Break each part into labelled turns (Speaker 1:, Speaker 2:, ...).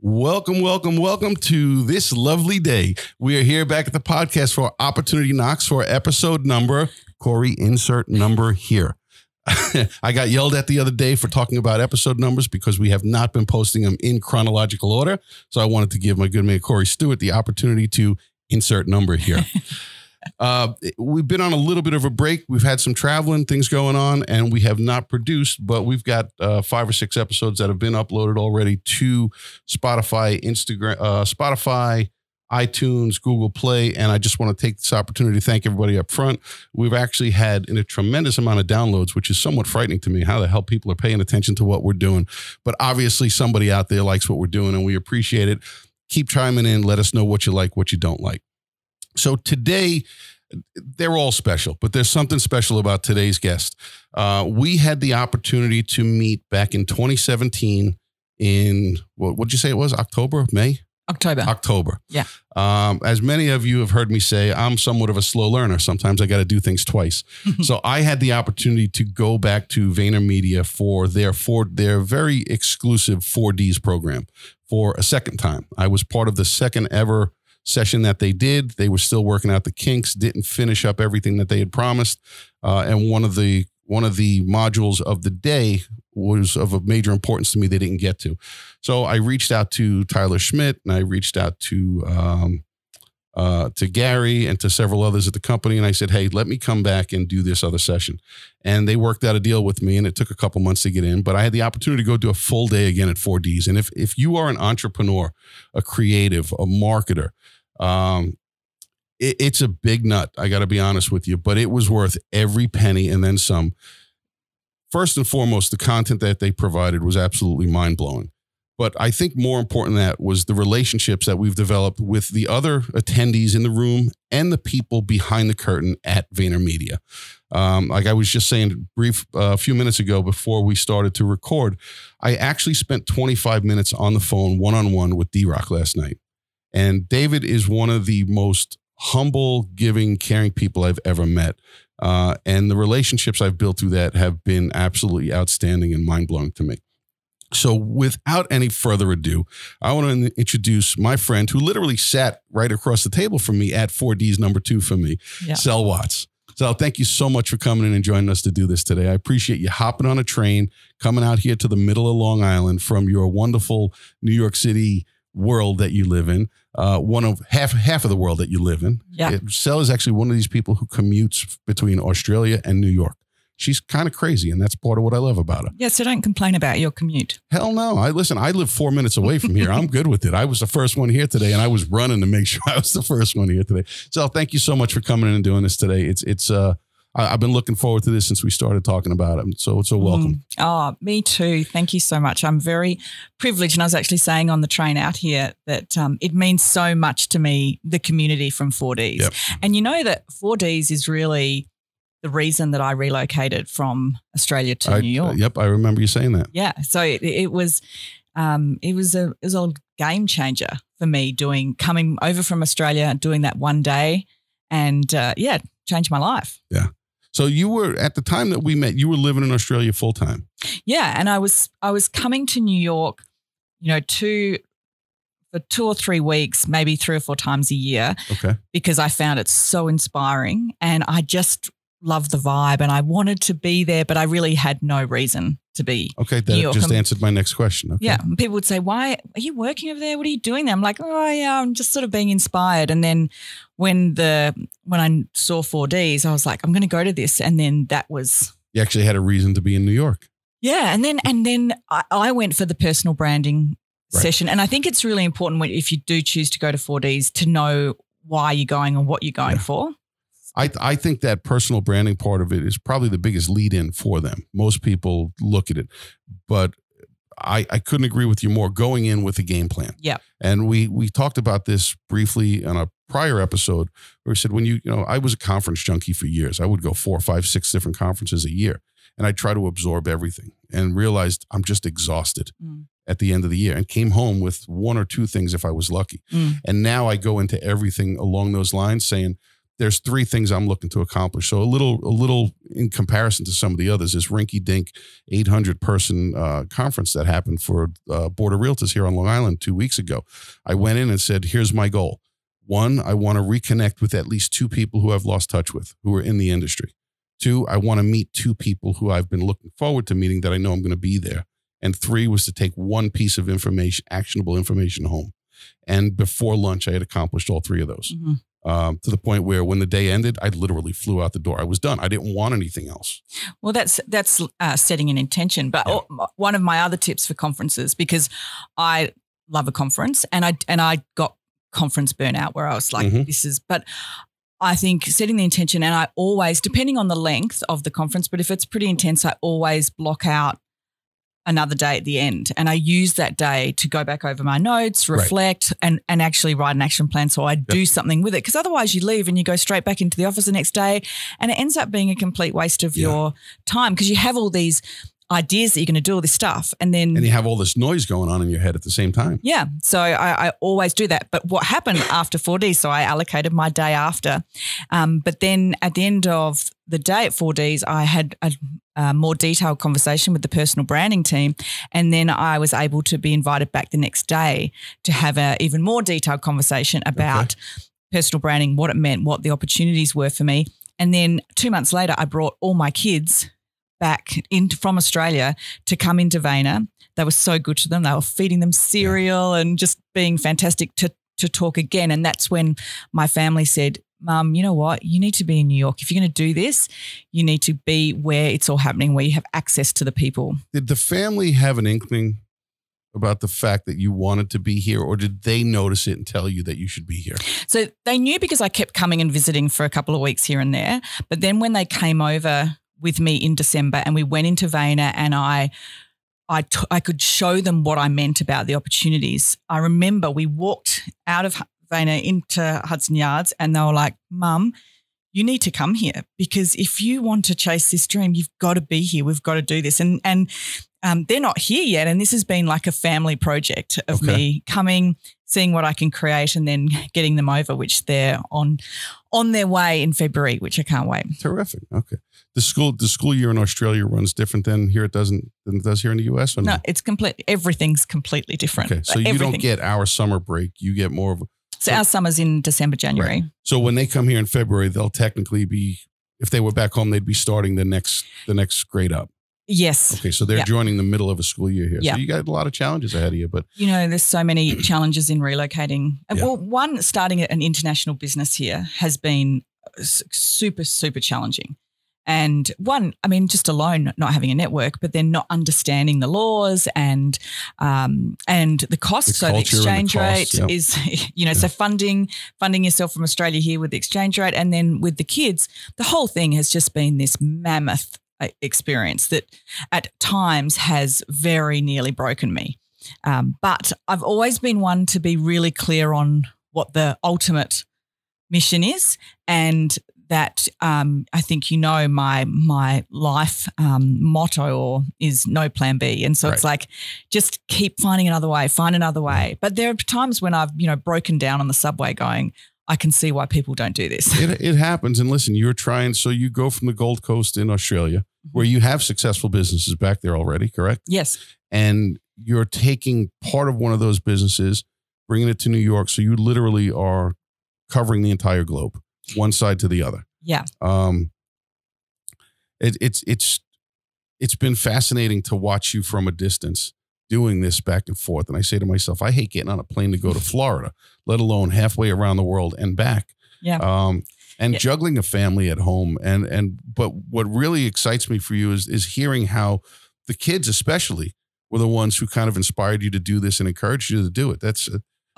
Speaker 1: Welcome, welcome, welcome to this lovely day. We are here back at the podcast for Opportunity Knocks for episode number. Corey, insert number here. I got yelled at the other day for talking about episode numbers because we have not been posting them in chronological order. So I wanted to give my good man Corey Stewart the opportunity to insert number here. Uh, we've been on a little bit of a break. We've had some traveling things going on, and we have not produced, but we've got uh, five or six episodes that have been uploaded already to Spotify, Instagram, uh, Spotify, iTunes, Google Play, and I just want to take this opportunity to thank everybody up front. We've actually had a tremendous amount of downloads, which is somewhat frightening to me. How the hell people are paying attention to what we're doing? But obviously, somebody out there likes what we're doing, and we appreciate it. Keep chiming in. Let us know what you like, what you don't like. So today, they're all special, but there's something special about today's guest. Uh, we had the opportunity to meet back in 2017 in what would you say it was October, May?
Speaker 2: October.
Speaker 1: October.
Speaker 2: Yeah.
Speaker 1: Um, as many of you have heard me say, I'm somewhat of a slow learner. Sometimes I got to do things twice. so I had the opportunity to go back to VaynerMedia for their for their very exclusive 4Ds program for a second time. I was part of the second ever session that they did. They were still working out the kinks, didn't finish up everything that they had promised. Uh, and one of the one of the modules of the day was of a major importance to me they didn't get to. So I reached out to Tyler Schmidt and I reached out to um, uh, to Gary and to several others at the company, and I said, "Hey, let me come back and do this other session." And they worked out a deal with me, and it took a couple months to get in, but I had the opportunity to go do a full day again at 4Ds. And if if you are an entrepreneur, a creative, a marketer, um, it, it's a big nut. I got to be honest with you, but it was worth every penny and then some. First and foremost, the content that they provided was absolutely mind blowing. But I think more important than that was the relationships that we've developed with the other attendees in the room and the people behind the curtain at VaynerMedia. Um, like I was just saying brief uh, a few minutes ago before we started to record, I actually spent 25 minutes on the phone one on one with D Rock last night. And David is one of the most humble, giving, caring people I've ever met. Uh, and the relationships I've built through that have been absolutely outstanding and mind blowing to me. So, without any further ado, I want to introduce my friend who literally sat right across the table from me at 4D's number two for me, yeah. Sel Watts. So, thank you so much for coming in and joining us to do this today. I appreciate you hopping on a train, coming out here to the middle of Long Island from your wonderful New York City world that you live in, uh, one of half half of the world that you live in.
Speaker 2: Yeah.
Speaker 1: Sel is actually one of these people who commutes between Australia and New York. She's kind of crazy, and that's part of what I love about her.
Speaker 2: Yeah, so don't complain about your commute.
Speaker 1: Hell no. I listen, I live four minutes away from here. I'm good with it. I was the first one here today, and I was running to make sure I was the first one here today. So thank you so much for coming in and doing this today. It's it's uh I, have been looking forward to this since we started talking about it. So, it's so welcome. Mm.
Speaker 2: Oh, me too. Thank you so much. I'm very privileged. And I was actually saying on the train out here that um, it means so much to me, the community from 4Ds. Yep. And you know that 4Ds is really the reason that I relocated from Australia to
Speaker 1: I,
Speaker 2: New York.
Speaker 1: yep, I remember you saying that.
Speaker 2: Yeah, so it, it was, um, it was a it was a game changer for me doing coming over from Australia, doing that one day, and uh, yeah, changed my life.
Speaker 1: Yeah. So you were at the time that we met, you were living in Australia full time.
Speaker 2: Yeah, and I was I was coming to New York, you know, two for two or three weeks, maybe three or four times a year.
Speaker 1: Okay.
Speaker 2: Because I found it so inspiring and I just loved the vibe and I wanted to be there, but I really had no reason to be.
Speaker 1: Okay, that just answered my next question. Okay.
Speaker 2: Yeah, people would say, "Why are you working over there? What are you doing there?" I'm like, "Oh yeah, I'm just sort of being inspired." And then when the when I saw 4Ds, I was like, "I'm going to go to this," and then that was.
Speaker 1: You actually had a reason to be in New York.
Speaker 2: Yeah, and then and then I, I went for the personal branding right. session, and I think it's really important when, if you do choose to go to 4Ds to know why you're going and what you're going yeah. for.
Speaker 1: I, I think that personal branding part of it is probably the biggest lead in for them. Most people look at it, but I, I couldn't agree with you more going in with a game plan.
Speaker 2: Yeah.
Speaker 1: And we we talked about this briefly on a prior episode where we said when you, you know, I was a conference junkie for years. I would go four, five, six different conferences a year. And I try to absorb everything and realized I'm just exhausted mm. at the end of the year and came home with one or two things if I was lucky. Mm. And now I go into everything along those lines saying, there's three things I'm looking to accomplish. So a little, a little in comparison to some of the others is Rinky Dink 800 person uh, conference that happened for uh, Board of Realtors here on Long Island two weeks ago. I went in and said, here's my goal. One, I want to reconnect with at least two people who I've lost touch with who are in the industry. Two, I want to meet two people who I've been looking forward to meeting that I know I'm going to be there. And three was to take one piece of information, actionable information home. And before lunch, I had accomplished all three of those. Mm-hmm um, to the point where when the day ended, I literally flew out the door. I was done. I didn't want anything else.
Speaker 2: Well, that's that's uh, setting an intention. But yeah. one of my other tips for conferences, because I love a conference, and I and I got conference burnout where I was like, mm-hmm. this is. But I think setting the intention, and I always, depending on the length of the conference, but if it's pretty intense, I always block out another day at the end. And I use that day to go back over my notes, reflect, right. and, and actually write an action plan so I yep. do something with it. Because otherwise, you leave and you go straight back into the office the next day, and it ends up being a complete waste of yeah. your time because you have all these ideas that you're going to do all this stuff and then
Speaker 1: and you have all this noise going on in your head at the same time
Speaker 2: yeah so i, I always do that but what happened after 4d so i allocated my day after um, but then at the end of the day at 4ds i had a, more detailed conversation with the personal branding team and then i was able to be invited back the next day to have an even more detailed conversation about okay. personal branding what it meant what the opportunities were for me and then two months later i brought all my kids back in, from Australia to come into Vayner. They were so good to them. They were feeding them cereal yeah. and just being fantastic to to talk again. And that's when my family said, Mum, you know what? You need to be in New York. If you're going to do this, you need to be where it's all happening, where you have access to the people.
Speaker 1: Did the family have an inkling about the fact that you wanted to be here, or did they notice it and tell you that you should be here?
Speaker 2: So they knew because I kept coming and visiting for a couple of weeks here and there. But then when they came over with me in December and we went into Vayner and I I, t- I could show them what I meant about the opportunities. I remember we walked out of Vayner into Hudson Yards and they were like, Mum, you need to come here because if you want to chase this dream, you've got to be here. We've got to do this. And and um, they're not here yet. And this has been like a family project of okay. me coming, seeing what I can create, and then getting them over, which they're on on their way in February, which I can't wait.
Speaker 1: Terrific. Okay. The school the school year in Australia runs different than here. It doesn't than it does here in the US.
Speaker 2: no, no, it's complete. Everything's completely different.
Speaker 1: Okay, so you don't get our summer break. You get more of.
Speaker 2: So, our summer's in December, January. Right.
Speaker 1: So when they come here in February, they'll technically be. If they were back home, they'd be starting the next the next grade up.
Speaker 2: Yes.
Speaker 1: Okay, so they're joining the middle of a school year here. So you got a lot of challenges ahead of you, but
Speaker 2: you know, there's so many challenges in relocating. Uh, well, one starting an international business here has been uh, super super challenging. And one, I mean, just alone not having a network, but then not understanding the laws and um, and the cost. The so the exchange the rate yep. is, you know, yeah. so funding funding yourself from Australia here with the exchange rate, and then with the kids, the whole thing has just been this mammoth uh, experience that at times has very nearly broken me. Um, but I've always been one to be really clear on what the ultimate mission is and that um, I think you know my my life um, motto or is no plan B, and so right. it's like just keep finding another way, find another way. But there are times when I've you know broken down on the subway, going, I can see why people don't do this.
Speaker 1: It, it happens, and listen, you're trying. So you go from the Gold Coast in Australia, mm-hmm. where you have successful businesses back there already, correct?
Speaker 2: Yes,
Speaker 1: and you're taking part of one of those businesses, bringing it to New York, so you literally are covering the entire globe one side to the other.
Speaker 2: Yeah. Um,
Speaker 1: it, it's it's it's been fascinating to watch you from a distance doing this back and forth. And I say to myself, I hate getting on a plane to go to Florida, let alone halfway around the world and back.
Speaker 2: Yeah. Um,
Speaker 1: and yeah. juggling a family at home. And and but what really excites me for you is is hearing how the kids, especially, were the ones who kind of inspired you to do this and encouraged you to do it. That's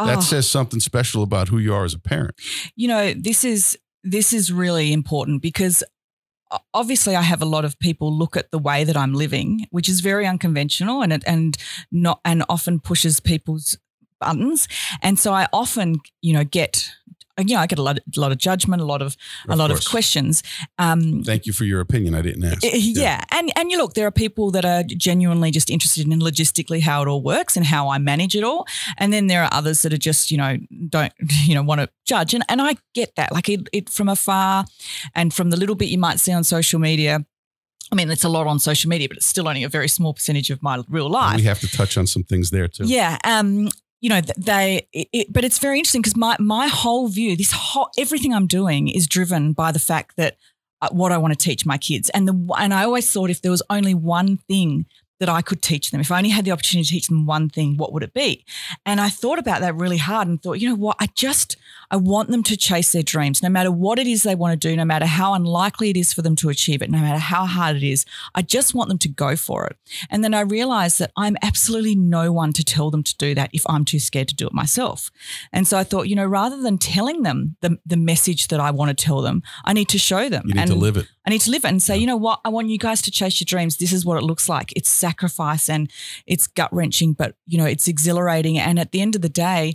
Speaker 1: uh, that oh. says something special about who you are as a parent.
Speaker 2: You know, this is this is really important because obviously I have a lot of people look at the way that I'm living, which is very unconventional and it and not and often pushes people's buttons. And so I often, you know, get you know, I get a lot, a lot of judgment, a lot of, of a lot course. of questions.
Speaker 1: Um, Thank you for your opinion. I didn't ask.
Speaker 2: Yeah. yeah. and and you look, there are people that are genuinely just interested in logistically how it all works and how I manage it all, and then there are others that are just you know don't you know want to judge, and and I get that. Like it, it from afar, and from the little bit you might see on social media. I mean, it's a lot on social media, but it's still only a very small percentage of my real life.
Speaker 1: We have to touch on some things there too.
Speaker 2: Yeah. Um, you know they it, but it's very interesting because my my whole view this whole everything i'm doing is driven by the fact that uh, what i want to teach my kids and the and i always thought if there was only one thing that I could teach them. If I only had the opportunity to teach them one thing, what would it be? And I thought about that really hard and thought, you know what? I just, I want them to chase their dreams, no matter what it is they want to do, no matter how unlikely it is for them to achieve it, no matter how hard it is. I just want them to go for it. And then I realized that I'm absolutely no one to tell them to do that if I'm too scared to do it myself. And so I thought, you know, rather than telling them the, the message that I want to tell them, I need to show them.
Speaker 1: You need
Speaker 2: and
Speaker 1: to live it.
Speaker 2: I need to live it and say, you know what? I want you guys to chase your dreams. This is what it looks like. It's sacrifice and it's gut wrenching, but you know, it's exhilarating. And at the end of the day,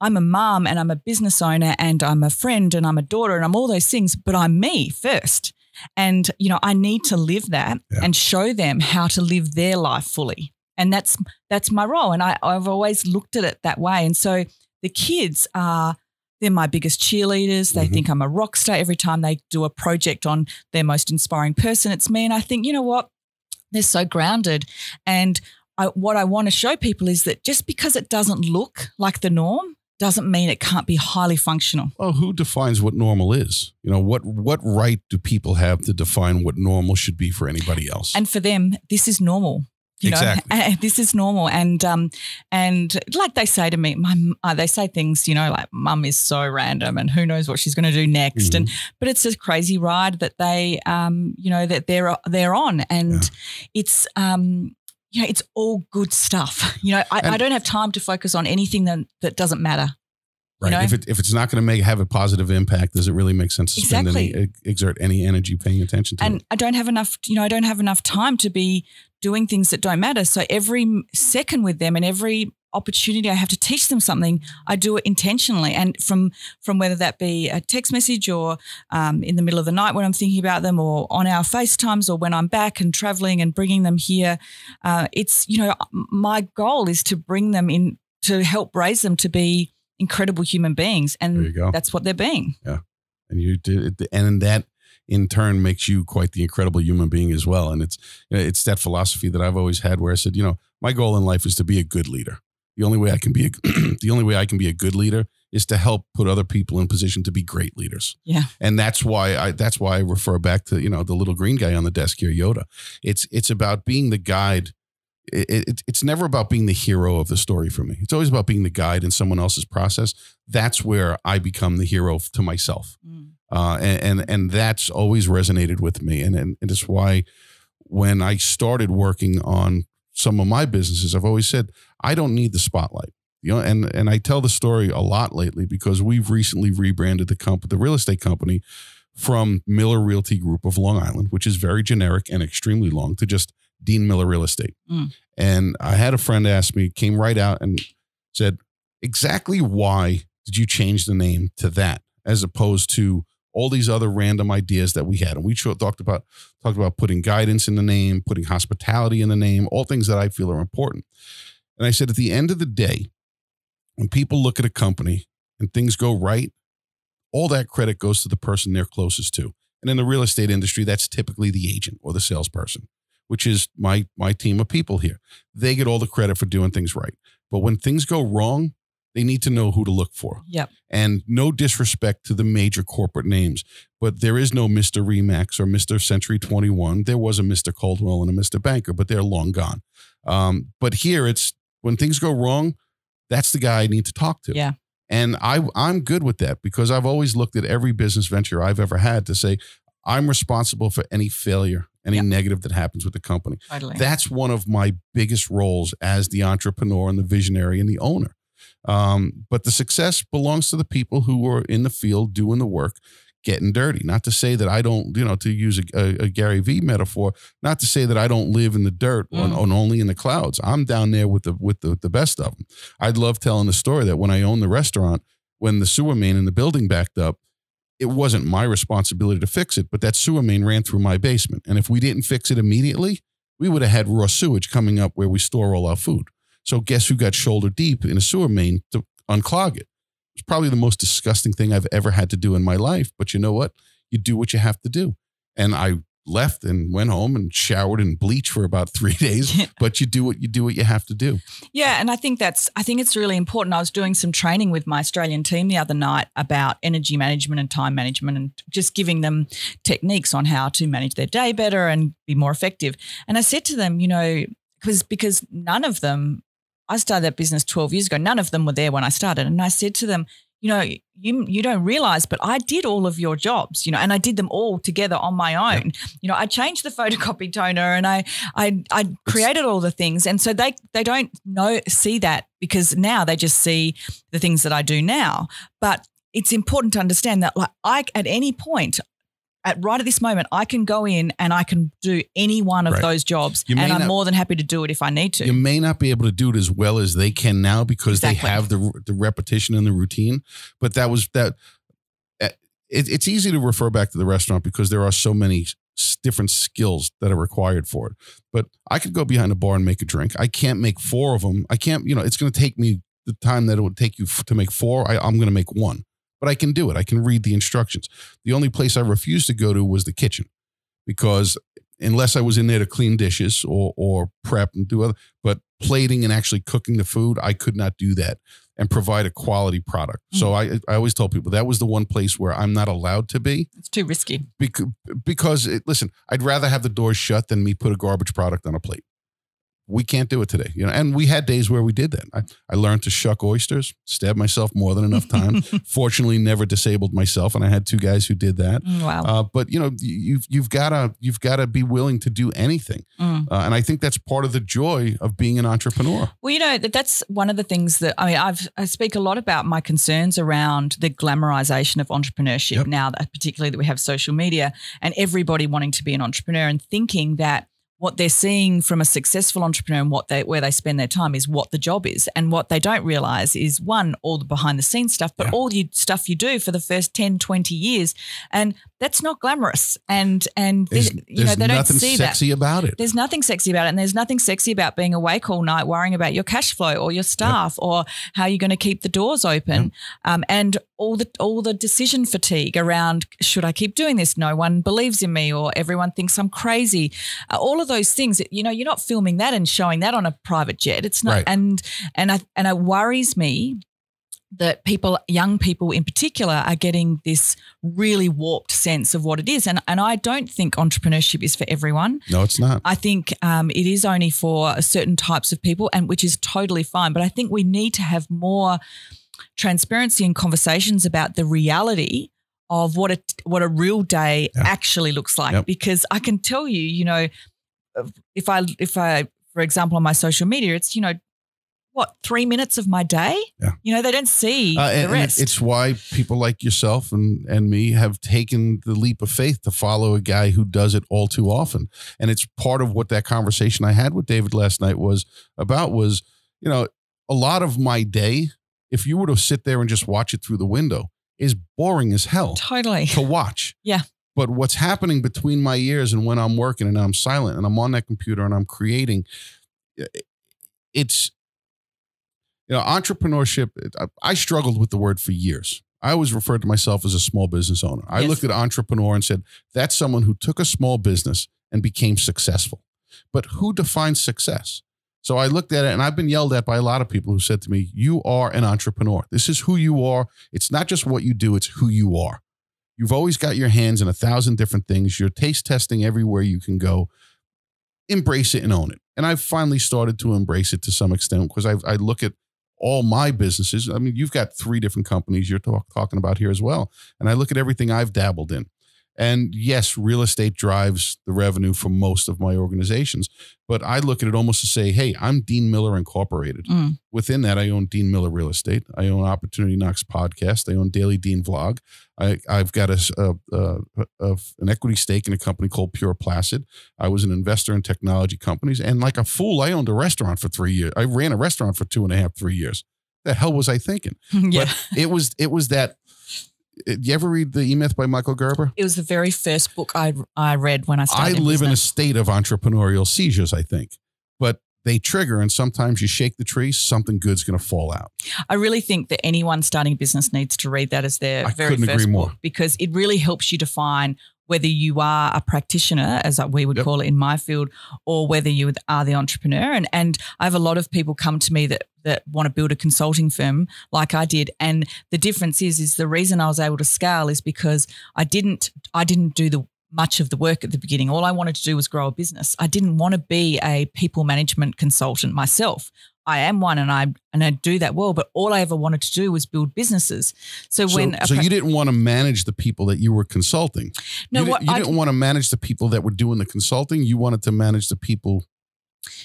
Speaker 2: I'm a mom and I'm a business owner and I'm a friend and I'm a daughter and I'm all those things, but I'm me first. And you know, I need to live that yeah. and show them how to live their life fully. And that's that's my role. And I, I've always looked at it that way. And so the kids are they're my biggest cheerleaders. They mm-hmm. think I'm a rock star every time they do a project on their most inspiring person. It's me. And I think, you know what? They're so grounded. And I, what I want to show people is that just because it doesn't look like the norm doesn't mean it can't be highly functional.
Speaker 1: Well, who defines what normal is? You know, what what right do people have to define what normal should be for anybody else?
Speaker 2: And for them, this is normal. You
Speaker 1: exactly.
Speaker 2: know, this is normal, and um, and like they say to me, my uh, they say things, you know, like mum is so random, and who knows what she's going to do next, mm-hmm. and but it's a crazy ride that they, um, you know, that they're they're on, and yeah. it's um, you know, it's all good stuff. You know, I, I, don't have time to focus on anything that, that doesn't matter.
Speaker 1: Right. You know? If it if it's not going to make have a positive impact, does it really make sense to exactly. spend any exert any energy paying attention to
Speaker 2: and
Speaker 1: it?
Speaker 2: I don't have enough. You know, I don't have enough time to be doing things that don't matter. So every second with them and every opportunity I have to teach them something, I do it intentionally. And from from whether that be a text message or um, in the middle of the night when I'm thinking about them, or on our FaceTimes, or when I'm back and traveling and bringing them here, uh, it's you know my goal is to bring them in to help raise them to be incredible human beings, and that's what they're being.
Speaker 1: Yeah, and you did, and that in turn makes you quite the incredible human being as well. And it's it's that philosophy that I've always had, where I said, you know, my goal in life is to be a good leader. The only way I can be a, the only way I can be a good leader is to help put other people in position to be great leaders.
Speaker 2: Yeah.
Speaker 1: And that's why I that's why I refer back to, you know, the little green guy on the desk here, Yoda. It's it's about being the guide it, it, it's never about being the hero of the story for me. It's always about being the guide in someone else's process. That's where I become the hero to myself, mm. uh, and, and, and that's always resonated with me. And and, and it's why when I started working on some of my businesses, I've always said I don't need the spotlight. You know, and and I tell the story a lot lately because we've recently rebranded the company, the real estate company, from Miller Realty Group of Long Island, which is very generic and extremely long, to just Dean Miller Real Estate. Mm. And I had a friend ask me, came right out and said, exactly why did you change the name to that as opposed to all these other random ideas that we had? And we talked about talked about putting guidance in the name, putting hospitality in the name, all things that I feel are important. And I said, at the end of the day, when people look at a company and things go right, all that credit goes to the person they're closest to. And in the real estate industry, that's typically the agent or the salesperson which is my my team of people here. They get all the credit for doing things right. But when things go wrong, they need to know who to look for.
Speaker 2: Yep.
Speaker 1: And no disrespect to the major corporate names, but there is no Mr. Remax or Mr. Century 21. There was a Mr. Coldwell and a Mr. Banker, but they're long gone. Um, but here it's when things go wrong, that's the guy I need to talk to.
Speaker 2: Yeah.
Speaker 1: And I I'm good with that because I've always looked at every business venture I've ever had to say I'm responsible for any failure any negative that happens with the company.
Speaker 2: Totally.
Speaker 1: That's one of my biggest roles as the entrepreneur and the visionary and the owner. Um, but the success belongs to the people who are in the field doing the work, getting dirty. Not to say that I don't, you know, to use a, a, a Gary Vee metaphor, not to say that I don't live in the dirt mm. only in the clouds. I'm down there with the with the, the best of them. I'd love telling the story that when I owned the restaurant, when the sewer main in the building backed up, it wasn't my responsibility to fix it, but that sewer main ran through my basement. And if we didn't fix it immediately, we would have had raw sewage coming up where we store all our food. So guess who got shoulder deep in a sewer main to unclog it? It's probably the most disgusting thing I've ever had to do in my life. But you know what? You do what you have to do. And I left and went home and showered and bleached for about three days. Yeah. But you do what you do what you have to do.
Speaker 2: Yeah, and I think that's I think it's really important. I was doing some training with my Australian team the other night about energy management and time management and just giving them techniques on how to manage their day better and be more effective. And I said to them, you know, because because none of them I started that business 12 years ago. None of them were there when I started. And I said to them, you know, you you don't realize, but I did all of your jobs, you know, and I did them all together on my own. Yep. You know, I changed the photocopy toner and I I I created all the things. And so they they don't know see that because now they just see the things that I do now. But it's important to understand that like I at any point at right at this moment, I can go in and I can do any one of right. those jobs, and I'm not, more than happy to do it if I need to.
Speaker 1: You may not be able to do it as well as they can now because exactly. they have the the repetition and the routine. But that was that. Eh, it, it's easy to refer back to the restaurant because there are so many different skills that are required for it. But I could go behind a bar and make a drink. I can't make four of them. I can't. You know, it's going to take me the time that it would take you to make four. I, I'm going to make one but I can do it. I can read the instructions. The only place I refused to go to was the kitchen because unless I was in there to clean dishes or or prep and do other, but plating and actually cooking the food, I could not do that and provide a quality product. Mm-hmm. So I I always tell people that was the one place where I'm not allowed to be.
Speaker 2: It's too risky.
Speaker 1: Because because it, listen, I'd rather have the doors shut than me put a garbage product on a plate we can't do it today you know and we had days where we did that. I, I learned to shuck oysters stabbed myself more than enough time fortunately never disabled myself and i had two guys who did that.
Speaker 2: Mm, wow. Uh,
Speaker 1: but you know you've you've got to you've got to be willing to do anything. Mm. uh, and i think that's part of the joy of being an entrepreneur.
Speaker 2: Well you know that's one of the things that i mean i've i speak a lot about my concerns around the glamorization of entrepreneurship yep. now that particularly that we have social media and everybody wanting to be an entrepreneur and thinking that what they're seeing from a successful entrepreneur and what they where they spend their time is what the job is and what they don't realize is one all the behind the scenes stuff but yeah. all the stuff you do for the first 10 20 years and that's not glamorous. And and
Speaker 1: there's, you know they don't see sexy that about it.
Speaker 2: There's nothing sexy about it. And there's nothing sexy about being awake all night worrying about your cash flow or your staff yep. or how you're going to keep the doors open. Yep. um, and all the all the decision fatigue around should I keep doing this? No one believes in me or everyone thinks I'm crazy. Uh, all of those things you know you're not filming that and showing that on a private jet. It's not right. and and I and it worries me that people, young people in particular, are getting this really warped sense of what it is. And, and I don't think entrepreneurship is for everyone.
Speaker 1: No, it's not.
Speaker 2: I think um, it is only for certain types of people, and which is totally fine. But I think we need to have more transparency and conversations about the reality of what a what a real day yeah. actually looks like. Yep. Because I can tell you, you know, if I if I for example on my social media, it's you know what three minutes of my day.
Speaker 1: Yeah.
Speaker 2: You know, they don't see uh, and, the rest.
Speaker 1: it's why people like yourself and and me have taken the leap of faith to follow a guy who does it all too often. And it's part of what that conversation I had with David last night was about. Was you know a lot of my day, if you were to sit there and just watch it through the window, is boring as hell.
Speaker 2: Totally
Speaker 1: to watch.
Speaker 2: Yeah.
Speaker 1: But what's happening between my ears and when I'm working and I'm silent and I'm on that computer and I'm creating, it's you know, entrepreneurship, I struggled with the word for years. I always referred to myself as a small business owner. I yes. looked at entrepreneur and said, that's someone who took a small business and became successful. But who defines success? So I looked at it and I've been yelled at by a lot of people who said to me, You are an entrepreneur. This is who you are. It's not just what you do, it's who you are. You've always got your hands in a thousand different things. You're taste testing everywhere you can go. Embrace it and own it. And I've finally started to embrace it to some extent because I, I look at all my businesses. I mean, you've got three different companies you're talk, talking about here as well. And I look at everything I've dabbled in. And yes, real estate drives the revenue for most of my organizations. But I look at it almost to say, hey, I'm Dean Miller Incorporated. Mm. Within that, I own Dean Miller Real Estate. I own Opportunity Knocks Podcast. I own Daily Dean Vlog. I, have got a, a, a, an equity stake in a company called Pure Placid. I was an investor in technology companies. And like a fool, I owned a restaurant for three years. I ran a restaurant for two and a half, three years the hell was I thinking?
Speaker 2: yeah.
Speaker 1: But it was it was that. You ever read the E Myth by Michael Gerber?
Speaker 2: It was the very first book I I read when I started.
Speaker 1: I live in a state of entrepreneurial seizures. I think, but they trigger, and sometimes you shake the tree, something good's going to fall out.
Speaker 2: I really think that anyone starting a business needs to read that as their
Speaker 1: I
Speaker 2: very first
Speaker 1: agree
Speaker 2: book
Speaker 1: more.
Speaker 2: because it really helps you define whether you are a practitioner, as we would
Speaker 1: Yep.
Speaker 2: call it in my field, or whether you are the entrepreneur. And and I have a lot of people come to me that that want to build a consulting firm like I did. And the difference is is the reason I was able to scale is because I didn't I didn't do the much of the work at the beginning. All I wanted to do was grow a business. I didn't want to be a people management consultant myself. I am one and I and I do that well, but all I ever wanted to do was build businesses. So,
Speaker 1: So,
Speaker 2: when
Speaker 1: so you didn't want to manage the people that you were consulting.
Speaker 2: no,
Speaker 1: you,
Speaker 2: what
Speaker 1: didn't, you
Speaker 2: I,
Speaker 1: didn't want to manage the people that were doing the consulting. You wanted to manage the people.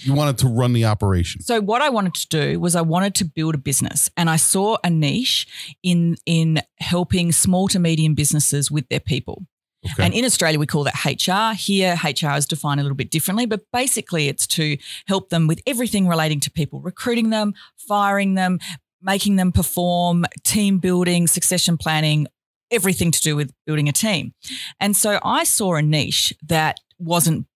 Speaker 1: You wanted to run the operation.
Speaker 2: So what I wanted to do was I wanted to build a business and I saw a niche in in helping small to medium businesses with their people.
Speaker 1: Okay.
Speaker 2: And in Australia we call that HR. Here HR is defined a little bit differently, but basically it's to help them with everything relating to people, recruiting them, firing them, making them perform, team building, succession planning, everything to do with building a team. And so I saw a niche that wasn't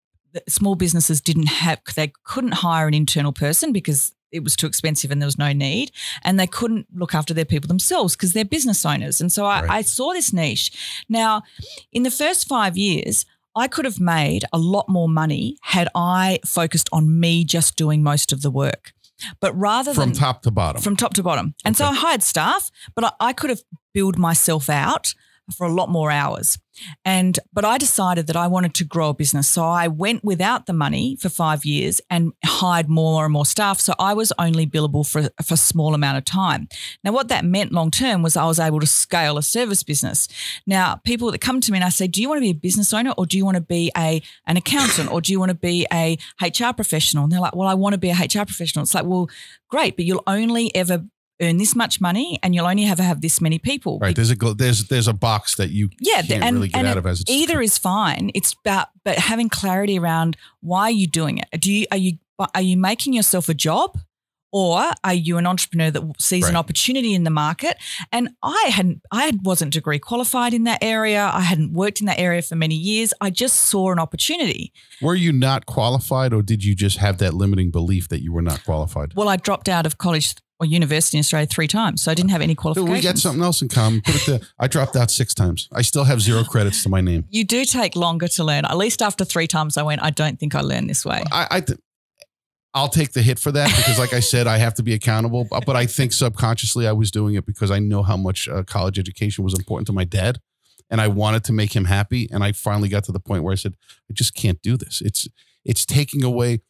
Speaker 2: small businesses didn't have they couldn't hire an internal person because it was too expensive and there was no need and they couldn't look after their people themselves because they're business owners and so I,
Speaker 1: Right.
Speaker 2: I saw this niche now in the first five years i could have made a lot more money had i focused on me just doing most of the work but rather
Speaker 1: From
Speaker 2: than from
Speaker 1: top to bottom.
Speaker 2: from top to bottom. And so I hired staff, but I, I could have billed myself out for a lot more hours. And but I decided that I wanted to grow a business. So I went without the money for five years and hired more and more staff. So I was only billable for, for a small amount of time. Now, what that meant long term was I was able to scale a service business. Now, people that come to me and I say, Do you want to be a business owner or do you want to be a an accountant or do you want to be a HR professional? And they're like, Well, I want to be a HR professional. It's like, well, great, but you'll only ever earn this much money and you'll only ever have this many people.
Speaker 1: right. There's a there's there's a box that you
Speaker 2: Yeah,
Speaker 1: can't
Speaker 2: and,
Speaker 1: really get
Speaker 2: and
Speaker 1: out of as it's
Speaker 2: either is fine. It's about but having clarity around why are you doing it? Do you are you are you making yourself a job? Or are you an entrepreneur that sees an opportunity in the market? And I hadn't, I wasn't degree qualified in that area. I hadn't worked in that area for many years. I just saw an opportunity.
Speaker 1: Were you not qualified, or did you just have that limiting belief that you were not qualified?
Speaker 2: Well, I dropped out of college or university in Australia three times, so I didn't have any qualifications.
Speaker 1: we got something else in common. Put it there. I dropped out six times. I still have zero credits to my name.
Speaker 2: You do take longer to learn. At least after three times, I went. I don't think I learned this way.
Speaker 1: I, I th- I'll take the hit for that because, like I said, I have to be accountable. But but I think subconsciously I was doing it because I know how much uh, college education was important to my dad, and I wanted to make him happy. And I finally got to the point where I said, I just can't do this. It's it's taking away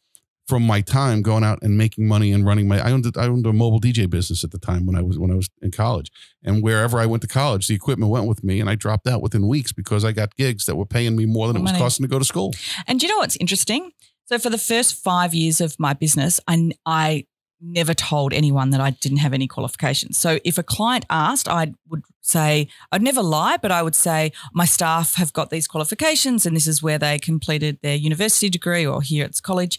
Speaker 1: from my time going out and making money and running my. I owned I owned a mobile DJ business at the time when I was when I was in college, and wherever I went to college, the equipment went with me, and I dropped out within weeks because I got gigs that were paying me more than it was
Speaker 2: Money.
Speaker 1: costing to go to school.
Speaker 2: And do you know what's interesting? So for the first five years of my business, I, I never told anyone that I didn't have any qualifications. So if a client asked, I would say, I'd never lie, but I would say, my staff have got these qualifications and this is where they completed their university degree or here at college.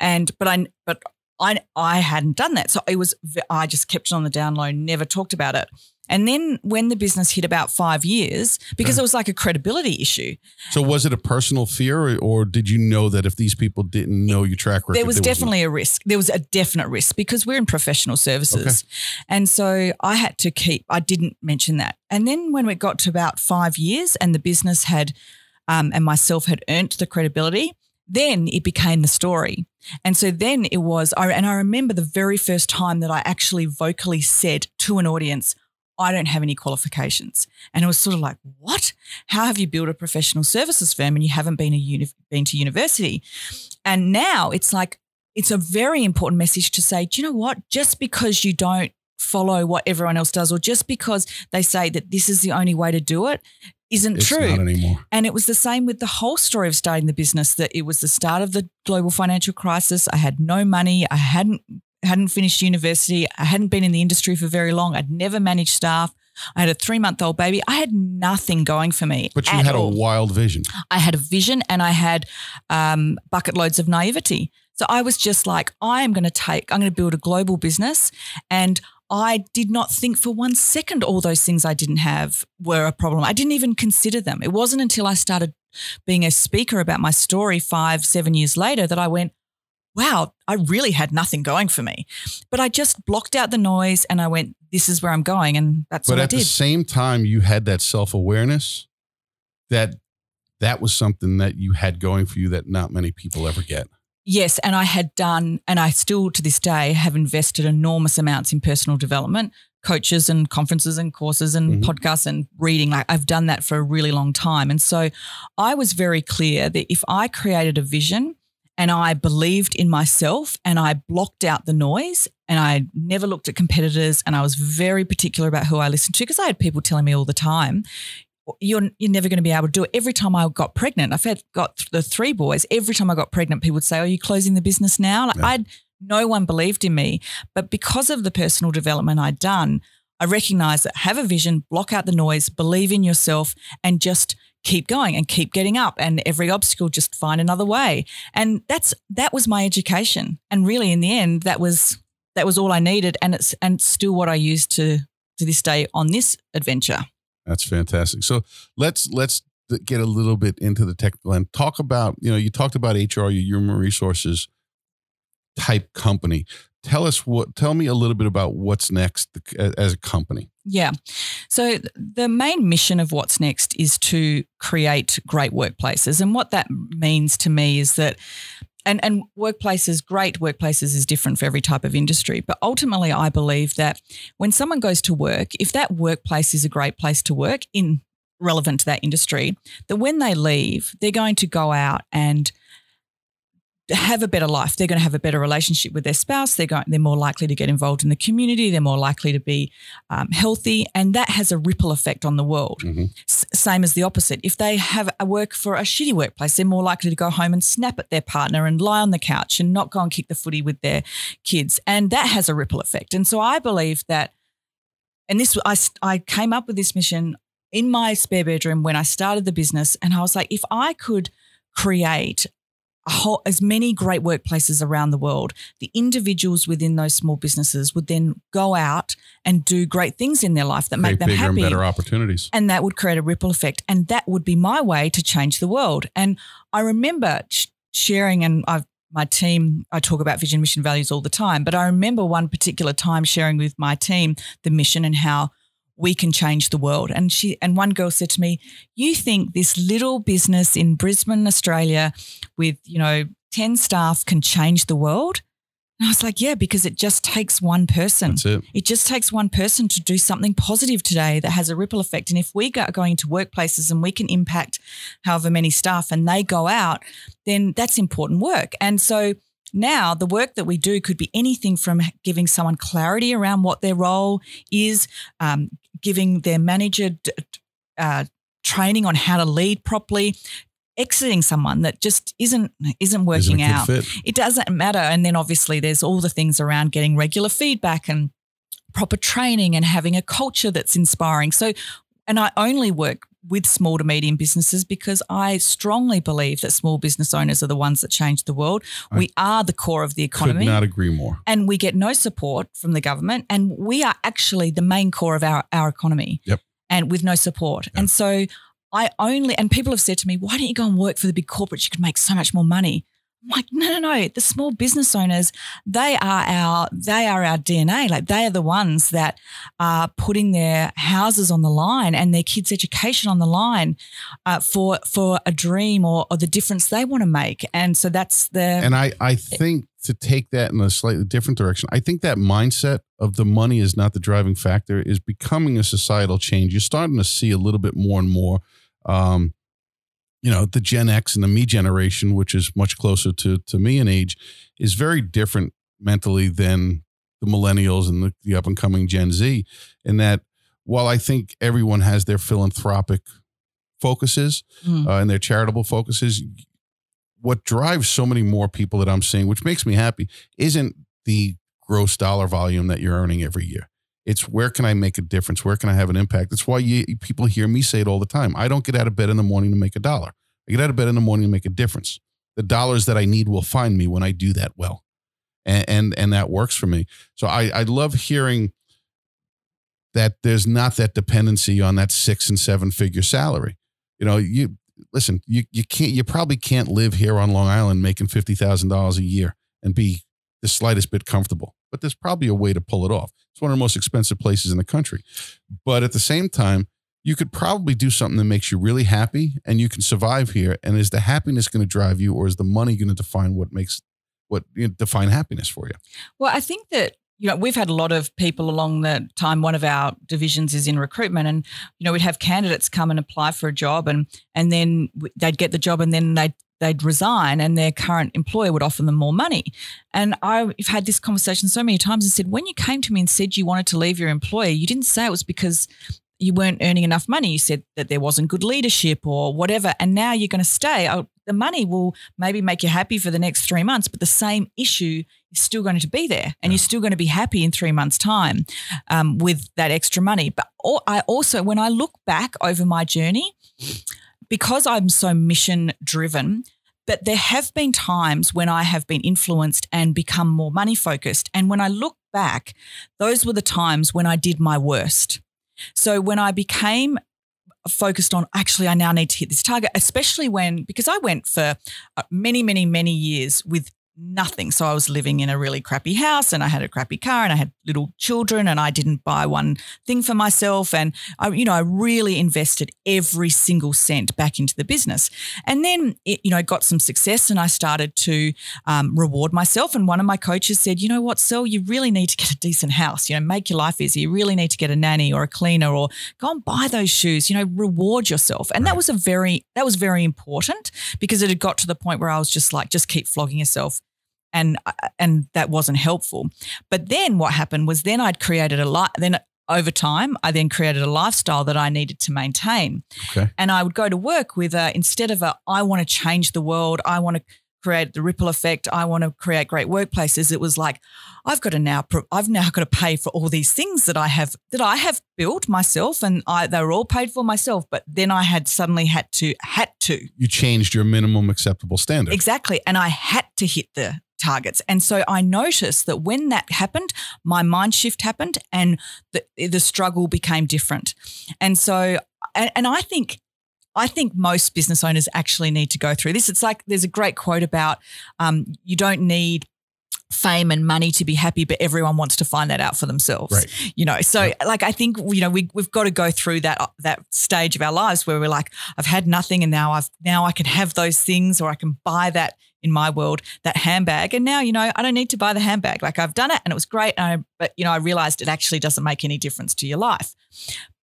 Speaker 2: And, but I, but I, I hadn't done that. So it was, I just kept it on the down low, never talked about it. And then when the business hit about five years, because
Speaker 1: Okay.
Speaker 2: it was like a credibility issue,
Speaker 1: So was it a personal fear, or, or did you know that if these people didn't know your track record,
Speaker 2: there was
Speaker 1: would-
Speaker 2: definitely a risk. There was a definite risk because we're in professional services. And so I had to keep, I didn't mention that. And then when we got to about five years and the business had, um, and myself had earned the credibility, then it became the story. And so then it was, I, and I remember the very first time that I actually vocally said to an audience, I don't have any qualifications. And it was sort of like, what? How have you built a professional services firm and you haven't been a uni- been to university? And now it's like, it's a very important message to say, do you know what? Just because you don't follow what everyone else does, or just because they say that this is the only way to do it, isn't
Speaker 1: It's
Speaker 2: true.
Speaker 1: not anymore.
Speaker 2: And it was the same with the whole story of starting the business that it was the start of the global financial crisis. I had no money. I hadn't hadn't finished university. I hadn't been in the industry for very long. I'd never managed staff. I had a three month old baby. I had nothing going for me.
Speaker 1: But you had
Speaker 2: all.
Speaker 1: a wild vision.
Speaker 2: I had a vision and I had um, bucket loads of naivety. So I was just like, I am going to take, I'm going to build a global business and I did not think for one second all those things I didn't have were a problem. I didn't even consider them. It wasn't until I started being a speaker about my story five, seven years later that I went, wow, I really had nothing going for me. But I just blocked out the noise and I went, this is where I'm going. And that's
Speaker 1: but
Speaker 2: what I did.
Speaker 1: But at the same time, you had that self awareness that that was something that you had going for you that not many people ever get.
Speaker 2: Yes, and I had done, and I still to this day have invested enormous amounts in personal development, coaches and conferences and courses and
Speaker 1: Mhm.
Speaker 2: podcasts and reading. Like I've done that for a really long time. And so I was very clear that if I created a vision and I believed in myself and I blocked out the noise and I never looked at competitors and I was very particular about who I listened to because I had people telling me all the time, you're you're never going to be able to do it. Every time I got pregnant, I've had got the three boys. Every time I got pregnant, people would say, "Are you closing the business now?" Like
Speaker 1: Yeah.
Speaker 2: I'd no one believed in me, but because of the personal development I'd done, I recognized that have a vision, block out the noise, believe in yourself, and just keep going and keep getting up. And every obstacle, just find another way. And that's that was my education. And really, in the end, that was that was all I needed, and it's and still what I use to to this day on this adventure.
Speaker 1: That's fantastic. So let's let's get a little bit into the technical and talk about you know you talked about HR, your human resources type company. Tell us what. Tell me a little bit about what's next as a company.
Speaker 2: Yeah. So the main mission of What's Next is to create great workplaces. And what that means to me is that and and workplaces great workplaces is different for every type of industry but ultimately i believe that when someone goes to work if that workplace is a great place to work in relevant to that industry that when they leave they're going to go out and have a better life. They're going to have a better relationship with their spouse. They're going. They're more likely to get involved in the community. They're more likely to be um, healthy, and that has a ripple effect on the world.
Speaker 1: Mhm.
Speaker 2: S- same as the opposite. If they have a work for a shitty workplace, they're more likely to go home and snap at their partner and lie on the couch and not go and kick the footy with their kids, and that has a ripple effect. And so I believe that, and this I I came up with this mission in my spare bedroom when I started the business, and I was like, if I could create whole, as many great workplaces around the world, the individuals within those small businesses would then go out and do great things in their life that make
Speaker 1: Create
Speaker 2: them
Speaker 1: bigger
Speaker 2: happy.
Speaker 1: and better opportunities.
Speaker 2: And that would create a ripple effect. And that would be my way to change the world. And I remember sharing, and I've my team, I talk about vision, mission, values all the time, but I remember one particular time sharing with my team the mission and how we can change the world. And she and one girl said to me, "You think this little business in Brisbane, Australia, with you know ten staff can change the world?" And I was like, "Yeah, because it just takes one person.
Speaker 1: It.
Speaker 2: It just takes one person to do something positive today that has a ripple effect. And if we go going into workplaces and we can impact however many staff and they go out, then that's important work. And so now the work that we do could be anything from giving someone clarity around what their role is, um, giving their manager d- uh, training on how to lead properly, exiting someone that just isn't isn't working
Speaker 1: Isn't
Speaker 2: out
Speaker 1: fit.
Speaker 2: it doesn't matter. And then obviously there's all the things around getting regular feedback and proper training and having a culture that's inspiring. So, and I only work with small to medium businesses because I strongly believe that small business owners are the ones that change the world.
Speaker 1: I
Speaker 2: we are the core of the
Speaker 1: Could
Speaker 2: economy.
Speaker 1: not agree more.
Speaker 2: and we get no support from the government. And we are actually the main core of our, our economy.
Speaker 1: Yep.
Speaker 2: And with no support.
Speaker 1: Yeah.
Speaker 2: And so I only, and people have said to me, why don't you go and work for the big corporates? You could make so much more money. I'm like, no, no, no. The small business owners, they are our, they are our DNA. Like they are the ones that are putting their houses on the line and their kids' education on the line uh, for for a dream or, or the difference they want to make. And so that's the
Speaker 1: And I, I think to take that in a slightly different direction, I think that mindset of the money is not the driving factor is becoming a societal change. You're starting to see a little bit more and more. Um, you know, the Gen X and the me generation, which is much closer to to me in age, is very different mentally than the millennials and the, the up and coming Gen Z. In that, while I think everyone has their philanthropic focuses,
Speaker 2: Mm.
Speaker 1: uh, and their charitable focuses. What drives so many more people that I'm seeing, which makes me happy, isn't the gross dollar volume that you're earning every year. It's where can I make a difference? Where can I have an impact? That's why you, people hear me say it all the time. I don't get out of bed in the morning to make a dollar. I get out of bed in the morning to make a difference. The dollars that I need will find me when I do that well, and and, and that works for me. So I I love hearing that there's not that dependency on that six and seven figure salary. You know, you listen, you you can't you probably can't live here on Long Island making fifty thousand dollars a year and be the slightest bit comfortable. But there's probably a way to pull it off. It's one of the most expensive places in the country. But at the same time, you could probably do something that makes you really happy and you can survive here. And is the happiness going to drive you or is the money going to define what makes what you know, define happiness for you?
Speaker 2: Well, I think that you know, we've had a lot of people along the time. One of our divisions is in recruitment, and you know, we'd have candidates come and apply for a job, and and then they'd get the job, and then they'd they'd resign, and their current employer would offer them more money. And I've had this conversation so many times and said, when you came to me and said you wanted to leave your employer, you didn't say it was because you weren't earning enough money. You said that there wasn't good leadership or whatever, and now you're going to stay. Oh, the money will maybe make you happy for the next three months, but the same issue is still going to be there, and yeah. you're still going to be happy in three months' time um, with that extra money. But I also, when I look back over my journey, because I'm so mission driven, but there have been times when I have been influenced and become more money focused. And when I look back, those were the times when I did my worst. So when I became focused on actually I now need to hit this target, especially when because I went for uh, many, many, many years with nothing. So I was living in a really crappy house and I had a crappy car and I had little children and I didn't buy one thing for myself. And I, you know, I really invested every single cent back into the business. And then it, you know, got some success and I started to um, reward myself. And one of my coaches said, you know what, Sel, you really need to get a decent house, you know, make your life easy. You really need to get a nanny or a cleaner or go and buy those shoes, you know, reward yourself. And right. that was a very, that was very important because it had got to the point where I was just like, just keep flogging yourself and uh, and that wasn't helpful. But then what happened was then I'd created a lot. Then over time, I then created a lifestyle that I needed to maintain. Okay. And I would go to work with a, instead of a I want to change the world, I want to create the ripple effect, I want to create great workplaces. It was like I've got to now I've now got to pay for all these things that I have that I have built myself and I they were all paid for myself, but then I had suddenly had to had to.
Speaker 1: You changed your minimum acceptable standard.
Speaker 2: Exactly. And I had to hit the targets. And so I noticed that when that happened, my mind shift happened and the, the struggle became different. And so, and, and I think I think most business owners actually need to go through this. It's like there's a great quote about um, you don't need fame and money to be happy, but everyone wants to find that out for themselves. Right. You know, so yep. like I think you know we we've got to go through that that stage of our lives where we're like, I've had nothing, and now I've now I can have those things, or I can buy that in my world that handbag, and now you know I don't need to buy the handbag. Like I've done it, and it was great, I, but you know I realized it actually doesn't make any difference to your life.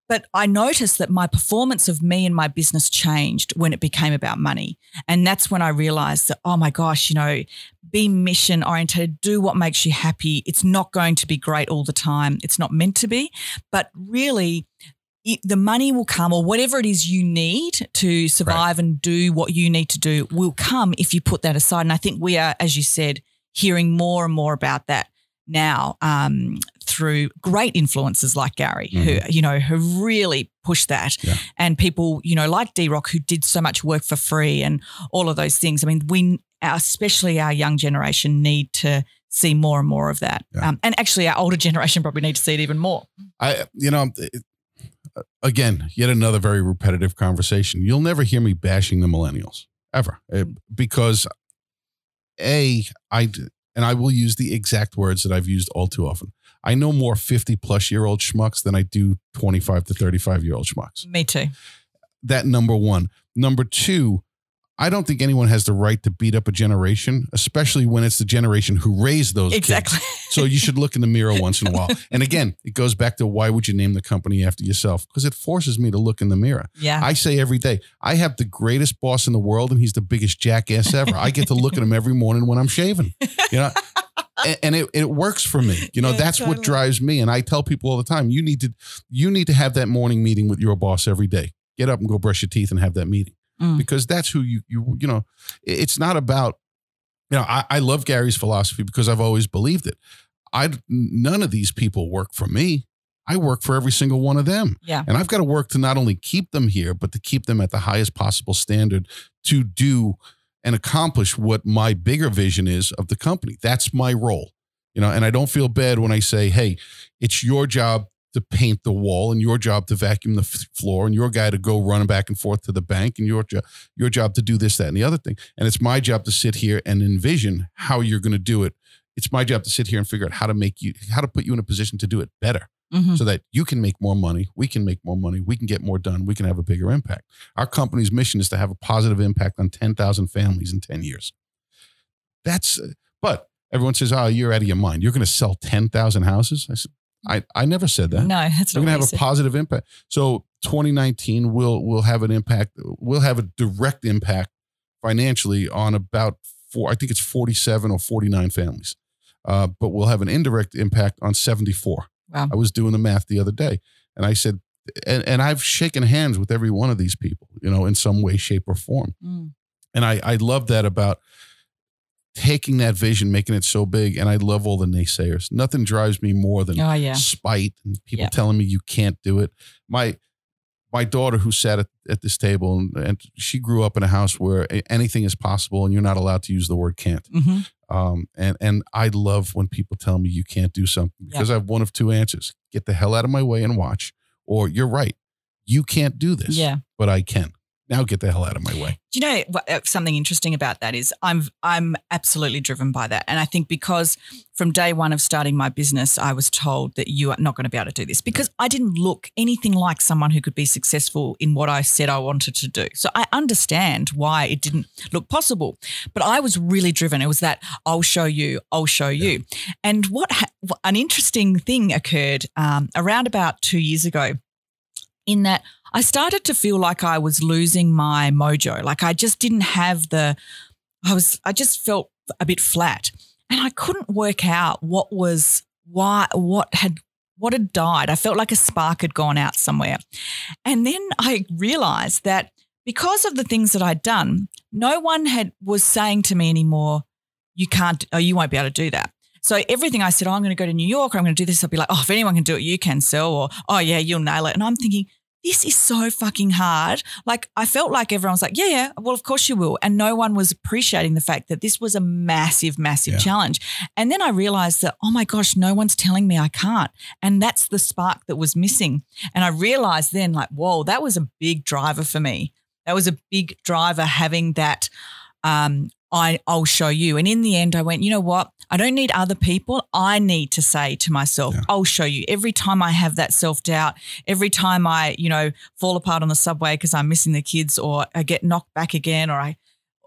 Speaker 2: But I noticed that my performance of me and my business changed when it became about money. And that's when I realized that, oh my gosh, you know, be mission oriented, do what makes you happy. It's not going to be great all the time. It's not meant to be. But really, the money will come or whatever it is you need to survive right. and do what you need to do will come if you put that aside. And I think we are, as you said, hearing more and more about that now um, through great influences like Gary, mm-hmm. who you know who really pushed that, yeah. and people you know like DRock who did so much work for free and all of those things. I mean, we especially our young generation need to see more and more of that, yeah. um, and actually our older generation probably need to see it even more.
Speaker 1: I you know. Again, yet another very repetitive conversation. You'll never hear me bashing the millennials ever, eh, because a I and I will use the exact words that I've used all too often. I know more 50 plus year old schmucks than I do 25 to 35 year old schmucks.
Speaker 2: Me too.
Speaker 1: That number one. Number two, I don't think anyone has the right to beat up a generation, especially when it's the generation who raised those exactly. Kids. So you should look in the mirror once in a while. And again, it goes back to why would you name the company after yourself? Because it forces me to look in the mirror.
Speaker 2: Yeah.
Speaker 1: I say every day, I have the greatest boss in the world, and he's the biggest jackass ever. I get to look at him every morning when I'm shaving. You know. and, it, it works for me. You know, yeah, that's totally. what drives me. And I tell people all the time, you need to you need to have that morning meeting with your boss every day. Get up and go brush your teeth and have that meeting mm. because that's who you you you know. It's not about you know. I, I love Gary's philosophy because I've always believed it. I none of these people work for me. I work for every single one of them.
Speaker 2: Yeah.
Speaker 1: And I've got to work to not only keep them here, but to keep them at the highest possible standard to do and accomplish what my bigger vision is of the company. That's my role. You know, and I don't feel bad when I say, "Hey, it's your job to paint the wall and your job to vacuum the f- floor and your guy to go running back and forth to the bank and your job your job to do this that and the other thing. And it's my job to sit here and envision how you're going to do it. It's my job to sit here and figure out how to make you how to put you in a position to do it better
Speaker 2: Mm-hmm.
Speaker 1: so that you can make more money we can make more money we can get more done we can have a bigger impact. Our company's mission is to have a positive impact on 10,000 families in 10 years. That's but everyone says oh you're out of your mind. You're going to sell 10,000 houses? I said I, I never said that.
Speaker 2: No, that's not.
Speaker 1: We're
Speaker 2: not
Speaker 1: going to have a
Speaker 2: said.
Speaker 1: positive impact. So 2019 will will have an impact. We'll have a direct impact financially on about four. I think it's 47 or 49 families, uh, but we'll have an indirect impact on 74.
Speaker 2: Wow.
Speaker 1: I was doing the math the other day, and I said, and, and I've shaken hands with every one of these people, you know, in some way, shape, or form.
Speaker 2: Mm.
Speaker 1: And I I love that about taking that vision, making it so big. And I love all the naysayers. Nothing drives me more than
Speaker 2: Oh yeah.
Speaker 1: spite and people
Speaker 2: Yeah.
Speaker 1: telling me you can't do it. My my daughter who sat at, at this table and, and she grew up in a house where anything is possible and you're not allowed to use the word can't.
Speaker 2: hmm
Speaker 1: Um, and and I love when people tell me you can't do something because I have one of two answers: get the hell out of my way and watch, or you're right, you can't do this.
Speaker 2: Yeah.
Speaker 1: but I can. Now get the hell out of my way.
Speaker 2: Do you know uh, something interesting about that is I'm I'm absolutely driven by that, and I think because from day one of starting my business, I was told that you are not going to be able to do this because I didn't look anything like someone who could be successful in what I said I wanted to do. So I understand why it didn't look possible, but I was really driven. It was that I'll show you, I'll show you, and what ha- an interesting thing occurred um, around about two years ago, in that I started to feel like I was losing my mojo. Like I just didn't have the, I was, I just felt a bit flat. And I couldn't work out what was, why, what had, what had died. I felt like a spark had gone out somewhere. And then I realized that because of the things that I'd done, no one had, was saying to me anymore, you can't, oh, you won't be able to do that. So everything I said, oh, I'm going to go to New York, or I'm going to do this, I'll be like, oh, if anyone can do it, you can sell, or oh yeah, you'll nail it. And I'm thinking, this is so fucking hard. Like I felt like everyone was like, yeah, yeah, well, of course you will. And no one was appreciating the fact that this was a massive, massive
Speaker 1: Yeah.
Speaker 2: challenge. And then I realized that, oh my gosh, no one's telling me I can't. And that's the spark that was missing. And I realized then, like, whoa, that was a big driver for me. That was a big driver having that um, I, I'll show you. And in the end, I went, you know what? I don't need other people. I need to say to myself,
Speaker 1: Yeah.
Speaker 2: I'll show you. Every time I have that self doubt, every time I, you know, fall apart on the subway because I'm missing the kids or I get knocked back again or I,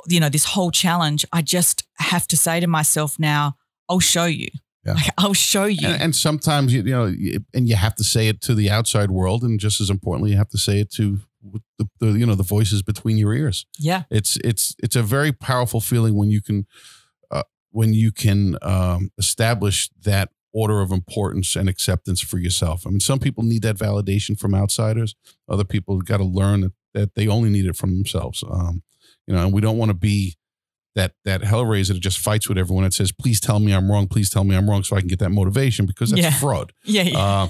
Speaker 2: you know, this whole challenge, I just have to say to myself now, I'll show you.
Speaker 1: Yeah.
Speaker 2: Like, I'll show you.
Speaker 1: And, and sometimes you, you know, and you have to say it to the outside world, and just as importantly, you have to say it to the, the you know the voices between your ears.
Speaker 2: yeah.
Speaker 1: It's it's it's a very powerful feeling when you can uh, when you can um, establish that order of importance and acceptance for yourself. I mean, some people need that validation from outsiders. Other people got to learn that, that they only need it from themselves. Um, you know, and we don't want to be that that hellraiser that just fights with everyone that says, "Please tell me I'm wrong. Please tell me I'm wrong," so I can get that motivation because that's
Speaker 2: Yeah.
Speaker 1: fraud.
Speaker 2: Yeah. Yeah.
Speaker 1: Uh,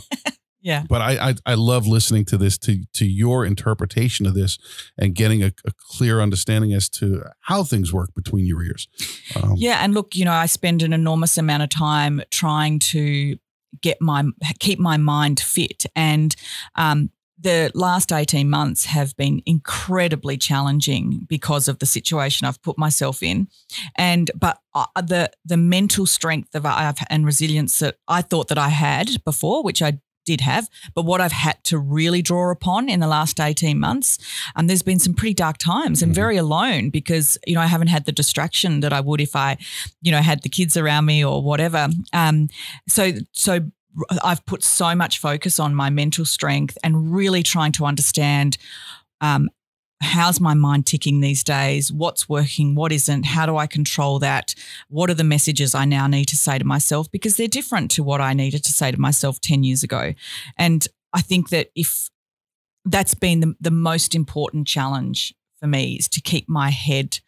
Speaker 2: yeah.
Speaker 1: but I, I I love listening to this to to your interpretation of this and getting a, a clear understanding as to how things work between your ears. Um,
Speaker 2: Yeah, and look, you know, I spend an enormous amount of time trying to get my keep my mind fit, and um, the last eighteen months have been incredibly challenging because of the situation I've put myself in, and but uh, the the mental strength of I've and resilience that I thought that I had before, which I did have, but what I've had to really draw upon in the last 18 months, um, there's been some pretty dark times and
Speaker 1: Mhm.
Speaker 2: very alone because, you know, I haven't had the distraction that I would if I, you know, had the kids around me or whatever. Um, so, so I've put so much focus on my mental strength and really trying to understand um, how's my mind ticking these days? What's working? What isn't? How do I control that? What are the messages I now need to say to myself? Because they're different to what I needed to say to myself 10 years ago. And I think that if that's been the, the most important challenge for me is to keep my head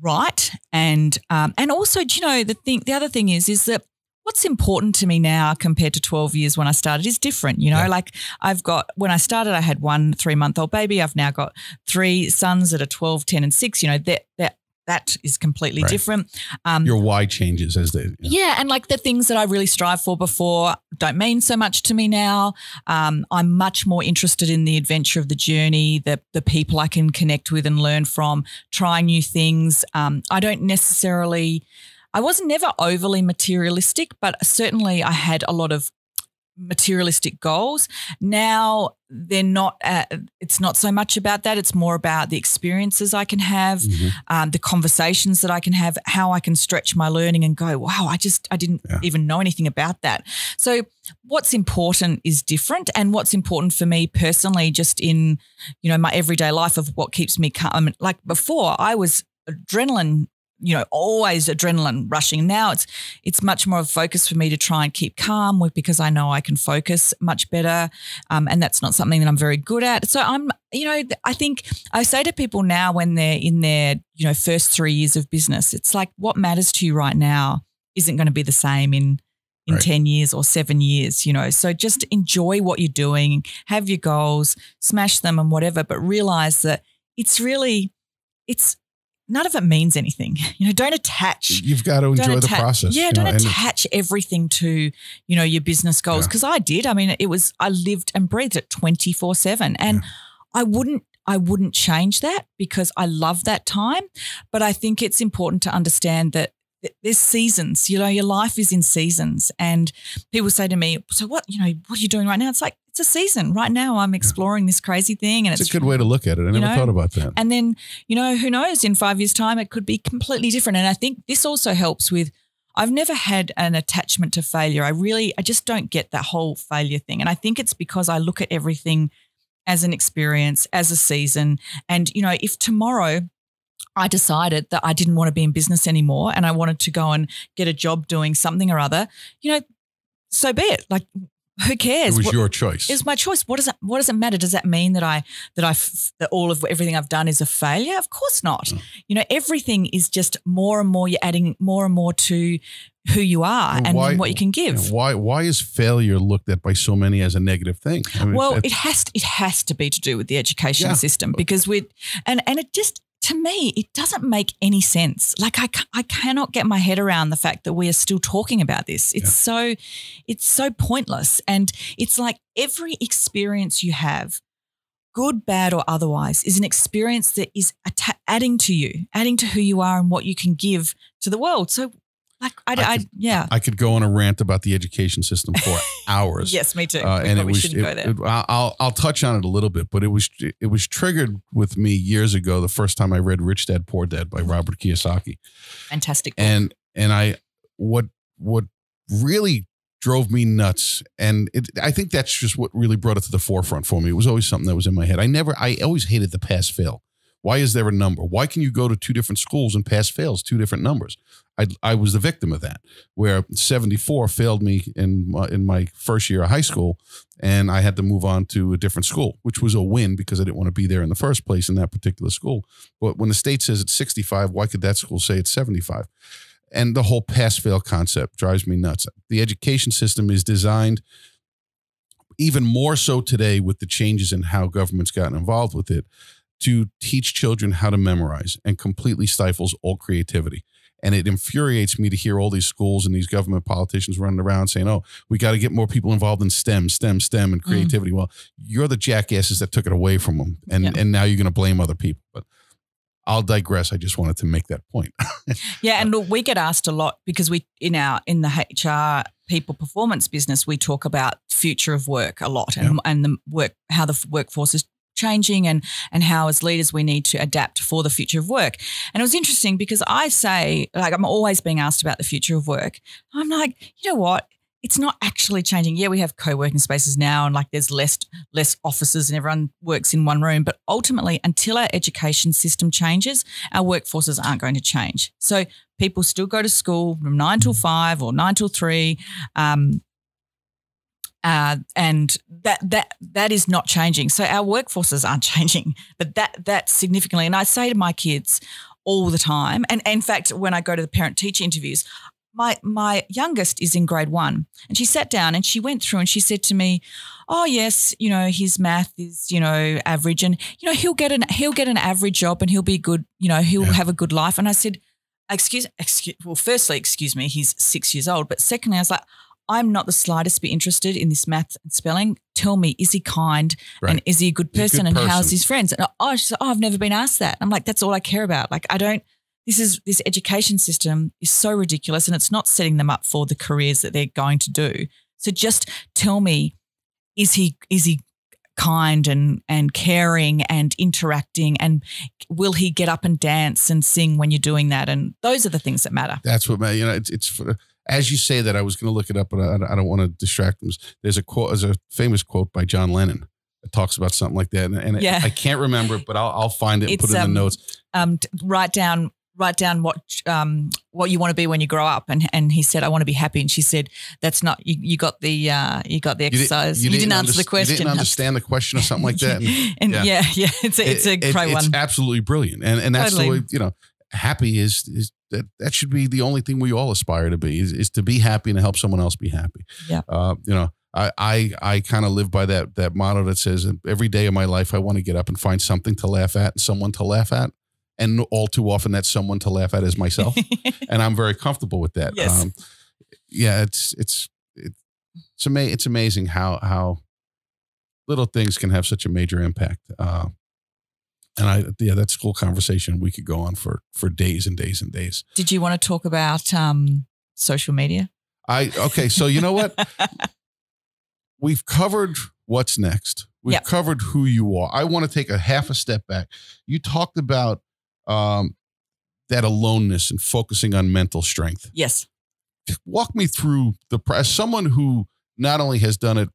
Speaker 2: right and um, and also do you know the thing the other thing is is that what's important to me now compared to 12 years when I started is different. You know,
Speaker 1: Yeah.
Speaker 2: like I've got, when I started, I had one three month old baby. I've now got three sons that are 12, 10, and six. You know, that, that, that is completely right. different.
Speaker 1: Um, Your why changes as they.
Speaker 2: Yeah. yeah. and like the things that I really strive for before don't mean so much to me now. Um, I'm much more interested in the adventure of the journey, the the people I can connect with and learn from, trying new things. Um, I don't necessarily. I was never overly materialistic, but certainly I had a lot of materialistic goals. Now they're not. Uh, it's not so much about that. It's more about the experiences I can have, mm-hmm. um, the conversations that I can have, how I can stretch my learning and go. Wow, I just I didn't yeah. even know anything about that. So what's important is different, and what's important for me personally, just in you know my everyday life of what keeps me calm. Like before, I was adrenaline you know, always adrenaline rushing. Now it's it's much more of a focus for me to try and keep calm with because I know I can focus much better, um, and that's not something that I'm very good at. So I'm, you know, I think I say to people now when they're in their you know first three years of business, it's like what matters to you right now isn't going to be the same in in right. 10 years or seven years, you know. So just enjoy what you're doing, have your goals, smash them and whatever, but realize that it's really, it's none of it means anything. You know, don't attach.
Speaker 1: You've got to enjoy the process.
Speaker 2: Yeah, don't know, attach everything to, you know, your business goals. Because yeah. I did. I mean, it was I lived and breathed it 24-7. And yeah. I wouldn't I wouldn't change that because I love that time. But I think it's important to understand that there's seasons, you know, your life is in seasons. And people say to me, So what, you know, what are you doing right now? It's like, it's a season. Right now, I'm exploring this crazy thing. And
Speaker 1: it's, it's a good way to look at it. I never know, thought about that.
Speaker 2: And then, you know, who knows, in five years' time, it could be completely different. And I think this also helps with I've never had an attachment to failure. I really, I just don't get that whole failure thing. And I think it's because I look at everything as an experience, as a season. And, you know, if tomorrow I decided that I didn't want to be in business anymore and I wanted to go and get a job doing something or other, you know, so be it. Like, who cares?
Speaker 1: It was
Speaker 2: what,
Speaker 1: your choice.
Speaker 2: It's my choice. What does it? What does it matter? Does that mean that I that I that all of everything I've done is a failure? Of course not. Mm. You know, everything is just more and more. You're adding more and more to who you are and why, what you can give.
Speaker 1: Why why is failure looked at by so many as a negative thing?
Speaker 2: I mean, well, it has to, it has to be to do with the education yeah. system because we and and it just to me, it doesn't make any sense. Like I, I cannot get my head around the fact that we are still talking about this. It's yeah. so, it's so pointless. And it's like every experience you have, good, bad, or otherwise, is an experience that is adding to you, adding to who you are and what you can give to the world. So like I, I, I could, yeah,
Speaker 1: I could go on a rant about the education system for hours.
Speaker 2: yes, me too. Uh, and it was. It, it,
Speaker 1: I'll I'll touch on it a little bit, but it was it was triggered with me years ago. The first time I read Rich Dad Poor Dad by Robert Kiyosaki.
Speaker 2: Fantastic. Book.
Speaker 1: And and I what what really drove me nuts and it, i think that's just what really brought it to the forefront for me it was always something that was in my head i never i always hated the pass fail why is there a number? Why can you go to two different schools and pass fails two different numbers? I, I was the victim of that, where 74 failed me in in my first year of high school, and I had to move on to a different school, which was a win because I didn't want to be there in the first place in that particular school. But when the state says it's 65, why could that school say it's 75? And the whole pass fail concept drives me nuts. The education system is designed even more so today with the changes in how government's gotten involved with it to teach children how to memorize and completely stifles all creativity. And it infuriates me to hear all these schools and these government politicians running around saying, oh, we got to get more people involved in STEM, STEM, STEM, and mm. creativity. Mm. Well, you're the jackasses that took it away from them. And, yeah. and now you're going to blame other people. But I'll digress. I just wanted to make that point.
Speaker 2: yeah, and look, we get asked a lot because we in our in the HR people performance business, we talk about future of work a lot and, yeah. and the work how the workforce is changing and and how as leaders we need to adapt for the future of work. And it was interesting because I say like I'm always being asked about the future of work. I'm like, you know what? It's not actually changing. Yeah, we have co-working spaces now and like there's less less offices and everyone works in one room, but ultimately until our education system changes, our workforces aren't going to change. So people still go to school from 9 till 5 or 9 till 3. Um, uh, and that that that is not changing. So our workforces aren't changing, but that that significantly. And I say to my kids all the time, and, and in fact, when I go to the parent teacher interviews, my my youngest is in grade one, and she sat down and she went through and she said to me, oh yes, you know his math is you know average, and you know he'll get an he'll get an average job and he'll be good. You know he'll
Speaker 1: Yeah.
Speaker 2: have a good life. And I said, excuse, excuse, well, firstly, excuse me, he's six years old, but secondly, I was like. I'm not the slightest bit interested in this math and spelling. Tell me, is he kind
Speaker 1: Right.
Speaker 2: and is he a good
Speaker 1: He's a
Speaker 2: person
Speaker 1: good
Speaker 2: and how's his friends? And oh, she's like, oh, I've never been asked that. I'm like, that's all I care about. Like, I don't. This is this education system is so ridiculous, and it's not setting them up for the careers that they're going to do. So just tell me, is he is he kind and and caring and interacting, and will he get up and dance and sing when you're doing that? And those are the things that matter.
Speaker 1: That's what. You know, it's, it's for, as you say that, I was going to look it up, but I, I don't want to distract them. There's a quote, there's a famous quote by John Lennon that talks about something like that. And, and
Speaker 2: Yeah.
Speaker 1: I can't remember it, but I'll, I'll find it and
Speaker 2: It's,
Speaker 1: put it in
Speaker 2: um,
Speaker 1: the notes.
Speaker 2: um, write down write down what um, what you want to be when you grow up. And and he said, I want to be happy. And she said, That's not you. You got the uh, you got the
Speaker 1: didn't-
Speaker 2: exercise. You, didn't, answer the question.
Speaker 1: You didn't understand the question or something like that. And
Speaker 2: and
Speaker 1: yeah.
Speaker 2: yeah, yeah, it's a, it's a
Speaker 1: it- it-
Speaker 2: great
Speaker 1: it's absolutely brilliant. And and that's
Speaker 2: Totally.
Speaker 1: the way, you know, happy is, is that, that should be the only thing we all aspire to be is, is to be happy and to help someone else be happy.
Speaker 2: Yeah.
Speaker 1: Uh, you know, I, I, I kind of live by that, that motto that says every day of my life, I want to get up and find something to laugh at and someone to laugh at. And all too often that someone to laugh at is myself. and I'm very comfortable with that.
Speaker 2: Yes.
Speaker 1: Um, yeah, it's, it's, it's, ama- it's amazing how, how little things can have such a major impact. Uh, and I, yeah, that school conversation we could go on for for days and days and days.
Speaker 2: Did you want to talk about um, social media?
Speaker 1: I okay, so you know what? We've covered what's next. We've
Speaker 2: Yep.
Speaker 1: covered who you are. I want to take a half a step back. You talked about um, that aloneness and focusing on mental strength.
Speaker 2: Yes.
Speaker 1: Walk me through the as someone who not only has done it,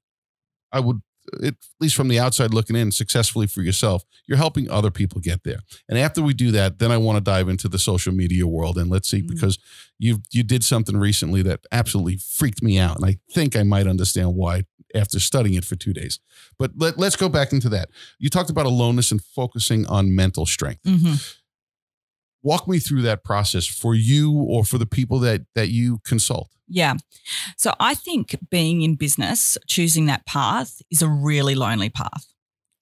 Speaker 1: I would at least from the outside looking in successfully for yourself. You're helping other people get there. And after we do that, then I want to dive into the social media world and let's see
Speaker 2: Mhm.
Speaker 1: because you you did something recently that absolutely freaked me out, and I think I might understand why after studying it for two days. But let, let's go back into that. You talked about aloneness and focusing on mental strength.
Speaker 2: hmm
Speaker 1: Walk me through that process for you or for the people that that you consult.
Speaker 2: Yeah. So I think being in business, choosing that path is a really lonely path.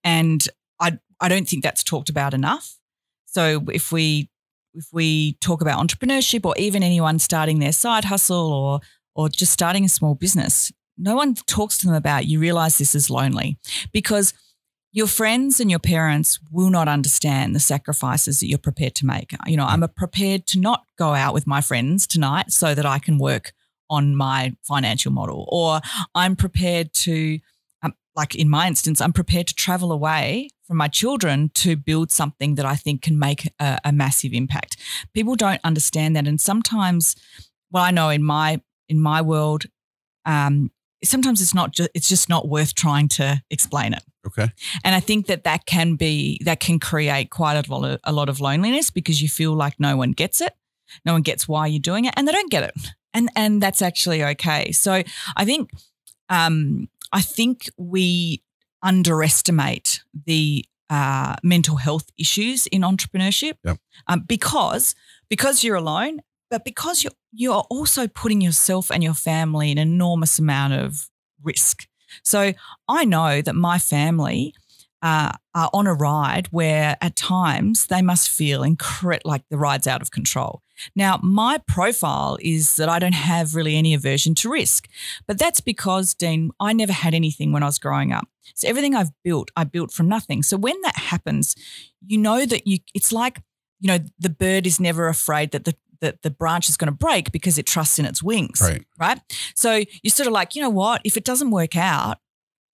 Speaker 2: And I I don't think that's talked about enough. So if we if we talk about entrepreneurship or even anyone starting their side hustle or or just starting a small business, no one talks to them about you realize this is lonely because your friends and your parents will not understand the sacrifices that you're prepared to make. You know, I'm prepared to not go out with my friends tonight so that I can work on my financial model, or I'm prepared to, um, like in my instance, I'm prepared to travel away from my children to build something that I think can make a, a massive impact. People don't understand that, and sometimes, well, I know in my in my world, um, sometimes it's not just it's just not worth trying to explain it.
Speaker 1: Okay.
Speaker 2: And I think that that can be that can create quite a lot of, a lot of loneliness because you feel like no one gets it, no one gets why you're doing it, and they don't get it, and and that's actually okay. So I think um, I think we underestimate the uh, mental health issues in entrepreneurship
Speaker 1: Yep.
Speaker 2: um, because because you're alone, but because you're you're also putting yourself and your family in an enormous amount of risk. So I know that my family uh, are on a ride where at times they must feel incre- like the ride's out of control. Now, my profile is that I don't have really any aversion to risk, but that's because, Dean, I never had anything when I was growing up. So everything I've built, I built from nothing. So when that happens, you know that you, it's like, you know, the bird is never afraid that the that the branch is going to break because it trusts in its wings
Speaker 1: Right.
Speaker 2: right? So you're sort of like, you know what? If it doesn't work out,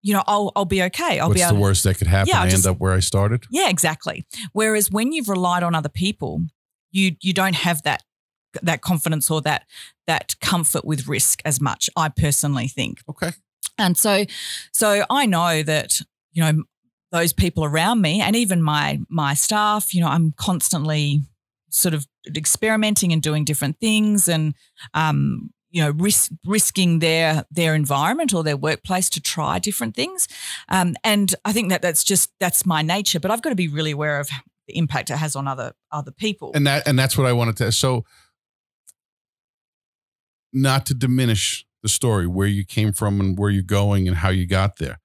Speaker 2: you know, I'll I'll be okay. I'll be
Speaker 1: What's
Speaker 2: be
Speaker 1: the
Speaker 2: able.
Speaker 1: worst that could happen?
Speaker 2: Yeah,
Speaker 1: I
Speaker 2: just-
Speaker 1: end up where I started.
Speaker 2: yeah, exactly. Whereas when you've relied on other people, you you don't have that that confidence or that that comfort with risk as much. I personally think.
Speaker 1: Okay.
Speaker 2: And so, so I know that you know those people around me, and even my my staff. You know, I'm constantly sort of experimenting and doing different things, and um, you know, risk, risking their their environment or their workplace to try different things. Um, and I think that that's just that's my nature. But I've got to be really aware of impact it has on other other people.
Speaker 1: And that and that's what I wanted to. So, not to diminish the story where you came from and where you're going and how you got there,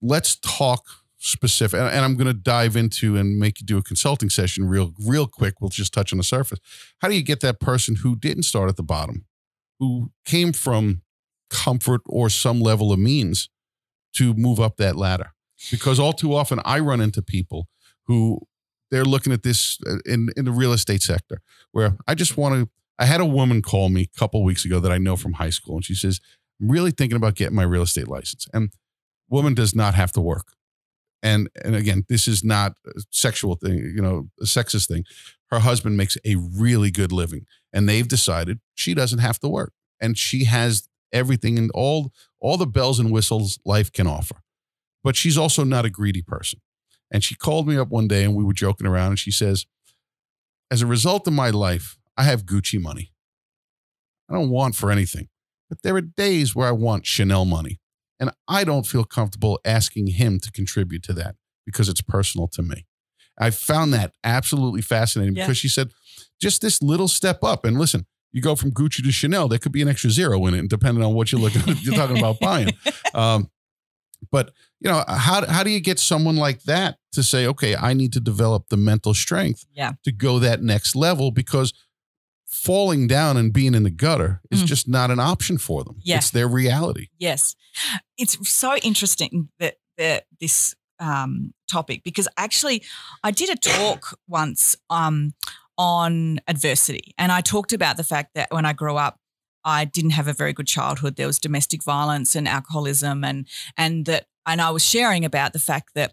Speaker 1: let's talk specific and, and I'm going to dive into and make you do a consulting session real real quick. We'll just touch on the surface. How do you get that person who didn't start at the bottom, who came from comfort or some level of means to move up that ladder? Because all too often I run into people who they're looking at this uh, in in the real estate sector where I just want to I had a woman call me a couple weeks ago that I know from high school and she says I'm really thinking about getting my real estate license. And woman does not have to work. And and again this is not a sexual thing you know a sexist thing. Her husband makes a really good living and they've decided she doesn't have to work and she has everything and all all the bells and whistles life can offer. But she's also not a greedy person and she called me up one day and we were joking around and she says as a result of my life i have gucci money i don't want for anything but there are days where i want chanel money and I don't feel comfortable asking him to contribute to that because it's personal to me. I found that absolutely fascinating yeah. because she said, just this little step up. And listen, you go from Gucci to Chanel, there could be an extra zero in it, depending on what you're looking you're talking about buying. Um, but you know, how how do you get someone like that to say, okay, I need to develop the mental strength
Speaker 2: yeah.
Speaker 1: to go that next level because falling down and being in the gutter is mm. just not an option for them. Yeah. It's their reality.
Speaker 2: Yes. It's so interesting that, that this um, topic because actually I did a talk once um, on adversity and I talked about the fact that when I grew up I didn't have a very good childhood there was domestic violence and alcoholism and and that and I was sharing about the fact that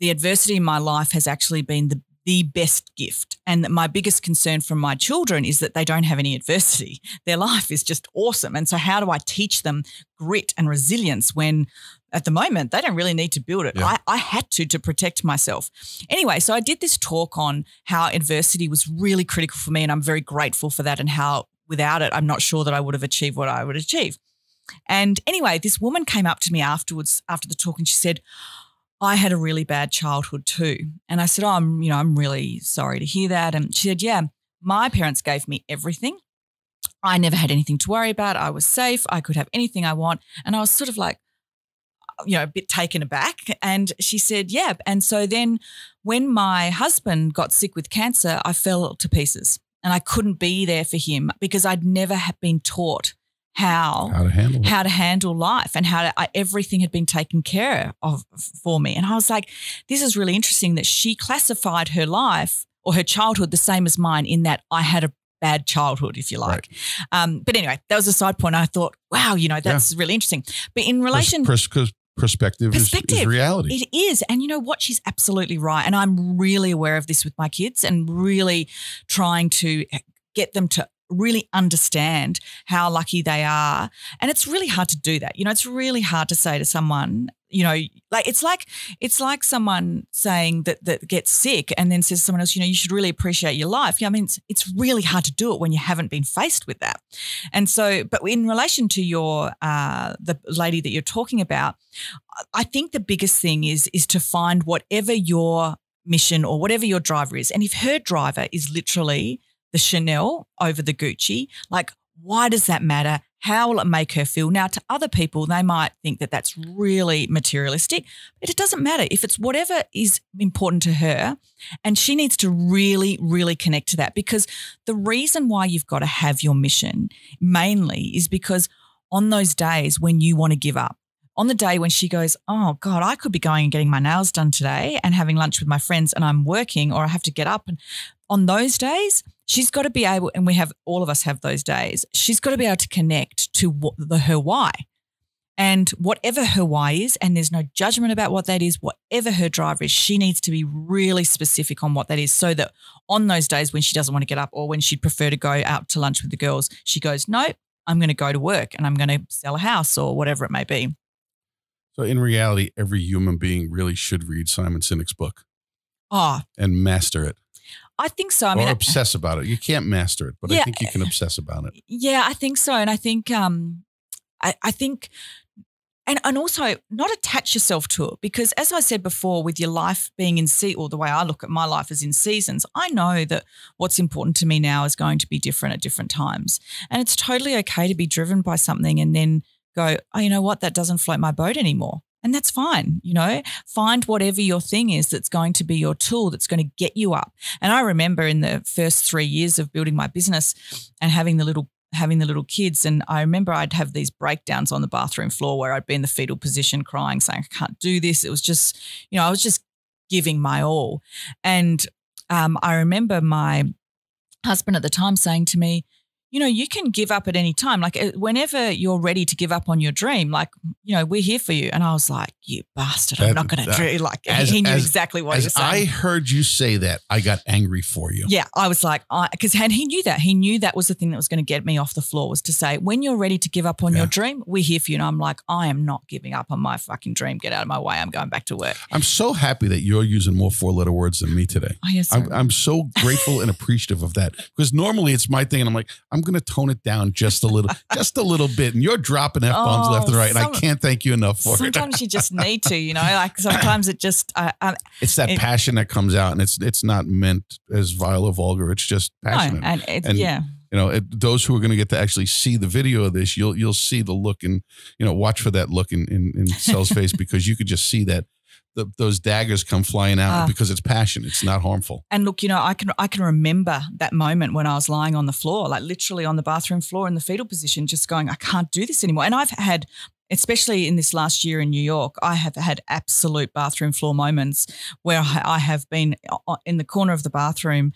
Speaker 2: the adversity in my life has actually been the the best gift. And that my biggest concern from my children is that they don't have any adversity. Their life is just awesome. And so, how do I teach them grit and resilience when at the moment they don't really need to build it? Yeah. I, I had to to protect myself. Anyway, so I did this talk on how adversity was really critical for me. And I'm very grateful for that and how without it, I'm not sure that I would have achieved what I would achieve. And anyway, this woman came up to me afterwards after the talk and she said, I had a really bad childhood too. And I said, Oh, I'm, you know, I'm really sorry to hear that. And she said, Yeah, my parents gave me everything. I never had anything to worry about. I was safe. I could have anything I want. And I was sort of like, you know, a bit taken aback. And she said, Yeah. And so then when my husband got sick with cancer, I fell to pieces and I couldn't be there for him because I'd never been taught how
Speaker 1: how to handle
Speaker 2: how to handle life and how to, I, everything had been taken care of for me. And I was like, this is really interesting that she classified her life or her childhood the same as mine in that I had a bad childhood, if you like. Right. Um, but anyway, that was a side point. I thought, wow, you know, that's yeah. really interesting. But in relation,
Speaker 1: pers- pers- perspective, perspective is, is, reality.
Speaker 2: It is, and you know what? She's absolutely right. And I'm really aware of this with my kids, and really trying to get them to really understand how lucky they are. And it's really hard to do that. You know, it's really hard to say to someone, you know, like it's like it's like someone saying that that gets sick and then says to someone else, you know, you should really appreciate your life. Yeah, I mean, it's, it's really hard to do it when you haven't been faced with that. And so, but in relation to your uh, the lady that you're talking about, I think the biggest thing is is to find whatever your mission or whatever your driver is. And if her driver is literally the Chanel over the Gucci. Like, why does that matter? How will it make her feel? Now, to other people, they might think that that's really materialistic, but it doesn't matter. If it's whatever is important to her, and she needs to really, really connect to that because the reason why you've got to have your mission mainly is because on those days when you want to give up, on the day when she goes, Oh God, I could be going and getting my nails done today and having lunch with my friends and I'm working or I have to get up. And on those days, she's got to be able, and we have all of us have those days, she's got to be able to connect to what, the her why. And whatever her why is, and there's no judgment about what that is, whatever her driver is, she needs to be really specific on what that is so that on those days when she doesn't want to get up or when she'd prefer to go out to lunch with the girls, she goes, No, I'm going to go to work and I'm going to sell a house or whatever it may be.
Speaker 1: So, in reality, every human being really should read Simon Sinek's book.
Speaker 2: Oh.
Speaker 1: And master it.
Speaker 2: I think so. I
Speaker 1: or
Speaker 2: mean,
Speaker 1: obsess about it. You can't master it, but yeah, I think you can obsess about it.
Speaker 2: Yeah, I think so. And I think, um, I, I think, and and also not attach yourself to it because, as I said before, with your life being in sea, or the way I look at my life is in seasons. I know that what's important to me now is going to be different at different times, and it's totally okay to be driven by something and then go, oh, you know what, that doesn't float my boat anymore And that's fine, you know. Find whatever your thing is that's going to be your tool that's going to get you up. And I remember in the first three years of building my business and having the little having the little kids. And I remember I'd have these breakdowns on the bathroom floor where I'd be in the fetal position crying, saying, I can't do this. It was just, you know, I was just giving my all. And um, I remember my husband at the time saying to me, you know, you can give up at any time. Like uh, whenever you're ready to give up on your dream, like, you know, we're here for you. And I was like, you bastard, I'm not going to do like, as, he knew as, exactly what he was saying.
Speaker 1: I heard you say that, I got angry for you.
Speaker 2: Yeah. I was like, because and he knew that. He knew that was the thing that was going to get me off the floor was to say, when you're ready to give up on yeah. your dream, we're here for you. And I'm like, I am not giving up on my fucking dream. Get out of my way. I'm going back to work.
Speaker 1: I'm so happy that you're using more four letter words than me today.
Speaker 2: Oh, yes.
Speaker 1: I'm, I'm so grateful and appreciative of that because normally it's my thing. And I'm like, I'm going to tone it down just a little, just a little bit. And you're dropping F bombs oh, left and right. and I can't thank you enough for
Speaker 2: sometimes
Speaker 1: it.
Speaker 2: Sometimes you just need to, you know, like sometimes it just, uh,
Speaker 1: it's that it, passion that comes out and it's, it's not meant as vile or vulgar. It's just passionate.
Speaker 2: No, and, and yeah.
Speaker 1: You know, it, those who are going to get to actually see the video of this, you'll you'll see the look and you know watch for that look in in, in Cell's face because you could just see that the, those daggers come flying out uh, because it's passion. It's not harmful.
Speaker 2: And look, you know, I can I can remember that moment when I was lying on the floor, like literally on the bathroom floor in the fetal position, just going, I can't do this anymore. And I've had especially in this last year in New York, I have had absolute bathroom floor moments where I have been in the corner of the bathroom,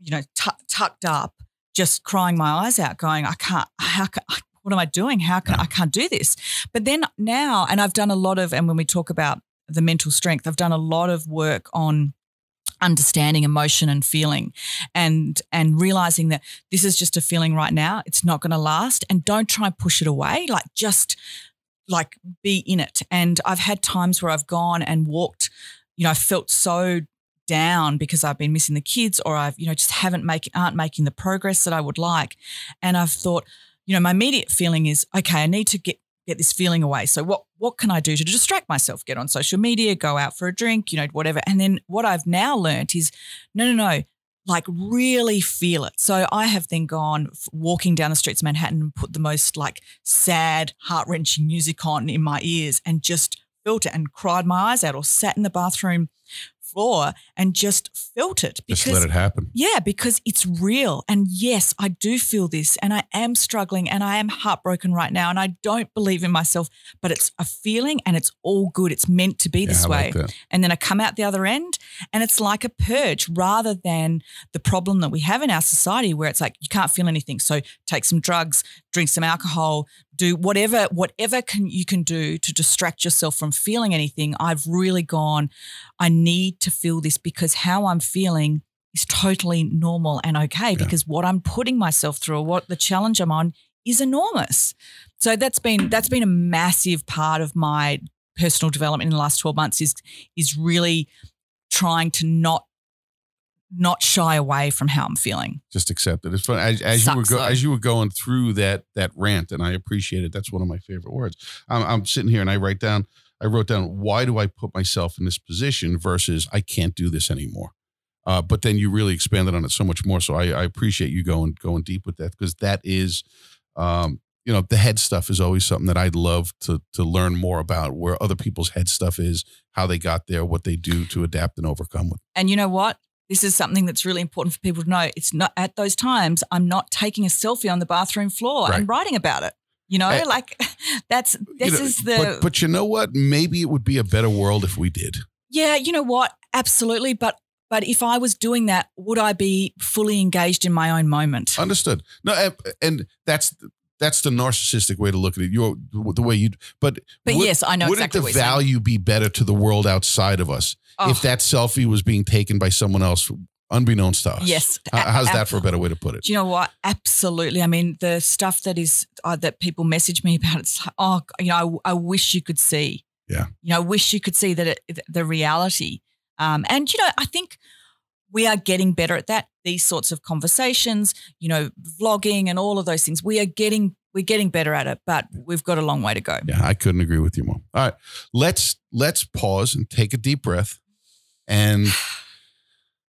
Speaker 2: you know, t- tucked up, just crying my eyes out, going, I can't, how can, what am I doing? How can I can't do this? But then now, and I've done a lot of, and when we talk about the mental strength. I've done a lot of work on understanding emotion and feeling and and realizing that this is just a feeling right now. It's not going to last. And don't try and push it away. Like just like be in it. And i've had times where i've gone and walked you know i felt so down because i've been missing the kids or i've you know just haven't make aren't making the progress that i would like. And i've thought you know my immediate feeling is okay i need to get get this feeling away. So what what can I do to distract myself? Get on social media, go out for a drink, you know, whatever. And then what I've now learned is no, no, no, like really feel it. So I have then gone walking down the streets of Manhattan and put the most like sad, heart wrenching music on in my ears and just felt it and cried my eyes out or sat in the bathroom floor and just felt it.
Speaker 1: Because, just let it happen.
Speaker 2: Yeah, because it's real. And yes, I do feel this and I am struggling and I am heartbroken right now and I don't believe in myself, but it's a feeling and it's all good. It's meant to be yeah, this way. Like and then I come out the other end and it's like a purge rather than the problem that we have in our society where it's like you can't feel anything. So take some drugs, drink some alcohol, do whatever whatever can you can do to distract yourself from feeling anything i've really gone i need to feel this because how i'm feeling is totally normal and okay yeah. because what i'm putting myself through or what the challenge i'm on is enormous so that's been that's been a massive part of my personal development in the last 12 months is is really trying to not not shy away from how I'm feeling.
Speaker 1: Just accept it. It's fun as, as you were go, as you were going through that that rant, and I appreciate it. That's one of my favorite words. I'm, I'm sitting here and I write down. I wrote down why do I put myself in this position versus I can't do this anymore. Uh, but then you really expanded on it so much more. So I, I appreciate you going going deep with that because that is, um, you know, the head stuff is always something that I'd love to to learn more about. Where other people's head stuff is, how they got there, what they do to adapt and overcome with.
Speaker 2: And you know what? This is something that's really important for people to know. It's not at those times, I'm not taking a selfie on the bathroom floor right. and writing about it. You know, uh, like that's this you know, is the.
Speaker 1: But, but you know what? Maybe it would be a better world if we did.
Speaker 2: Yeah, you know what? Absolutely. But but if I was doing that, would I be fully engaged in my own moment?
Speaker 1: Understood. No, and, and that's that's the narcissistic way to look at it. You're the way you, but
Speaker 2: but would, yes, I know. Exactly.
Speaker 1: Wouldn't
Speaker 2: exactly
Speaker 1: the value be better to the world outside of us oh. if that selfie was being taken by someone else, unbeknownst to us?
Speaker 2: Yes.
Speaker 1: how's that for a better way to put it?
Speaker 2: Do you know what? Absolutely. I mean, the stuff that is uh, that people message me about, it's like, oh, you know, I, I, wish you could see.
Speaker 1: Yeah.
Speaker 2: You know, I wish you could see that it, the reality. Um, and you know, I think we are getting better at that. These sorts of conversations, you know, vlogging and all of those things. We are getting we're getting better at it, but we've got a long way to go.
Speaker 1: Yeah, I couldn't agree with you more. All right, let's let's pause and take a deep breath and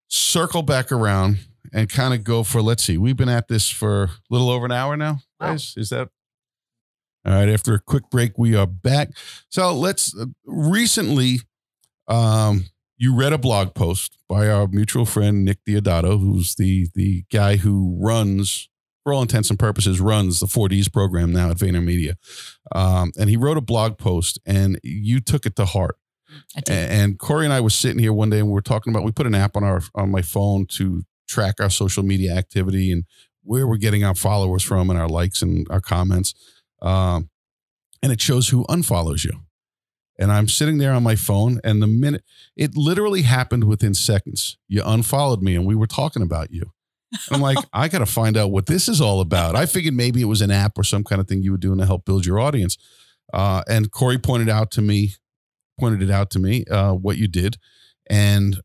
Speaker 1: circle back around and kind of go for let's see. We've been at this for a little over an hour now, guys. Wow. Is that All right. After a quick break, we are back. So let's uh, recently, um, you read a blog post by our mutual friend Nick Diodato, who's the the guy who runs, for all intents and purposes, runs the 4Ds program now at VaynerMedia. Um, and he wrote a blog post, and you took it to heart. And Corey and I was sitting here one day, and we were talking about we put an app on our on my phone to track our social media activity and where we're getting our followers from and our likes and our comments. Um, and it shows who unfollows you. And I'm sitting there on my phone, and the minute it literally happened within seconds, you unfollowed me, and we were talking about you. I'm like, I got to find out what this is all about. I figured maybe it was an app or some kind of thing you were doing to help build your audience. Uh, and Corey pointed out to me, pointed it out to me, uh, what you did, and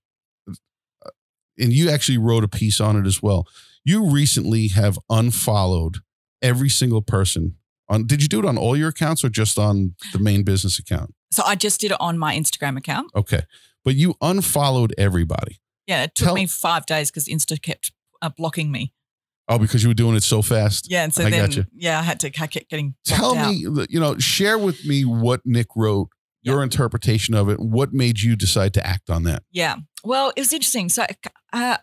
Speaker 1: uh, and you actually wrote a piece on it as well. You recently have unfollowed every single person on. Did you do it on all your accounts or just on the main business account?
Speaker 2: So I just did it on my Instagram account.
Speaker 1: Okay. But you unfollowed everybody.
Speaker 2: Yeah, it took Tell, me five days because Insta kept uh, blocking me.
Speaker 1: Oh, because you were doing it so fast.
Speaker 2: Yeah, and so I then yeah, I had to. I kept getting.
Speaker 1: Tell
Speaker 2: me,
Speaker 1: out. you know, share with me what Nick wrote, your interpretation of it. What made you decide to act on that?
Speaker 2: Yeah, well, it was interesting. So, uh,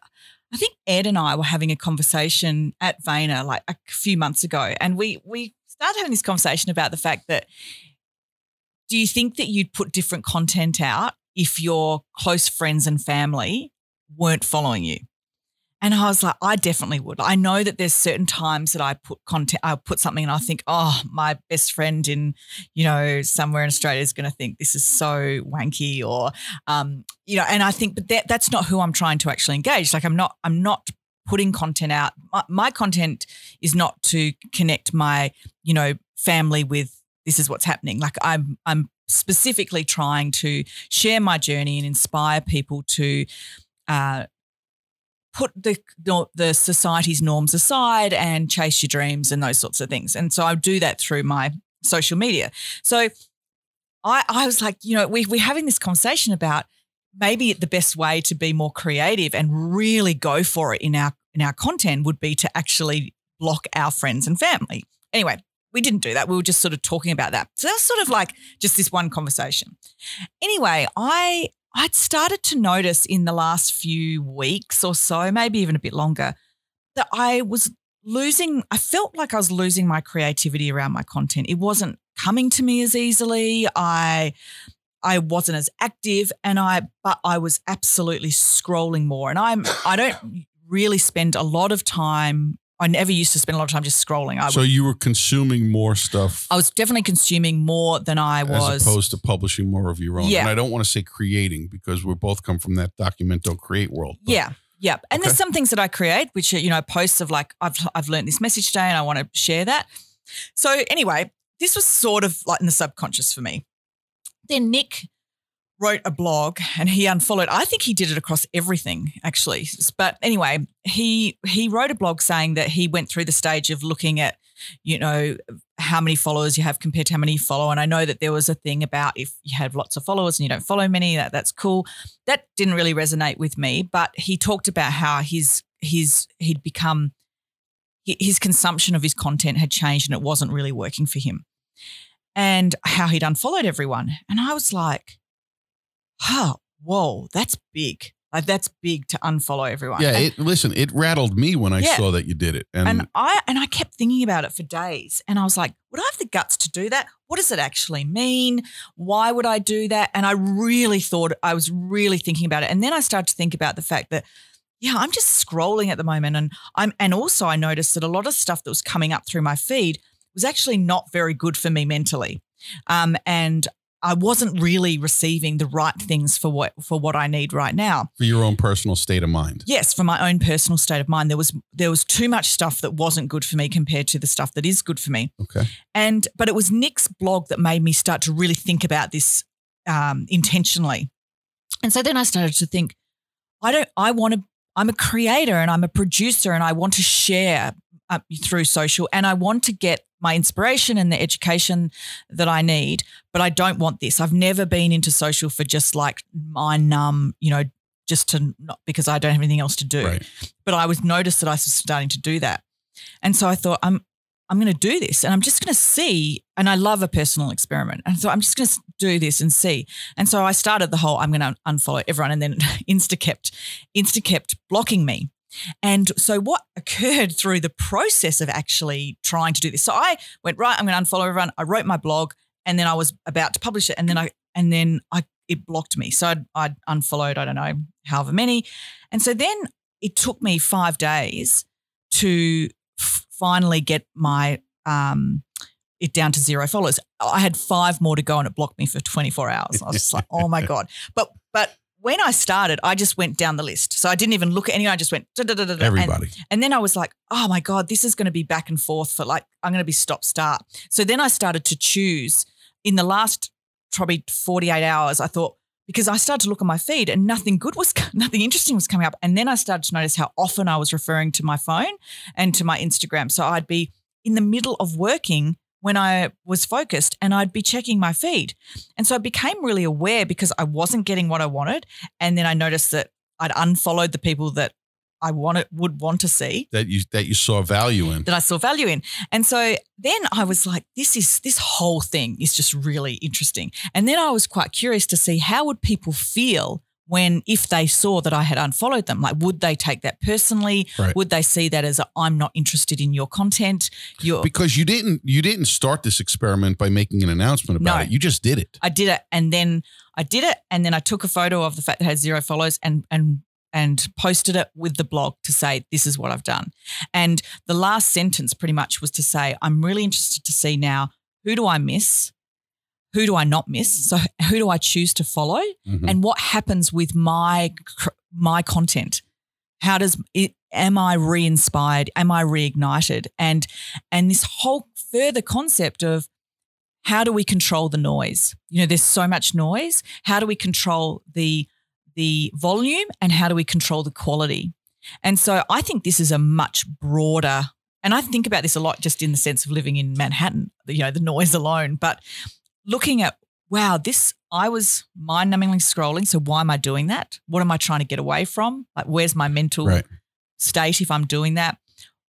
Speaker 2: I think Ed and I were having a conversation at Vayner like a few months ago, and we we started having this conversation about the fact that do you think that you'd put different content out if your close friends and family weren't following you? And I was like, I definitely would. I know that there's certain times that I put content, I put something and I think, oh, my best friend in, you know, somewhere in Australia is going to think this is so wanky or, um, you know, and I think, but that, that's not who I'm trying to actually engage. Like I'm not, I'm not putting content out. My, my content is not to connect my, you know, family with this is what's happening. Like I'm, I'm specifically trying to share my journey and inspire people to, uh, put the the society's norms aside and chase your dreams and those sorts of things. And so I do that through my social media. So I I was like, you know, we we're having this conversation about maybe the best way to be more creative and really go for it in our in our content would be to actually block our friends and family. Anyway, we didn't do that. We were just sort of talking about that. So that was sort of like just this one conversation. Anyway, I I'd started to notice in the last few weeks or so, maybe even a bit longer, that I was losing, I felt like I was losing my creativity around my content. It wasn't coming to me as easily. I I wasn't as active and I but I was absolutely scrolling more. And I'm I don't really spend a lot of time I never used to spend a lot of time just scrolling. I
Speaker 1: so would, you were consuming more stuff.
Speaker 2: I was definitely consuming more than I was,
Speaker 1: as opposed to publishing more of your own. Yeah. And I don't want to say creating because we both come from that document don't create world.
Speaker 2: But. Yeah. Yep. And okay. there's some things that I create, which are, you know, posts of like, I've, I've learned this message today and I want to share that. So anyway, this was sort of like in the subconscious for me. Then Nick wrote a blog and he unfollowed. I think he did it across everything actually. But anyway, he he wrote a blog saying that he went through the stage of looking at, you know, how many followers you have compared to how many you follow. And I know that there was a thing about if you have lots of followers and you don't follow many, that that's cool. That didn't really resonate with me. But he talked about how his his he'd become his consumption of his content had changed and it wasn't really working for him. And how he'd unfollowed everyone. And I was like, oh, whoa, that's big. Like that's big to unfollow everyone.
Speaker 1: Yeah, it, listen, it rattled me when I yeah. saw that you did it,
Speaker 2: and, and I and I kept thinking about it for days, and I was like, would I have the guts to do that? What does it actually mean? Why would I do that? And I really thought I was really thinking about it, and then I started to think about the fact that yeah, I'm just scrolling at the moment, and I'm and also I noticed that a lot of stuff that was coming up through my feed was actually not very good for me mentally. Um, and I wasn't really receiving the right things for what for what I need right now.
Speaker 1: For your own personal state of mind.
Speaker 2: Yes, for my own personal state of mind. There was there was too much stuff that wasn't good for me compared to the stuff that is good for me.
Speaker 1: Okay.
Speaker 2: And but it was Nick's blog that made me start to really think about this um, intentionally. And so then I started to think, I don't I want to I'm a creator and I'm a producer and I want to share uh, through social and I want to get my inspiration and the education that I need, but I don't want this. I've never been into social for just like mind numb, you know, just to not because I don't have anything else to do. Right. But I was noticed that I was starting to do that. And so I thought, I'm I'm going to do this and I'm just going to see. And I love a personal experiment. And so I'm just going to do this and see. And so I started the whole I'm going to unfollow everyone. And then Insta kept, Insta kept blocking me. And so what occurred through the process of actually trying to do this? So I went, right, I'm going to unfollow everyone. I wrote my blog and then I was about to publish it. And then I, and then I, it blocked me. So I'd, I'd unfollowed, I don't know, however many. And so then it took me five days to f- finally get my um, it down to zero followers. I had five more to go and it blocked me for 24 hours. I was just like, oh my God. But but when I started, I just went down the list. So I didn't even look at anyone. I just went
Speaker 1: everybody.
Speaker 2: And, and, then I was like, oh my God, this is going to be back and forth for like, I'm going to be stop start. So then I started to choose in the last probably 48 hours. I thought, because I started to look at my feed and nothing good was, nothing interesting was coming up. And then I started to notice how often I was referring to my phone and to my Instagram. So I'd be in the middle of working when I was focused and I'd be checking my feed. And so I became really aware because I wasn't getting what I wanted. And then I noticed that I'd unfollowed the people that I wanted would want to see
Speaker 1: that you that you saw value in
Speaker 2: that I saw value in, and so then I was like, this is this whole thing is just really interesting, and then I was quite curious to see how would people feel when if they saw that I had unfollowed them, like would they take that personally? Right. Would they see that as i am not interested in your content?
Speaker 1: Because you didn't you didn't start this experiment by making an announcement about no, it. You just did it.
Speaker 2: I did it, and then I did it, and then I took a photo of the fact that it had zero follows, and and and posted it with the blog to say, This is what I've done. And the last sentence pretty much was to say, I'm really interested to see now who do I miss? Who do I not miss? So who do I choose to follow? Mm-hmm. And what happens with my my content? How does it am I re-inspired? Am I reignited? And and this whole further concept of how do we control the noise? You know, there's so much noise. How do we control the the volume and how do we control the quality? And so I think this is a much broader, and I think about this a lot just in the sense of living in Manhattan, you know, the noise alone, but looking at, wow, this, I was mind numbingly scrolling. So why am I doing that? What am I trying to get away from? Like, where's my mental right. state if I'm doing that?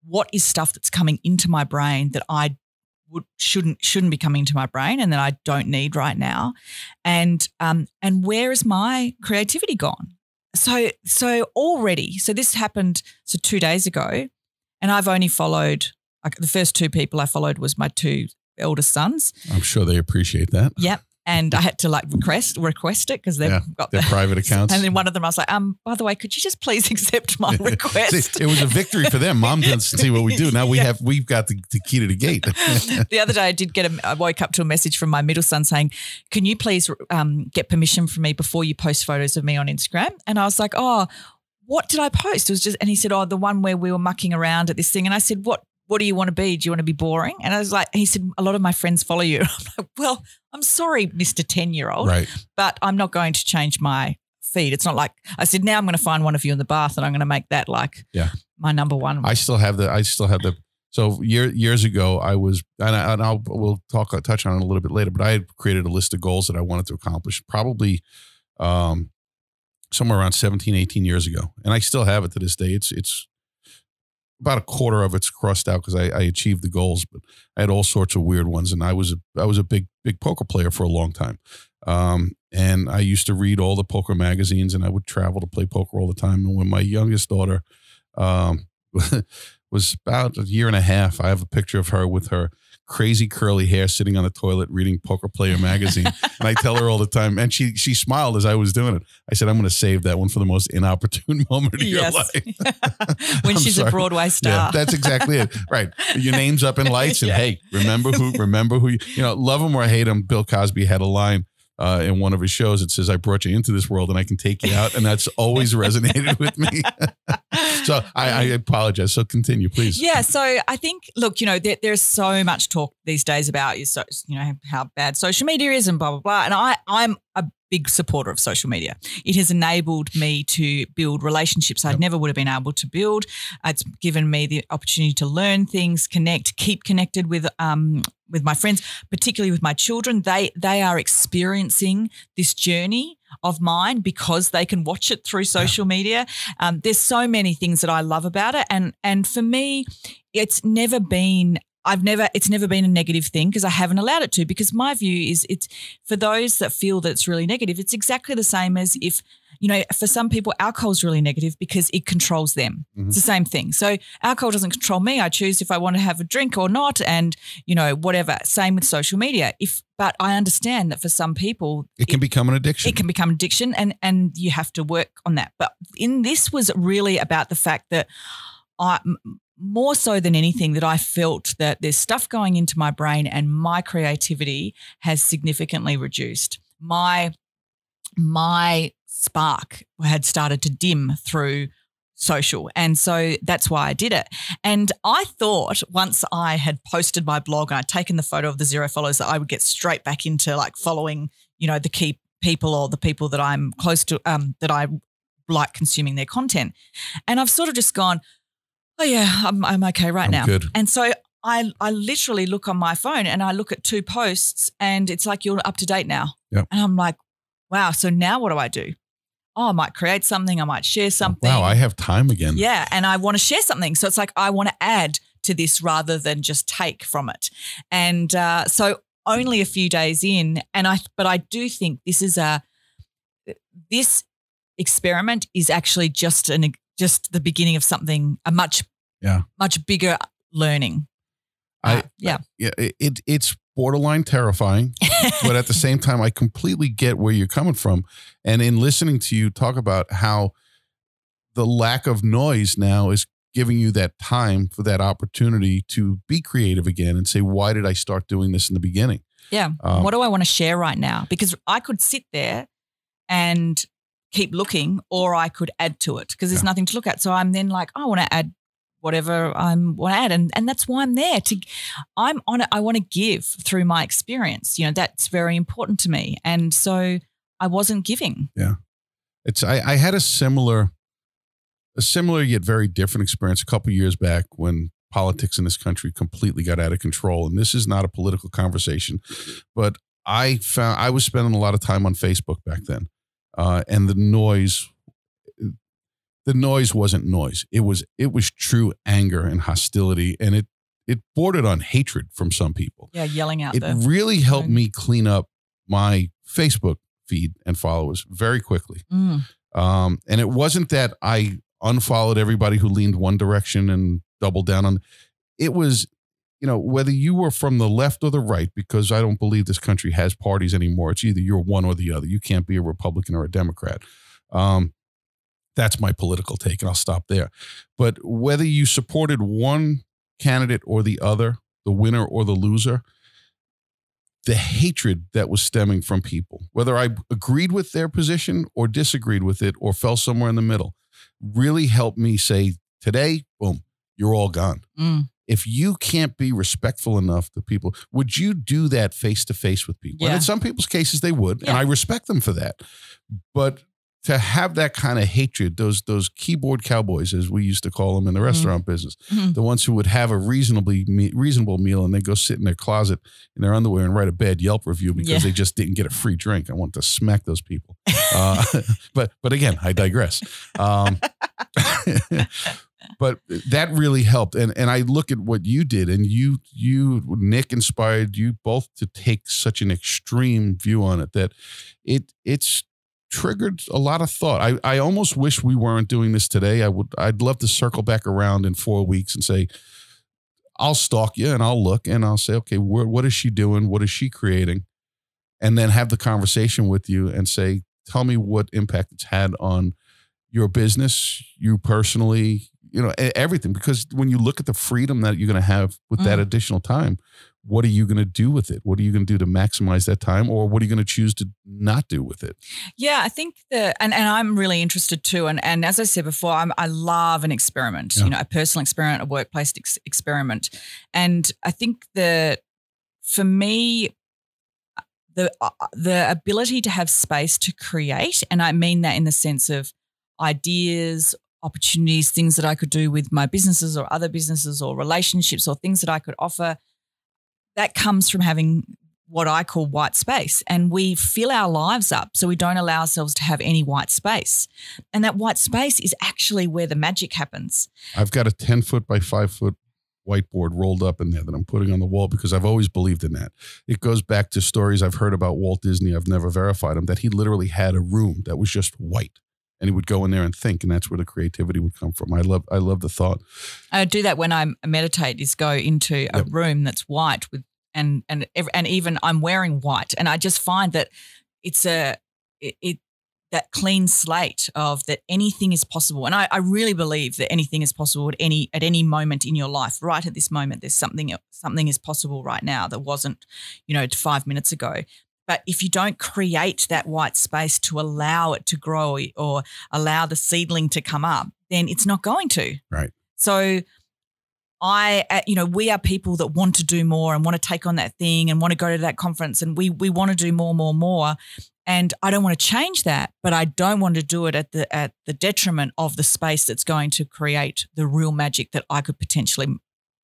Speaker 2: What is stuff that's coming into my brain that I would shouldn't shouldn't be coming to my brain and that I don't need right now, and um and where is my creativity gone? So so already so this happened so two days ago, and I've only followed like the first two people I followed was my two eldest sons.
Speaker 1: I'm sure they appreciate that.
Speaker 2: Yep and I had to like request request it because they've yeah,
Speaker 1: got their the, private accounts.
Speaker 2: And then one of them, I was like, um, by the way, could you just please accept my request?
Speaker 1: see, it was a victory for them. Mom doesn't see what we do. Now we yeah. have we've got the, the, key to the gate.
Speaker 2: the other day, I did get a. I woke up to a message from my middle son saying, "Can you please um, get permission from me before you post photos of me on Instagram?" And I was like, "Oh." What did I post? It was just, and he said, "Oh, the one where we were mucking around at this thing." And I said, "What? What do you want to be? Do you want to be boring? And I was like, he said, a lot of my friends follow you. I'm like, well, I'm sorry, Mr. 10 year old, right. but I'm not going to change my feed. It's not like I said, now I'm going to find one of you in the bath and I'm going to make that like yeah. my number one.
Speaker 1: I still have the, I still have the, so year, years ago, I was, and, I, and I'll, we'll talk, touch on it a little bit later, but I had created a list of goals that I wanted to accomplish probably, um, somewhere around 17, 18 years ago. And I still have it to this day. It's, it's, about a quarter of it's crossed out because I, I, achieved the goals, but I had all sorts of weird ones. And I was a, I was a big big poker player for a long time, um, and I used to read all the poker magazines, and I would travel to play poker all the time. And when my youngest daughter um, was about a year and a half, I have a picture of her with her crazy curly hair sitting on the toilet reading Poker Player magazine. and I tell her all the time, and she she smiled as I was doing it. I said, I'm going to save that one for the most inopportune moment of yes. your
Speaker 2: life. when she's sorry. a Broadway star. Yeah,
Speaker 1: that's exactly it. Right. Your name's up in lights, and yeah. hey, remember who, remember who, you, you know, love him or hate him. Bill Cosby had a line uh, in one of his shows. It says, I brought you into this world and I can take you out. And that's always resonated with me. so I, I, apologize. So continue, please.
Speaker 2: Yeah. So I think, look, you know, there, there's so much talk these days about, you know, how bad social media is and blah, blah, blah. And I, I'm a big supporter of social media. It has enabled me to build relationships I yep. never would have been able to build. It's given me the opportunity to learn things, connect, keep connected with um, with my friends, particularly with my children. They they are experiencing this journey of mine because they can watch it through social yeah. media. Um, there's so many things that I love about it, and and for me, it's never been I've never, it's never been a negative thing because I haven't allowed it to. Because my view is it's for those that feel that it's really negative, it's exactly the same as if, you know, for some people, alcohol is really negative because it controls them. Mm-hmm. It's the same thing. So alcohol doesn't control me. I choose if I want to have a drink or not, and you know, whatever. Same with social media. If, but I understand that for some people,
Speaker 1: it can become an addiction.
Speaker 2: It can become addiction, and and you have to work on that. But in this was really about the fact that I more so than anything that I felt that there's stuff going into my brain and my creativity has significantly reduced. My my spark had started to dim through social. And so that's why I did it. And I thought once I had posted my blog and I'd taken the photo of the zero followers that I would get straight back into like following, you know, the key people or the people that I'm close to um that I like consuming their content. And I've sort of just gone, oh yeah, I'm, I'm okay right
Speaker 1: I'm
Speaker 2: now.
Speaker 1: Good.
Speaker 2: And so I, I literally look on my phone and I look at two posts and it's like you're up to date now.
Speaker 1: Yep.
Speaker 2: And I'm like, wow, so now what do I do? Oh, I might create something, I might share something.
Speaker 1: Wow, I have time again.
Speaker 2: Yeah. And I want to share something. So it's like I want to add to this rather than just take from it. And uh, so only a few days in, and I but I do think this is a this experiment is actually just an just the beginning of something a much
Speaker 1: yeah
Speaker 2: much bigger learning.
Speaker 1: I uh, yeah yeah it it's borderline terrifying, but at the same time, I completely get where you're coming from. And in listening to you talk about how the lack of noise now is giving you that time for that opportunity to be creative again and say, why did I start doing this in the beginning?
Speaker 2: Yeah. Um, what do I want to share right now? Because I could sit there and keep looking or I could add to it because there's yeah. nothing to look at. So I'm then like, oh, I want to add whatever I'm want to add. And and that's why I'm there to I'm on it. I want to give through my experience. You know, that's very important to me. And so I wasn't giving.
Speaker 1: Yeah. It's I, I had a similar a similar yet very different experience a couple years back when politics in this country completely got out of control. And this is not a political conversation, but I found I was spending a lot of time on Facebook back then uh, and the noise the noise wasn't noise. It was it was true anger and hostility and it it bordered on hatred from some people.
Speaker 2: Yeah yelling out
Speaker 1: it the, really helped me clean up my facebook feed and followers very quickly. Mm. um, and it wasn't that i unfollowed everybody who leaned one direction and doubled down on it was you know, whether you were from the left or the right, because I don't believe this country has parties anymore. It's either you're one or the other. You can't be a Republican or a Democrat. Um, that's my political take, and I'll stop there. But whether you supported one candidate or the other, the winner or the loser, the hatred that was stemming from people, whether I agreed with their position or disagreed with it or fell somewhere in the middle, really helped me say, today, boom, you're all gone. Mm if you can't be respectful enough to people, would you do that face to face with people? Yeah. And in some people's cases, they would, yeah. and I respect them for that. But to have that kind of hatred, those those keyboard cowboys, as we used to call them in the mm-hmm. restaurant mm-hmm. business, mm-hmm. the ones who would have a reasonably reasonable meal and they go sit in their closet in their underwear and write a bad Yelp review because yeah. they just didn't get a free drink. I want to smack those people. Uh, but but again, I digress. Um, but that really helped. And and i look at what you did and you you nick inspired you both to take such an extreme view on it that it it's triggered a lot of thought. I i almost wish we weren't doing this today. I would i'd love to circle back around in four weeks and say i'll stalk you and i'll look and i'll say okay wh- what is she doing? What is she creating and then have the conversation with you and say tell me what impact it's had on your business, you personally, you know everything because when you look at the freedom that you're going to have with mm. that additional time what are you going to do with it what are you going to do to maximize that time or what are you going to choose to not do with it
Speaker 2: yeah i think that and, and i'm really interested too and, and as i said before I'm, i love an experiment yeah. you know a personal experiment a workplace ex- experiment and i think that for me the uh, the ability to have space to create and i mean that in the sense of ideas opportunities, things that I could do with my businesses or other businesses or relationships or things that I could offer. That comes from having what I call white space. And we fill our lives up so we don't allow ourselves to have any white space. And that white space is actually where the magic happens.
Speaker 1: I've got a 10 foot by five foot whiteboard rolled up in there that I'm putting on the wall because I've always believed in that. It goes back to stories I've heard about Walt Disney. I've never verified them that he literally had a room that was just white and he would go in there and think and that's where the creativity would come from. I love i love the thought.
Speaker 2: I do that when i meditate is go into a yep. room that's white with and and and even i'm wearing white and i just find that it's a it, it that clean slate of that anything is possible and I, I, really believe that anything is possible at any at any moment in your life. Right at this moment there's something something is possible right now that wasn't you know five minutes ago but if you don't create that white space to allow it to grow or allow the seedling to come up, then it's not going to.
Speaker 1: Right.
Speaker 2: So I, uh, you know, we are people that want to do more and want to take on that thing and want to go to that conference and we we want to do more, more, more. And I don't want to change that, but I don't want to do it at the at the detriment of the space that's going to create the real magic that I could potentially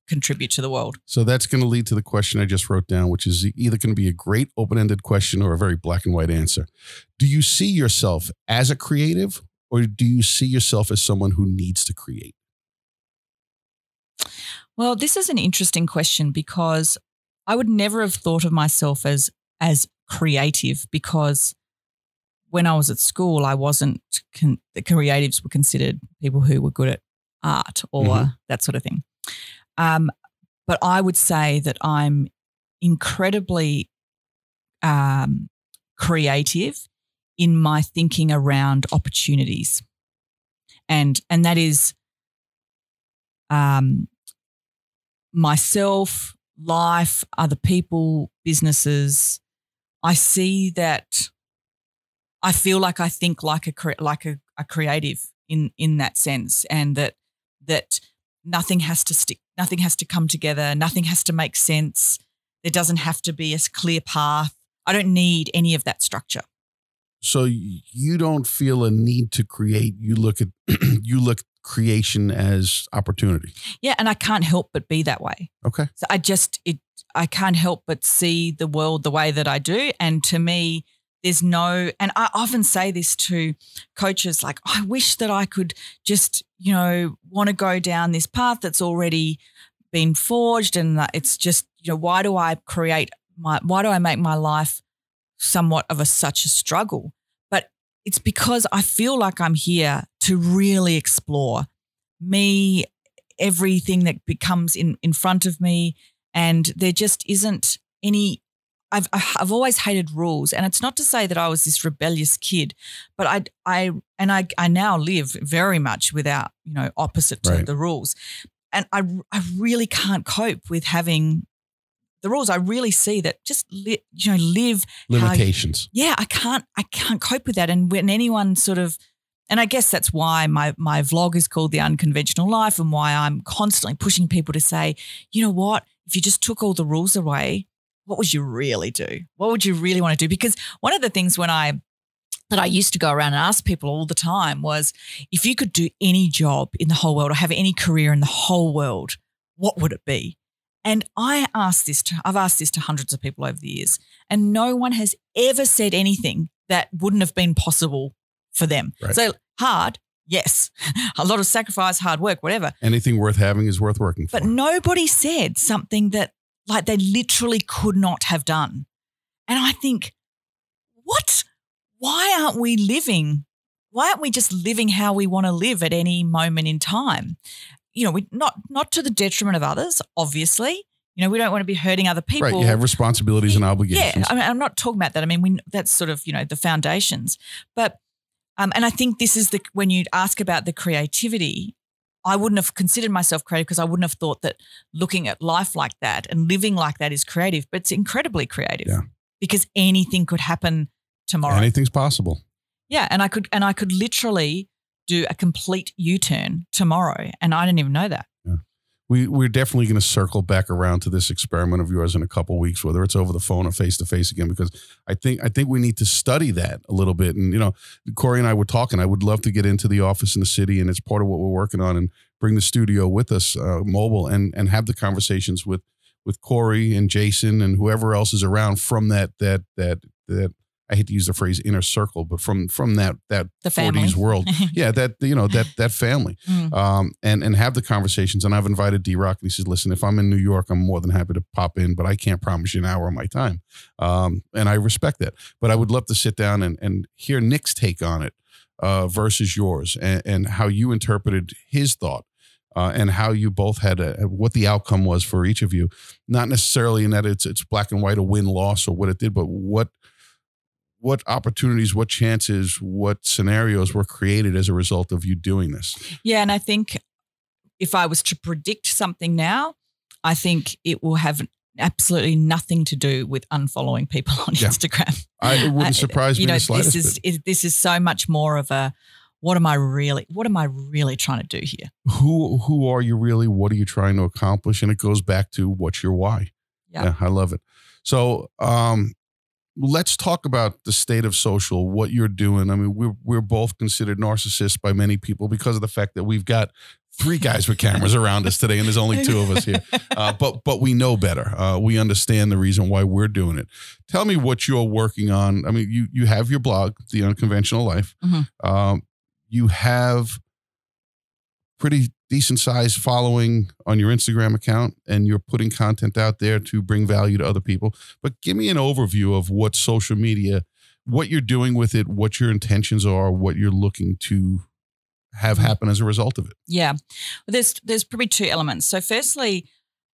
Speaker 2: contribute to the world.
Speaker 1: So that's going to lead to the question I just wrote down, which is either going to be a great open ended question or a very black and white answer. Do you see yourself as a creative or do you see yourself as someone who needs to create?
Speaker 2: Well, this is an interesting question because I would never have thought of myself as as creative because when I was at school, I wasn't con- the creatives were considered people who were good at art or mm-hmm. that sort of thing. Um, but I would say that I'm incredibly um, creative in my thinking around opportunities, and and that is um, myself, life, other people, businesses. I see that. I feel like I think like a like a, a creative in in that sense, and that that nothing has to stick nothing has to come together. Nothing has to make sense. There doesn't have to be a clear path. I don't need any of that structure.
Speaker 1: So you don't feel a need to create you look at you look creation as opportunity?
Speaker 2: Yeah and i can't help but be that way.
Speaker 1: Okay.
Speaker 2: So i just it i can't help but see the world the way that i do. And to me there's no, and I often say this to coaches like, I wish that I could just, you know, want to go down this path that's already been forged. And it's just, you know, why do I create my, why do I make my life somewhat of a such a struggle? But it's because I feel like I'm here to really explore me, everything that becomes in, in front of me. And there just isn't any I've I've always hated rules, and it's not to say that I was this rebellious kid, but I I and I I now live very much without you know opposite to right. the rules, and I I really can't cope with having the rules. I really see that just li, you know live
Speaker 1: limitations.
Speaker 2: Yeah, I can't I can't cope with that, and when anyone sort of and I guess that's why my my vlog is called The Unconventional Life and why I'm constantly pushing people to say, you know what, if you just took all the rules away, what would you really do? What would you really want to do? Because one of the things when I that I used to go around and ask people all the time was if you could do any job in the whole world or have any career in the whole world, what would it be? And I asked this to I've asked this to hundreds of people over the years, and no one has ever said anything that wouldn't have been possible for them. Right. So hard, yes. A lot of sacrifice, hard work, whatever.
Speaker 1: Anything worth having is worth working
Speaker 2: for. But nobody said something that like they literally could not have done. And I think, what? Why aren't we living? Why aren't we just living how we want to live at any moment in time? You know, we not not to the detriment of others, obviously. You know, we don't want to be hurting other people.
Speaker 1: Right, you have responsibilities and obligations.
Speaker 2: Yeah, I mean, I'm not talking about that. I mean, we that's sort of you know the foundations, but um, and I think this is the when you ask about the creativity, I wouldn't have considered myself creative because I wouldn't have thought that looking at life like that and living like that is creative, but it's incredibly creative yeah. because anything could happen tomorrow.
Speaker 1: Anything's possible.
Speaker 2: Yeah, and I could and I could literally do a complete U-turn tomorrow and I didn't even know that
Speaker 1: we we're definitely going to circle back around to this experiment of yours in a couple weeks, whether it's over the phone or face to face again, because I think I think we need to study that a little bit. And you know, Corey and I were talking. I would love to get into the office in the city, and it's part of what we're working on, and bring the studio with us, uh, mobile, and and have the conversations with with Corey and Jason and whoever else is around from that that that that I hate to use the phrase inner circle, but from from that that
Speaker 2: 4Ds
Speaker 1: world, yeah, that you know that that family, mm. um, and and have the conversations. And I've invited DRock, and he says, "Listen, if I'm in New York, I'm more than happy to pop in, but I can't promise you an hour of my time." Um, and I respect that, but I would love to sit down and and hear Nick's take on it uh, versus yours, and, and how you interpreted his thought. Uh, and how you both had a, what the outcome was for each of you, not necessarily in that it's it's black and white, a win loss or what it did, but what what opportunities, what chances, what scenarios were created as a result of you doing this?
Speaker 2: Yeah, and I think if I was to predict something now, I think it will have absolutely nothing to do with unfollowing people on yeah. Instagram.
Speaker 1: I, it wouldn't surprise uh, me. You know,
Speaker 2: this is, this is so much more of a what am I really what am I really trying to do here?
Speaker 1: Who who are you really? What are you trying to accomplish? And it goes back to what's your why. Yeah, yeah I love it. So um let's talk about the state of social, what you're doing. I mean, we're we're both considered narcissists by many people because of the fact that we've got three guys with cameras around us today, and there's only two of us here. Uh, but but we know better. Uh, we understand the reason why we're doing it. Tell me what you're working on. I mean, you you have your blog, The Unconventional Life. Mm-hmm. Um, you have pretty decent sized following on your Instagram account and you're putting content out there to bring value to other people. But give me an overview of what social media, what you're doing with it, what your intentions are, what you're looking to have mm-hmm. happen as a result of it.
Speaker 2: Yeah. Well, there's there's probably two elements. So firstly,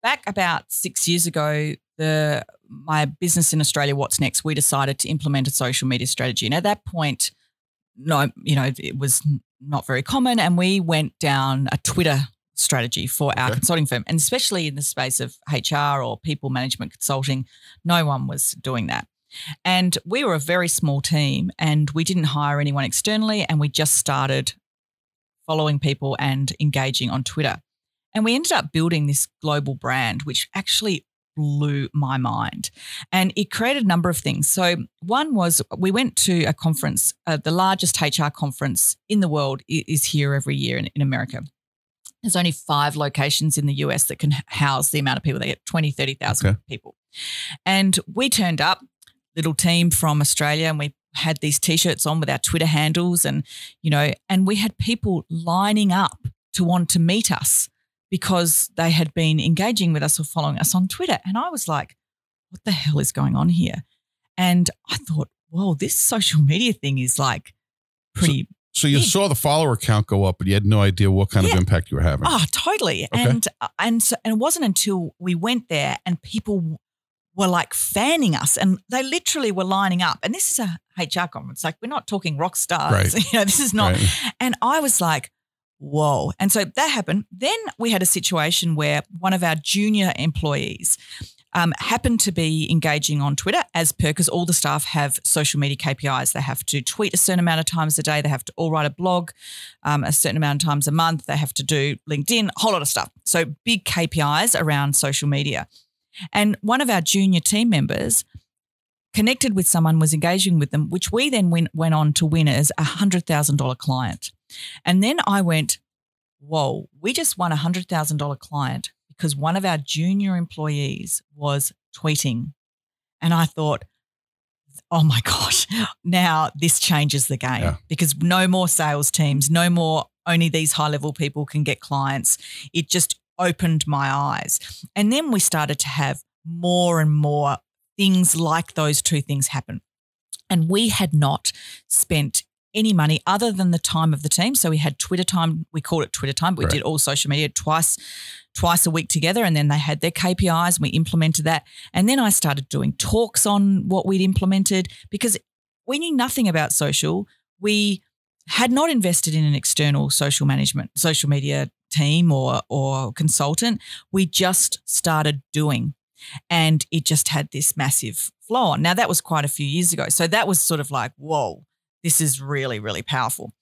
Speaker 2: back about 6 years ago, the my business in Australia, What's Next, we decided to implement a social media strategy. And at that point, no, you know, it was not very common. And we went down a Twitter strategy for our okay. consulting firm. And especially in the space of HR or people management consulting, no one was doing that. And we were a very small team and we didn't hire anyone externally. And we just started following people and engaging on Twitter. And we ended up building this global brand, which actually blew my mind. And it created a number of things. So, one was we went to a conference, uh, the largest HR conference in the world is here every year in, in America. There's only five locations in the US that can house the amount of people. They get 20, 30,000 okay. people. And we turned up, little team from Australia, and we had these t-shirts on with our Twitter handles and, you know, and we had people lining up to want to meet us because they had been engaging with us or following us on Twitter. And I was like, what the hell is going on here? And I thought, whoa, this social media thing is like pretty.
Speaker 1: So, so you big. saw the follower count go up, but you had no idea what kind yeah. of impact you were having.
Speaker 2: Oh, totally. Okay. And uh, and so, and it wasn't until we went there and people were like fanning us, and they literally were lining up. And this is a HR conference, like we're not talking rock stars. Right. You know, this is not. Right. And I was like, whoa. And so that happened. Then we had a situation where one of our junior employees um, happened to be engaging on Twitter as per, because all the staff have social media KPIs. They have to tweet a certain amount of times a day. They have to all write a blog um, a certain amount of times a month. They have to do LinkedIn, a whole lot of stuff. So big KPIs around social media. And one of our junior team members connected with someone, was engaging with them, which we then went, went on to win as a $100,000 client. And then I went, whoa, we just won a $100,000 client because one of our junior employees was tweeting. And I thought, oh my gosh, now this changes the game yeah. because no more sales teams, no more only these high level people can get clients. It just opened my eyes. And then we started to have more and more things like those two things happen. And we had not spent any money other than the time of the team. So we had Twitter time. We called it Twitter time. But we right. did all social media twice, twice a week together, and then they had their KPIs. And we implemented that, and then I started doing talks on what we'd implemented because we knew nothing about social. We had not invested in an external social management, social media team or or consultant. We just started doing, and it just had this massive flow on. Now that was quite a few years ago, so that was sort of like whoa this is really, really powerful.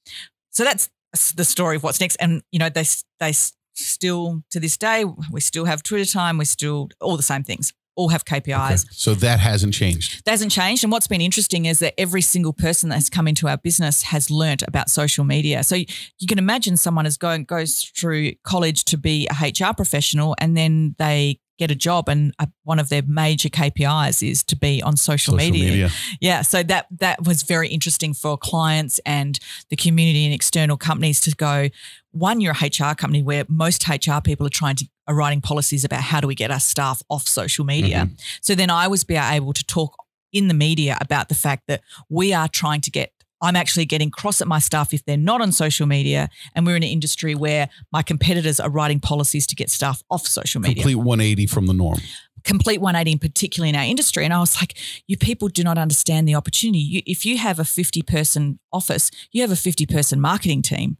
Speaker 2: So that's the story of what's next. And, you know, they, they still, to this day, we still have Twitter time. We still, all the same things, all have KPIs. Okay.
Speaker 1: So that hasn't changed.
Speaker 2: That hasn't changed. And what's been interesting is that every single person that's come into our business has learnt about social media. So you can imagine someone is going, goes through college to be a HR professional and then they get a job and uh, one of their major KPIs is to be on social,
Speaker 1: Social
Speaker 2: media.
Speaker 1: media.
Speaker 2: Yeah, so that that was very interesting for clients and the community and external companies to go. One, you're a HR company where most HR people are trying to are writing policies about how do we get our staff off social media. So then I was be able to talk in the media about the fact that we are trying to get. I'm actually getting cross at my staff if they're not on social media, and we're in an industry where my competitors are writing policies to get staff off social media.
Speaker 1: Complete 180 from the norm.
Speaker 2: complete 180 particularly in our industry and i was like you people do not understand the opportunity. You, if you have a 50 person office you have a 50 person marketing team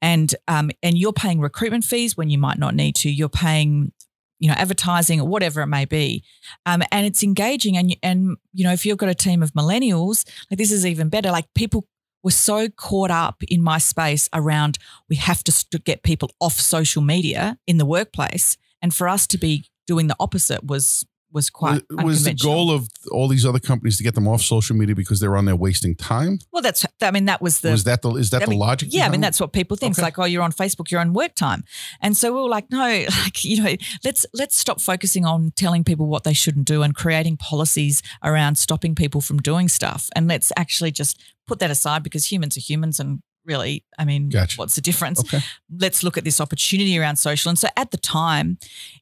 Speaker 2: and um, and you're paying recruitment fees when you might not need to. You're paying you know advertising or whatever it may be um, and it's engaging and and you know if you've got a team of millennials like this is even better. Like people were so caught up in my space around we have to get people off social media in the workplace and for us to be doing the opposite was was quite
Speaker 1: was, the goal of all these other companies to get them off social media because they're on there wasting time?
Speaker 2: well that's i mean that was the
Speaker 1: was that the is that
Speaker 2: I
Speaker 1: the
Speaker 2: mean,
Speaker 1: logic?
Speaker 2: Yeah, I mean that's what people think. It's
Speaker 1: Okay.
Speaker 2: like, oh, you're on Facebook, you're on work time, and so we were like, no, like you know, let's let's stop focusing on telling people what they shouldn't do and creating policies around stopping people from doing stuff, and let's actually just put that aside because humans are humans, and really, I mean,
Speaker 1: Gotcha.
Speaker 2: what's the difference?
Speaker 1: Okay.
Speaker 2: Let's look at this opportunity around social. And so at the time,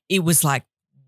Speaker 2: it was like.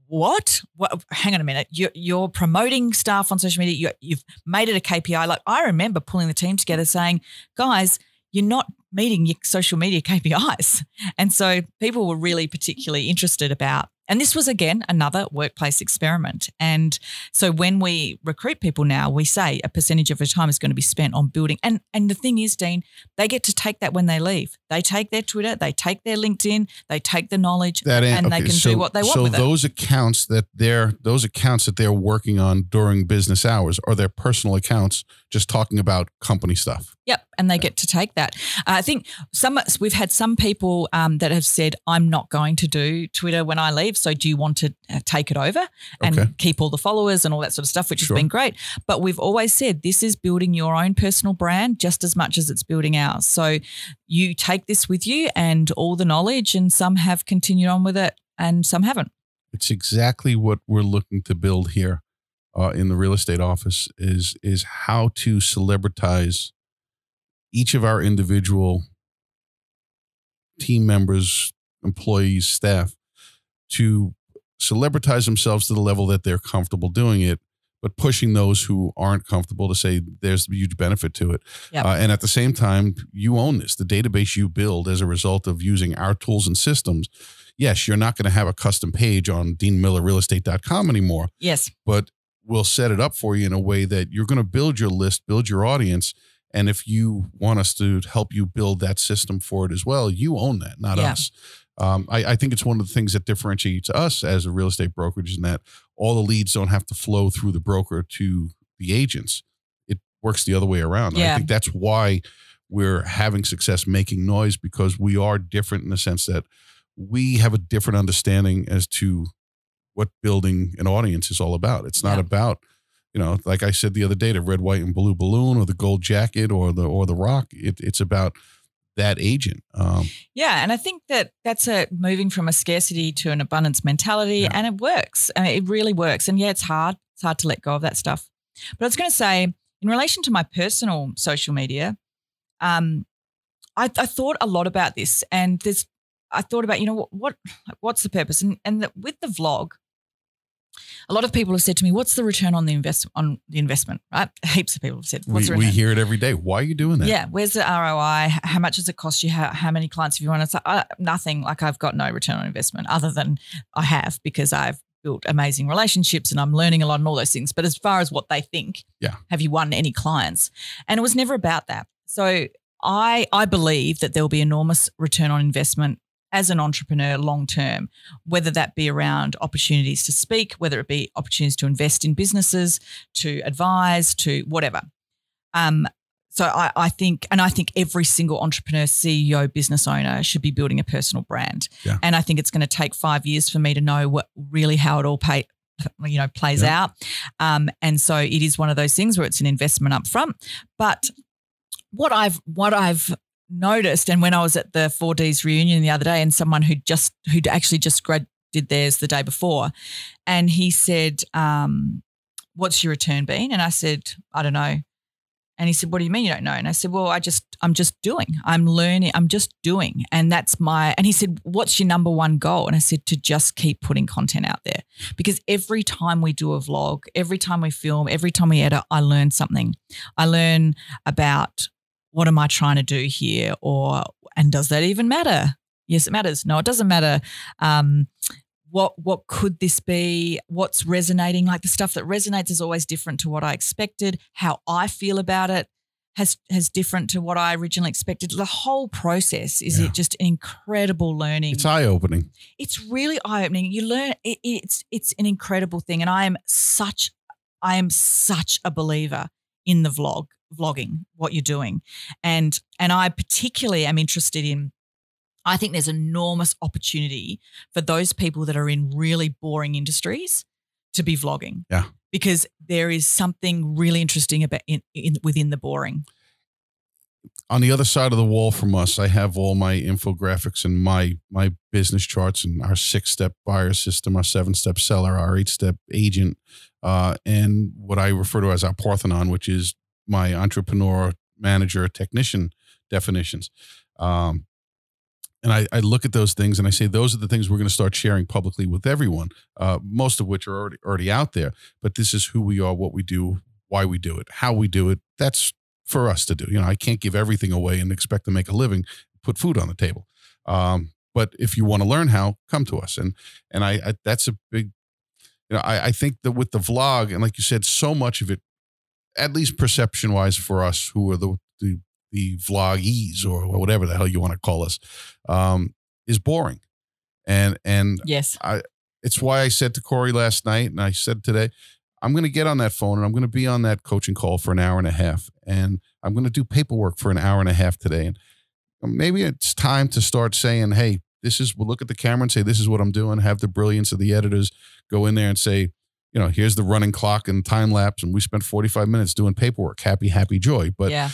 Speaker 2: What? What? Hang on a minute. You're, you're promoting staff on social media. You, you've made it a KPI. Like I remember pulling the team together, saying, "Guys, you're not meeting your social media KPIs. And so people were really particularly interested about, and this was again another workplace experiment. And so when we recruit people now, we say a percentage of their time is going to be spent on building. And and the thing is, Dean, they get to take that when they leave. They take their Twitter, they take their LinkedIn, they take the knowledge,
Speaker 1: that
Speaker 2: and they can
Speaker 1: so,
Speaker 2: do what they want
Speaker 1: So
Speaker 2: with it.
Speaker 1: those accounts that they're those accounts that they're working on during business hours are their personal accounts, just talking about company stuff.
Speaker 2: Yep, and they get to take that. Uh, I think some we've had some people um, that have said, "I'm not going to do Twitter when I leave." So, do you want to uh, take it over and
Speaker 1: Okay.
Speaker 2: keep all the followers and all that sort of stuff, which
Speaker 1: Sure.
Speaker 2: has been great. But we've always said this is building your own personal brand just as much as it's building ours. So, you take this with you and all the knowledge, and some have continued on with it, and some haven't.
Speaker 1: It's exactly what we're looking to build here uh, in the real estate office is is how to celebritize each of our individual team members, employees, staff to celebritize themselves to the level that they're comfortable doing it, but pushing those who aren't comfortable to say there's a huge benefit to it.
Speaker 2: Yep.
Speaker 1: Uh, and at the same time, you own this. The database you build as a result of using our tools and systems. Yes, you're not going to have a custom page on deanmillerrealestate.com anymore,
Speaker 2: Yes,
Speaker 1: but we'll set it up for you in a way that you're going to build your list, build your audience. And if you want us to help you build that system for it as well, you own that, not
Speaker 2: Yeah.
Speaker 1: us. Um, I, I think it's one of the things that differentiates us as a real estate brokerage in that all the leads don't have to flow through the broker to the agents. It works the other way around. And I think that's why we're having success making noise because we are different in the sense that we have a different understanding as to what building an audience is all about. It's not
Speaker 2: Yeah.
Speaker 1: about, you know, like I said the other day, the red, white, and blue balloon or the gold jacket or the or the rock. It, it's about that agent. Um,
Speaker 2: Yeah, and I think that that's a moving from a scarcity to an abundance mentality,
Speaker 1: Yeah.
Speaker 2: and it works. I mean, it really works. And yeah, it's hard. It's hard to let go of that stuff. But I was going to say, in relation to my personal social media, um, I, I thought a lot about this, and there's, I thought about, you know, what, what what's the purpose, and and the, with the vlog. A lot of people have said to me, "What's the return on the invest on the investment?" Right? Heaps of people have said, "What's
Speaker 1: we,
Speaker 2: the
Speaker 1: we hear it every day. Why are you doing that?
Speaker 2: Yeah, where's the ROI? How much does it cost you? How, how many clients have you won? It's like, uh, nothing. Like I've got no return on investment other than I have because I've built amazing relationships and I'm learning a lot and all those things. But as far as what they think,
Speaker 1: Yeah.
Speaker 2: have you won any clients? And it was never about that. So I I believe that there will be enormous return on investment as an entrepreneur long term, whether that be around opportunities to speak, whether it be opportunities to invest in businesses, to advise, to whatever. Um, so I, I think, and I think every single entrepreneur, CEO, business owner should be building a personal brand.
Speaker 1: Yeah.
Speaker 2: And I think it's going to take five years for me to know what really how it all pay, you know, plays
Speaker 1: Yeah.
Speaker 2: out. Um, and so it is one of those things where it's an investment up front. But what I've what I've noticed, and when I was at the 4Ds reunion the other day, and someone who just who'd actually just grad did theirs the day before, and he said, um, "What's your return been?" And I said, "I don't know." And he said, "What do you mean you don't know?" And I said, "Well, I just I'm just doing. I'm learning. I'm just doing." And that's my and he said, "What's your number one goal?" And I said, "To just keep putting content out there." Because every time we do a vlog, every time we film, every time we edit, I learn something. I learn about what am I trying to do here or and does that even matter? Yes, it matters. No, it doesn't matter. Um, what what could this be what's resonating like the stuff that resonates is always different to what i expected how i feel about it has has different to what i originally expected the whole process is
Speaker 1: Yeah.
Speaker 2: it just incredible learning
Speaker 1: It's eye opening.
Speaker 2: it's really eye-opening you learn it, it's it's an incredible thing and i am such i am such a believer in the vlog vlogging what you're doing and and i particularly am interested in I think there's enormous opportunity for those people that are in really boring industries to be vlogging.
Speaker 1: Yeah.
Speaker 2: Because there is something really interesting about in, in within the boring.
Speaker 1: on the other side of the wall from us, I have all my infographics and my my business charts and our six step buyer system, our seven step seller, our eight step agent, uh, and what I refer to as our Parthenon, which is my entrepreneur, manager, technician definitions. Um, and I, I look at those things and I say those are the things we're going to start sharing publicly with everyone, uh, most of which are already already out there. But this is who we are, what we do, why we do it, how we do it. That's for us to do. You know, I can't give everything away and expect to make a living, put food on the table. Um, but if you want to learn how, come to us. And and I, I that's a big, you know, I, I think that with the vlog and like you said, so much of it, at least perception wise for us who are the the the vloggies or whatever the hell you want to call us, um, is boring. And and
Speaker 2: Yes.
Speaker 1: I, it's why I said to Corey last night, and I said today, I'm going to get on that phone and I'm going to be on that coaching call for an hour and a half, and I'm going to do paperwork for an hour and a half today. And maybe it's time to start saying, "Hey, this is." We'll look at the camera and say, "This is what I'm doing." Have the brilliance of the editors go in there and say, "You know, here's the running clock and time lapse, and we spent 45 minutes doing paperwork. Happy, happy, joy." But
Speaker 2: yeah,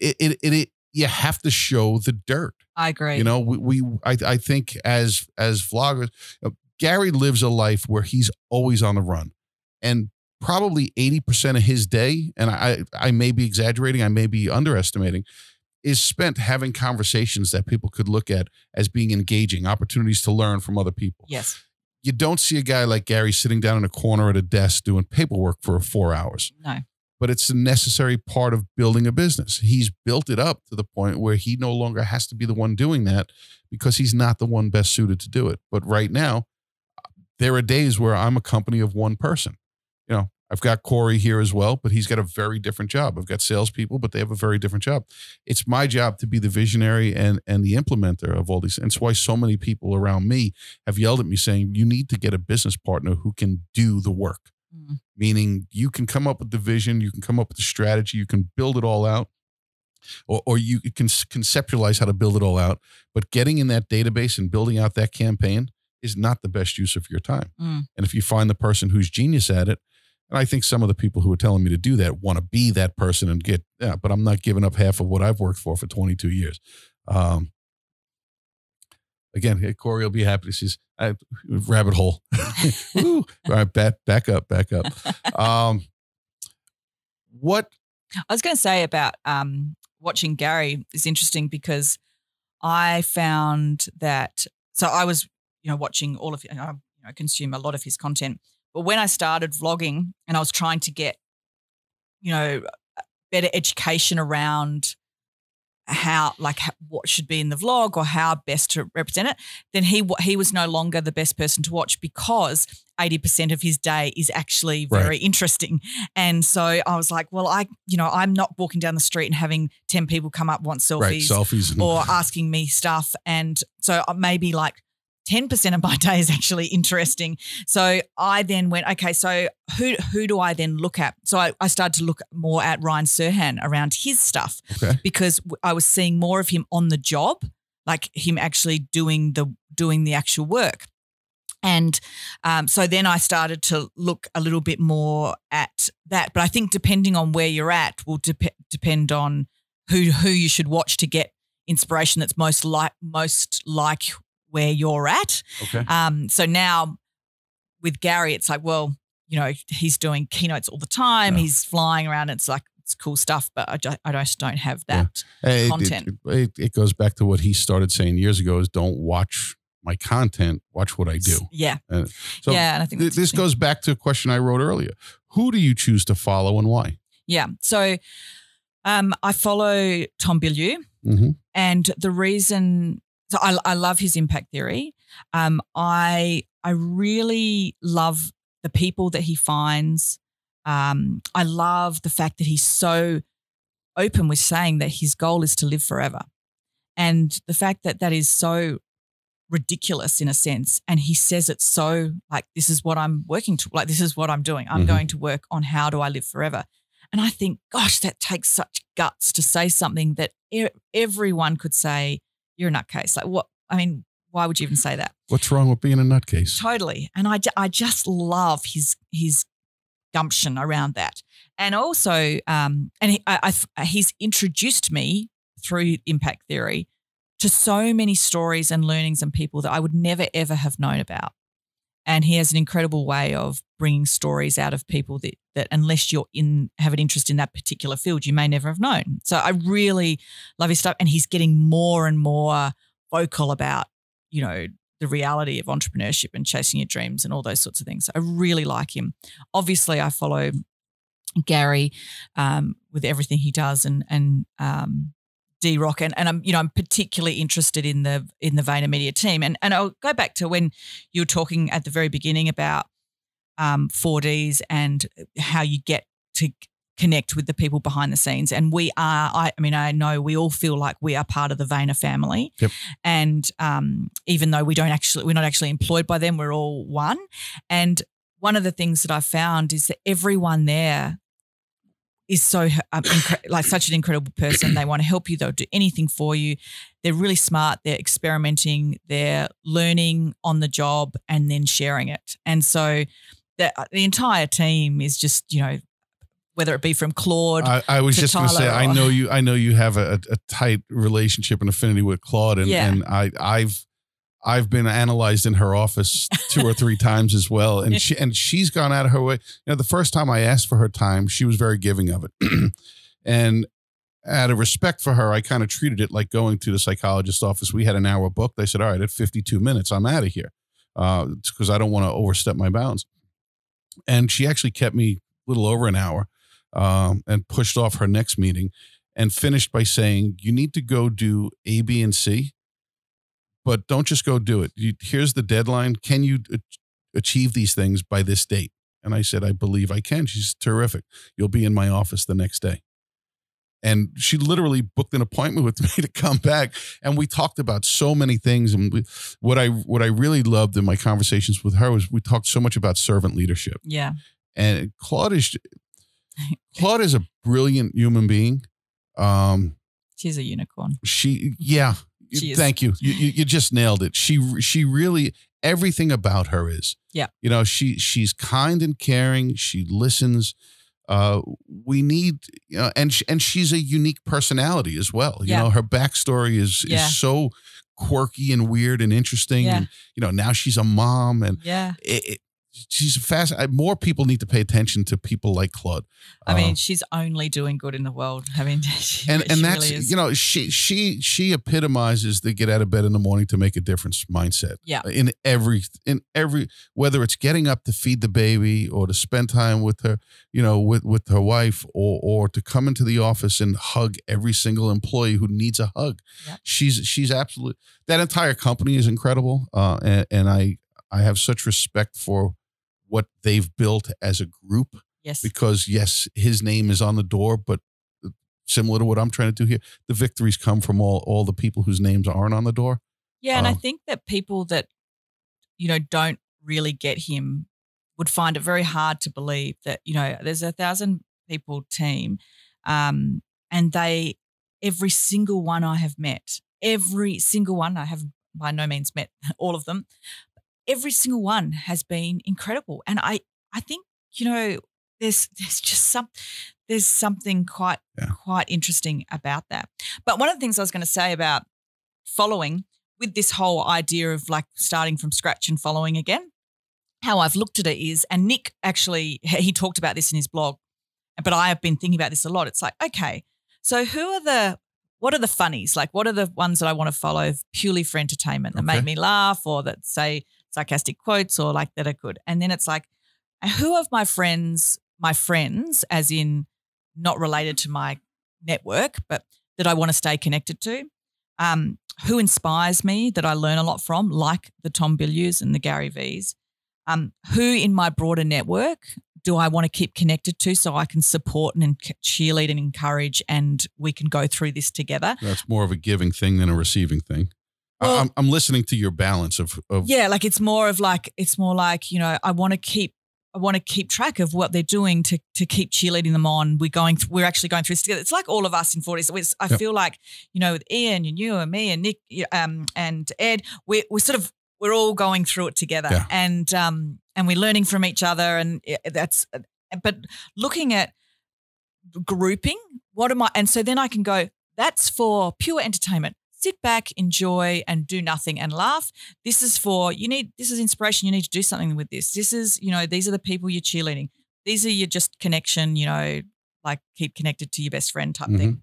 Speaker 1: it, it, it, it, you have to show the dirt.
Speaker 2: I agree.
Speaker 1: You know, we, we I, I think as as vloggers, uh, Gary lives a life where he's always on the run, and probably eighty percent of his day, and I I may be exaggerating, I may be underestimating, is spent having conversations that people could look at as being engaging, opportunities to learn from other people.
Speaker 2: yes.
Speaker 1: You don't see a guy like Gary sitting down in a corner at a desk doing paperwork for four hours
Speaker 2: No.
Speaker 1: but it's a necessary part of building a business. He's built it up to the point where he no longer has to be the one doing that because he's not the one best suited to do it. But right now, there are days where I'm a company of one person. You know, I've got Corey here as well, but he's got a very different job. I've got salespeople, but they have a very different job. It's my job to be the visionary and and the implementer of all these. And it's why so many people around me have yelled at me saying, "You need to get a business partner who can do the work."
Speaker 2: Mm.
Speaker 1: meaning you can come up with the vision, you can come up with the strategy, you can build it all out, or, or you can conceptualize how to build it all out. But getting in that database and building out that campaign is not the best use of your time.
Speaker 2: Mm.
Speaker 1: And if you find the person who's genius at it, and I think some of the people who are telling me to do that want to be that person and get, yeah, but I'm not giving up half of what I've worked for for 22 years. Um, again, Corey will be happy to see I, rabbit hole. All right, back, back up, back up. Um, what?
Speaker 2: I was going to say about um, watching Gary is interesting because I found that. So I was, you know, watching all of, I you know, consume a lot of his content. But when I started vlogging and I was trying to get, you know, better education around how like what should be in the vlog or how best to represent it then he he was no longer the best person to watch because 80% of his day is actually
Speaker 1: Right.
Speaker 2: very interesting and so I was like well I you know I'm not walking down the street and having 10 people come up want selfies
Speaker 1: Right, selfies.
Speaker 2: Or asking me stuff. And so uh, maybe like 10% of my day is actually interesting. So I then went, okay, so who who do I then look at? So I, I started to look more at Ryan Serhant around his stuff
Speaker 1: Okay.
Speaker 2: because I was seeing more of him on the job, like him actually doing the doing the actual work. And um, so then I started to look a little bit more at that. But I think depending on where you're at will dep- depend on who who you should watch to get inspiration that's most like most like where you're at.
Speaker 1: Okay.
Speaker 2: Um, so now with Gary, it's like, well, you know, he's doing keynotes all the time.
Speaker 1: Yeah.
Speaker 2: He's flying around. It's like it's cool stuff, but I just, I just don't have that.
Speaker 1: It-
Speaker 2: content.
Speaker 1: It, it, it goes back to what he started saying years ago: is don't watch my content, watch what I do.
Speaker 2: Yeah.
Speaker 1: Uh, So
Speaker 2: yeah. And I think
Speaker 1: th- this goes back to a question I wrote earlier. Who do you choose to follow and why?
Speaker 2: Yeah. So um, I follow Tom Bilyeu.
Speaker 1: Mm-hmm.
Speaker 2: And the reason, so I, I love his impact theory. Um, I I really love the people that he finds. Um, I love the fact that he's so open with saying that his goal is to live forever, and the fact that that is so ridiculous in a sense. And he says it so like this is what I'm working to, like this is what I'm doing. I'm
Speaker 1: Mhm.
Speaker 2: going to work on how do I live forever. And I think, gosh, that takes such guts to say something that e- everyone could say, you're a nutcase. Like, what? I mean, why would you even say that?
Speaker 1: What's wrong with being a nutcase?
Speaker 2: Totally. And I, I just love his his gumption around that. And also, um, and he, I, I, he's introduced me through impact theory to so many stories and learnings and people that I would never ever have known about. And he has an incredible way of bringing stories out of people that, that unless you're in have an interest in that particular field, you may never have known. So I really love his stuff, and he's getting more and more vocal about, you know, the reality of entrepreneurship and chasing your dreams and all those sorts of things. I really like him. Obviously, I follow Gary um, with everything he does, and and um, DRock, and, and I'm you know I'm particularly interested in the in the Vayner Media team, and and I'll go back to when you were talking at the very beginning about um, 4Ds and how you get to connect with the people behind the scenes. And we are, I, I mean, I know we all feel like we are part of the Vayner family.
Speaker 1: Yep.
Speaker 2: And um, even though we don't actually, we're not actually employed by them, we're all one. And one of the things that I found is that everyone there is so um, incre- like such an incredible person. They want to help you. They'll do anything for you. They're really smart. They're experimenting. They're learning on the job and then sharing it. And so the, the entire team is just you know whether it be from Claude.
Speaker 1: I, I was just going to say, I know you. I know you have a, a tight relationship and affinity with Claude, and,
Speaker 2: Yeah.
Speaker 1: and I, I've, I've been analyzed in her office two or three times as well, and she and she's gone out of her way. You know, the first time I asked for her time, she was very giving of it, and out of respect for her, I kind of treated it like going to the psychologist's office. We had an hour booked. I said, "All right, at 52 minutes, I'm out of here," because I don't want to overstep my bounds. And she actually kept me a little over an hour um, and pushed off her next meeting and finished by saying, You need to go do A, B, and C, but don't just go do it. You, here's the deadline. Can you achieve these things by this date? And I said, I believe I can. She's terrific. You'll be in my office the next day. And she literally booked an appointment with me to come back, and we talked about so many things. And we, what I what I really loved in my conversations with her was we talked so much about servant leadership.
Speaker 2: yeah,
Speaker 1: And Claude is Claude is a brilliant human being. Um,
Speaker 2: she's a unicorn.
Speaker 1: she, yeah,
Speaker 2: She is.
Speaker 1: thank you. You, you. you just nailed it. She, she really everything about her is.
Speaker 2: Yeah.
Speaker 1: You know, she she's kind and caring. She listens. Uh, we need, you know, and sh- and she's a unique personality as well. You
Speaker 2: Yeah.
Speaker 1: know, her backstory is
Speaker 2: Yeah.
Speaker 1: is so quirky and weird and interesting.
Speaker 2: Yeah.
Speaker 1: And you know, now she's a mom, and
Speaker 2: Yeah,
Speaker 1: it, it, she's fast. More people need to pay attention to people like Claude.
Speaker 2: I mean,
Speaker 1: Uh,
Speaker 2: she's only doing good in the world. I mean, she,
Speaker 1: and and that's
Speaker 2: really
Speaker 1: you know she she she epitomizes the get out of bed in the morning to make a difference mindset.
Speaker 2: Yeah.
Speaker 1: In every in every whether it's getting up to feed the baby or to spend time with her, you know, with with her wife or or to come into the office and hug every single employee who needs a hug.
Speaker 2: Yeah.
Speaker 1: She's she's absolute that entire company is incredible. Uh and, and I I have such respect for what they've built as a group
Speaker 2: yes,
Speaker 1: because yes, his name is on the door, but similar to what I'm trying to do here, the victories come from all all the people whose names aren't on the door.
Speaker 2: Yeah, and I
Speaker 1: Um,
Speaker 2: think that people that you know don't really get him would find it very hard to believe that you know there's a thousand people team, um, and they every single one I have met, every single one I have by no means met all of them, every single one has been incredible, and I I think you know there's there's just some there's something quite
Speaker 1: Yeah.
Speaker 2: quite interesting about that. But one of the things I was going to say about following with this whole idea of like starting from scratch and following again, how I've looked at it is, and Nick actually, he talked about this in his blog, but I have been thinking about this a lot. It's like, okay, so who are the, what are the funnies? Like, what are the ones that I want to follow purely for entertainment that okay. make me laugh or that say sarcastic quotes or like that are good? And then it's like, who of my friends, my friends, as in not related to my network, but that I want to stay connected to? Um, who inspires me that I learn a lot from, like the Tom Bilyeu's and the Gary V's? Um, who in my broader network do I want to keep connected to so I can support and cheerlead and encourage and we can go through this together?
Speaker 1: That's more of a giving thing than a receiving thing. Well, I'm, I'm listening to your balance of, of.
Speaker 2: Yeah, like it's more of like, it's more like, you know, I want to keep I want to keep track of what they're doing to to keep cheerleading them on. We're going, we're actually going through this together. It's like all of us in 4Ds. I yep. feel like, you know, with Ian and you and me and Nick um, and Ed, we're, we're sort of, we're all going through it together yeah. and, um, and we're learning from each other. And that's, but looking at grouping, what am I, and so then I can go, that's for pure entertainment sit back, enjoy, and do nothing and laugh. This is for you need this is inspiration. You need to do something with this. This is, you know, these are the people you're cheerleading. These are your just connection, you know, like keep connected to your best friend type mm-hmm. thing.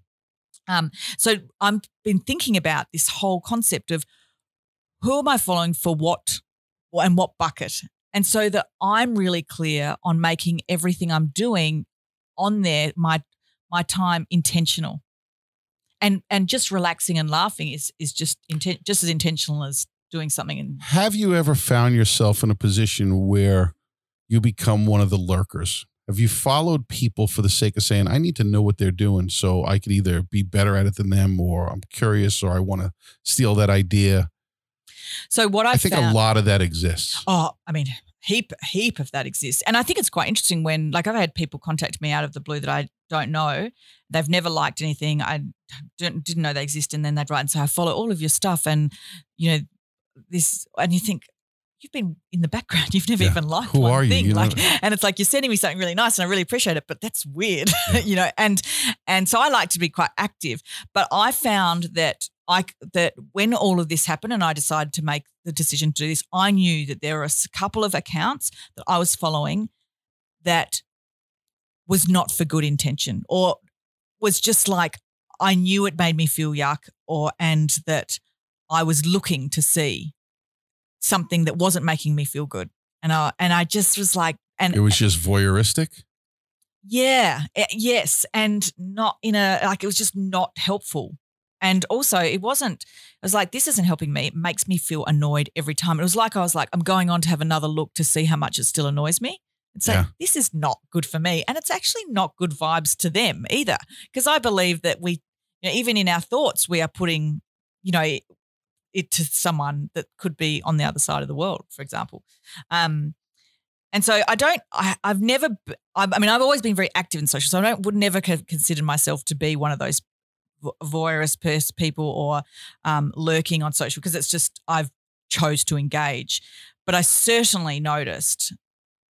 Speaker 2: Um, so I've been thinking about this whole concept of who am I following for what and what bucket. And so that I'm really clear on making everything I'm doing on there, my my time intentional and and just relaxing and laughing is is just inten- just as intentional as doing something. And
Speaker 1: have you ever found yourself in a position where you become one of the lurkers? Have you followed people for the sake of saying, I need to know what they're doing so I could either be better at it than them or I'm curious or I want to steal that idea?
Speaker 2: So what I,
Speaker 1: I think
Speaker 2: found,
Speaker 1: a lot of that exists.
Speaker 2: Oh, I mean, heap heap of that exists. And i think it's quite interesting when like i've had people contact me out of the blue that i don't know. They've never liked anything. I didn't, didn't know they exist and then they'd write and say i follow all of your stuff and you know this and you think you've been in the background. You've never yeah. even liked
Speaker 1: Who
Speaker 2: one
Speaker 1: are you?
Speaker 2: thing.
Speaker 1: You
Speaker 2: like and it's like you're sending me something really nice and i really appreciate it but that's weird yeah. you know and and so i like to be quite active. But i found that I that when all of this happened and I decided to make the decision to do this, I knew that there were a couple of accounts that I was following that was not for good intention or was just like I knew it made me feel yuck or and that I was looking to see something that wasn't making me feel good. And I and I just was like and
Speaker 1: it was just voyeuristic.
Speaker 2: Yeah, eh, yes, and not in a like it was just not helpful. And also, it wasn't, I was like, this isn't helping me. It makes me feel annoyed every time. It was like I was like, I'm going on to have another look to see how much it still annoys me. It's like, yeah. this is not good for me. And it's actually not good vibes to them either. Because I believe that we, you know, even in our thoughts, we are putting, you know, it, it, to someone that could be on the other side of the world, for example. Um, and so I don't, I, I've never, I, I mean, I've always been very active in social. So I don't, would never consider myself to be one of those voyeurist people or um, lurking on social because it's just I've chose to engage. But I certainly noticed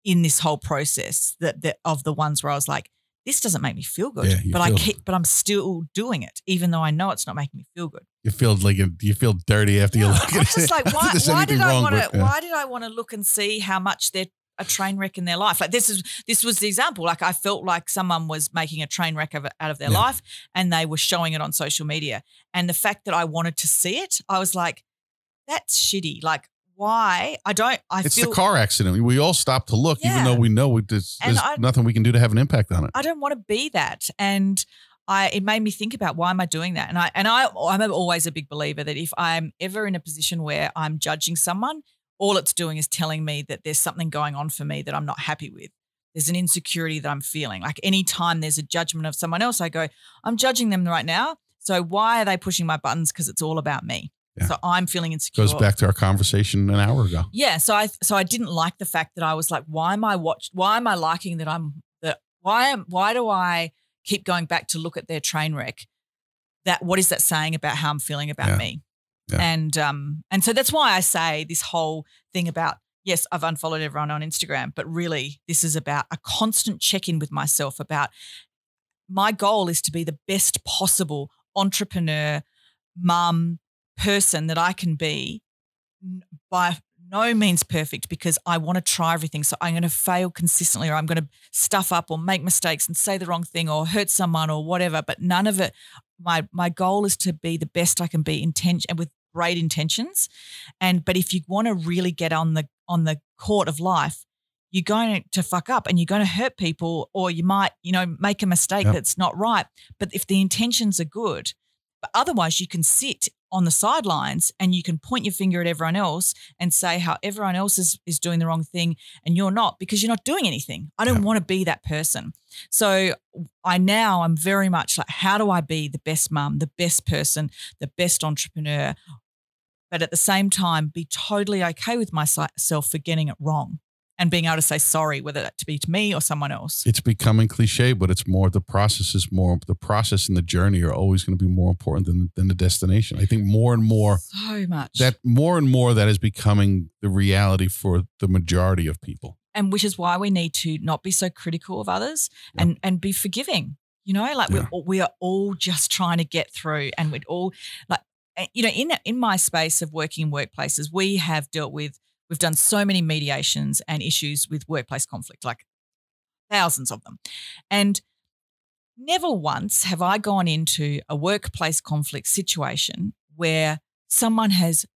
Speaker 2: in this whole process that, that of the ones where I was like, this doesn't make me feel good, yeah, but feel, I keep, but I'm still doing it, even though I know it's not making me feel good.
Speaker 1: You feel like you feel dirty after yeah, you look at it. I'm
Speaker 2: just like, why, why did I want to? Yeah. Why did I want to look and see how much they're a train wreck in their life. Like this is this was the example. Like I felt like someone was making a train wreck of, out of their yeah. life, and they were showing it on social media. And the fact that I wanted to see it, I was like, "That's shitty." Like why? I don't. I
Speaker 1: it's
Speaker 2: feel,
Speaker 1: the car accident. We all stop to look, yeah. even though we know we, there's, there's I, nothing we can do to have an impact on it.
Speaker 2: I don't want to be that, and. I, it made me think about why am I doing that? And I and I I'm always a big believer that if I'm ever in a position where I'm judging someone, all it's doing is telling me that there's something going on for me that I'm not happy with. There's an insecurity that I'm feeling. Like anytime there's a judgment of someone else, I go, I'm judging them right now. So why are they pushing my buttons? Because it's all about me. Yeah. So I'm feeling insecure.
Speaker 1: Goes back to our conversation an hour ago.
Speaker 2: Yeah. So I so I didn't like the fact that I was like, why am I watch? Why am I liking that I'm that? Why am why do I keep going back to look at their train wreck? That what is that saying about how I'm feeling about yeah. me? Yeah. And um and so that's why I say this whole thing about yes, I've unfollowed everyone on Instagram, but really this is about a constant check-in with myself about my goal is to be the best possible entrepreneur, mum, person that I can be by no means perfect because I want to try everything. So I'm going to fail consistently or I'm going to stuff up or make mistakes and say the wrong thing or hurt someone or whatever. But none of it, my my goal is to be the best I can be intention and with great intentions. And but if you want to really get on the on the court of life, you're going to fuck up and you're going to hurt people or you might, you know, make a mistake yep. that's not right. But if the intentions are good, but otherwise you can sit on the sidelines and you can point your finger at everyone else and say how everyone else is, is doing the wrong thing and you're not because you're not doing anything. I don't yeah. want to be that person. So I now I'm very much like, how do I be the best mum, the best person, the best entrepreneur? But at the same time, be totally okay with myself for getting it wrong and being able to say sorry, whether that to be to me or someone else.
Speaker 1: It's becoming cliche, but it's more the process is more the process and the journey are always going to be more important than than the destination. I think more and more
Speaker 2: so much
Speaker 1: that more and more that is becoming the reality for the majority of people.
Speaker 2: And which is why we need to not be so critical of others and and be forgiving. You know, like yeah. we we are all just trying to get through, and we'd all like eh, you know in in my space of working in workplaces, we have dealt with We've done so many mediations and issues with workplace conflict, like thousands of them. And never once have I gone into a workplace conflict situation where someone has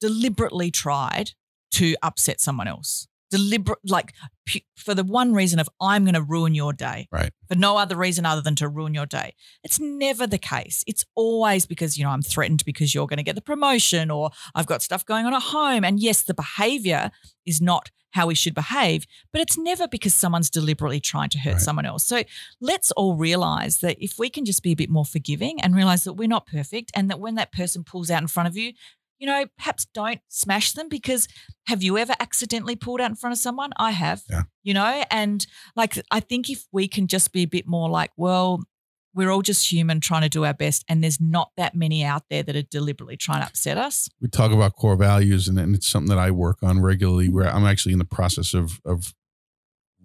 Speaker 2: deliberately tried to upset someone else deliberate, like for the one reason of I'm going to ruin your day.
Speaker 1: Right.
Speaker 2: For no other reason other than to ruin your day. It's never the case. It's always because, you know, I'm threatened because you're going to get the promotion or I've got stuff going on at home. And yes, the behavior is not how we should behave, but it's never because someone's deliberately trying to hurt right. someone else. So let's all realize that if we can just be a bit more forgiving and realize that we're not perfect and that when that person pulls out in front of you, you know, perhaps don't smash them because have you ever accidentally pulled out in front of someone? I have,
Speaker 1: yeah.
Speaker 2: you know, and like I think if we can just be a bit more like, well, we're all just human trying to do our best, and there's not that many out there that are deliberately trying to upset us.
Speaker 1: We talk about core values, and, and it's something that I work on regularly. Where I'm actually in the process of of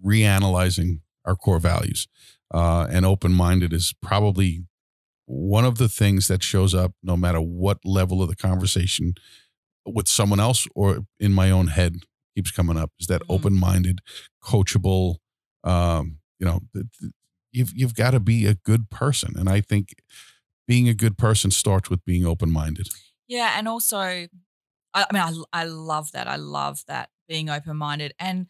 Speaker 1: reanalyzing our core values, uh, and open minded is probably one of the things that shows up no matter what level of the conversation with someone else or in my own head keeps coming up is that mm-hmm. open-minded coachable um, you know you've you've got to be a good person. And i think being a good person starts with being open-minded.
Speaker 2: Yeah and also i, I mean I, I love that. I love that being open-minded. And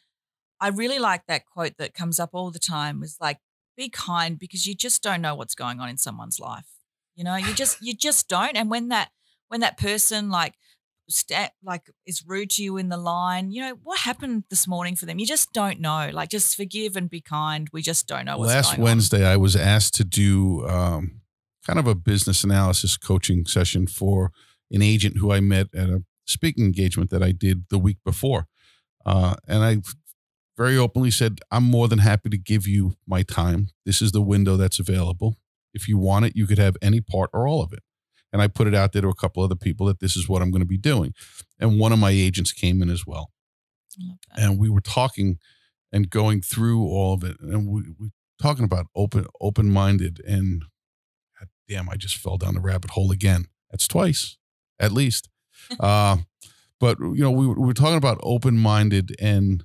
Speaker 2: i really like that quote that comes up all the time was like be kind because you just don't know what's going on in someone's life. You know, you just you just don't. And when that when that person like like is rude to you in the line, you know, what happened this morning for them? You just don't know. Like just forgive and be kind. We just don't know what's
Speaker 1: Last Wednesday on. I was asked to do um, kind of a business analysis coaching session for an agent who I met at a speaking engagement that I did the week before. Uh, and I very openly said, I'm more than happy to give you my time. This is the window that's available. If you want it, you could have any part or all of it. And I put it out there to a couple other people that this is what I'm going to be doing. And one of my agents came in as well. And we were talking and going through all of it. And we, we talking about open, open minded and God damn, I just fell down the rabbit hole again. That's twice at least. uh, but you know, we, we were talking about open minded and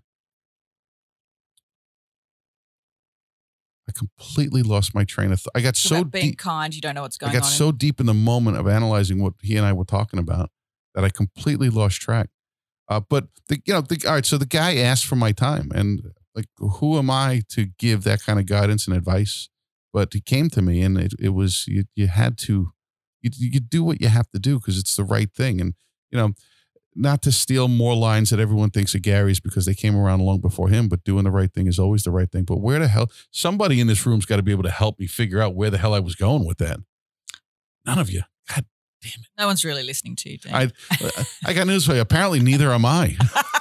Speaker 1: I completely lost my train of thought. I got so, so
Speaker 2: being deep, kind, you don't know what's going on.
Speaker 1: I got on so deep in the moment of analyzing what he and I were talking about that I completely lost track. Uh, but the, you know, the, all right. So the guy asked for my time, and like, who am I to give that kind of guidance and advice? But he came to me, and it, it was you. You had to, you, you do what you have to do because it's the right thing. And you know, not to steal more lines that everyone thinks are Gary's because they came around long before him, but doing the right thing is always the right thing. But where the hell, somebody in this room's got to be able to help me figure out where the hell I was going with that. None of you. God damn it.
Speaker 2: No one's really listening to you, Dan. I,
Speaker 1: I got news for you. Apparently, neither am I.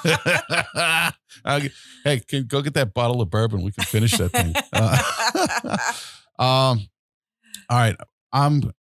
Speaker 1: hey, can go get that bottle of bourbon. We can finish that thing. Uh, um, all right. I'm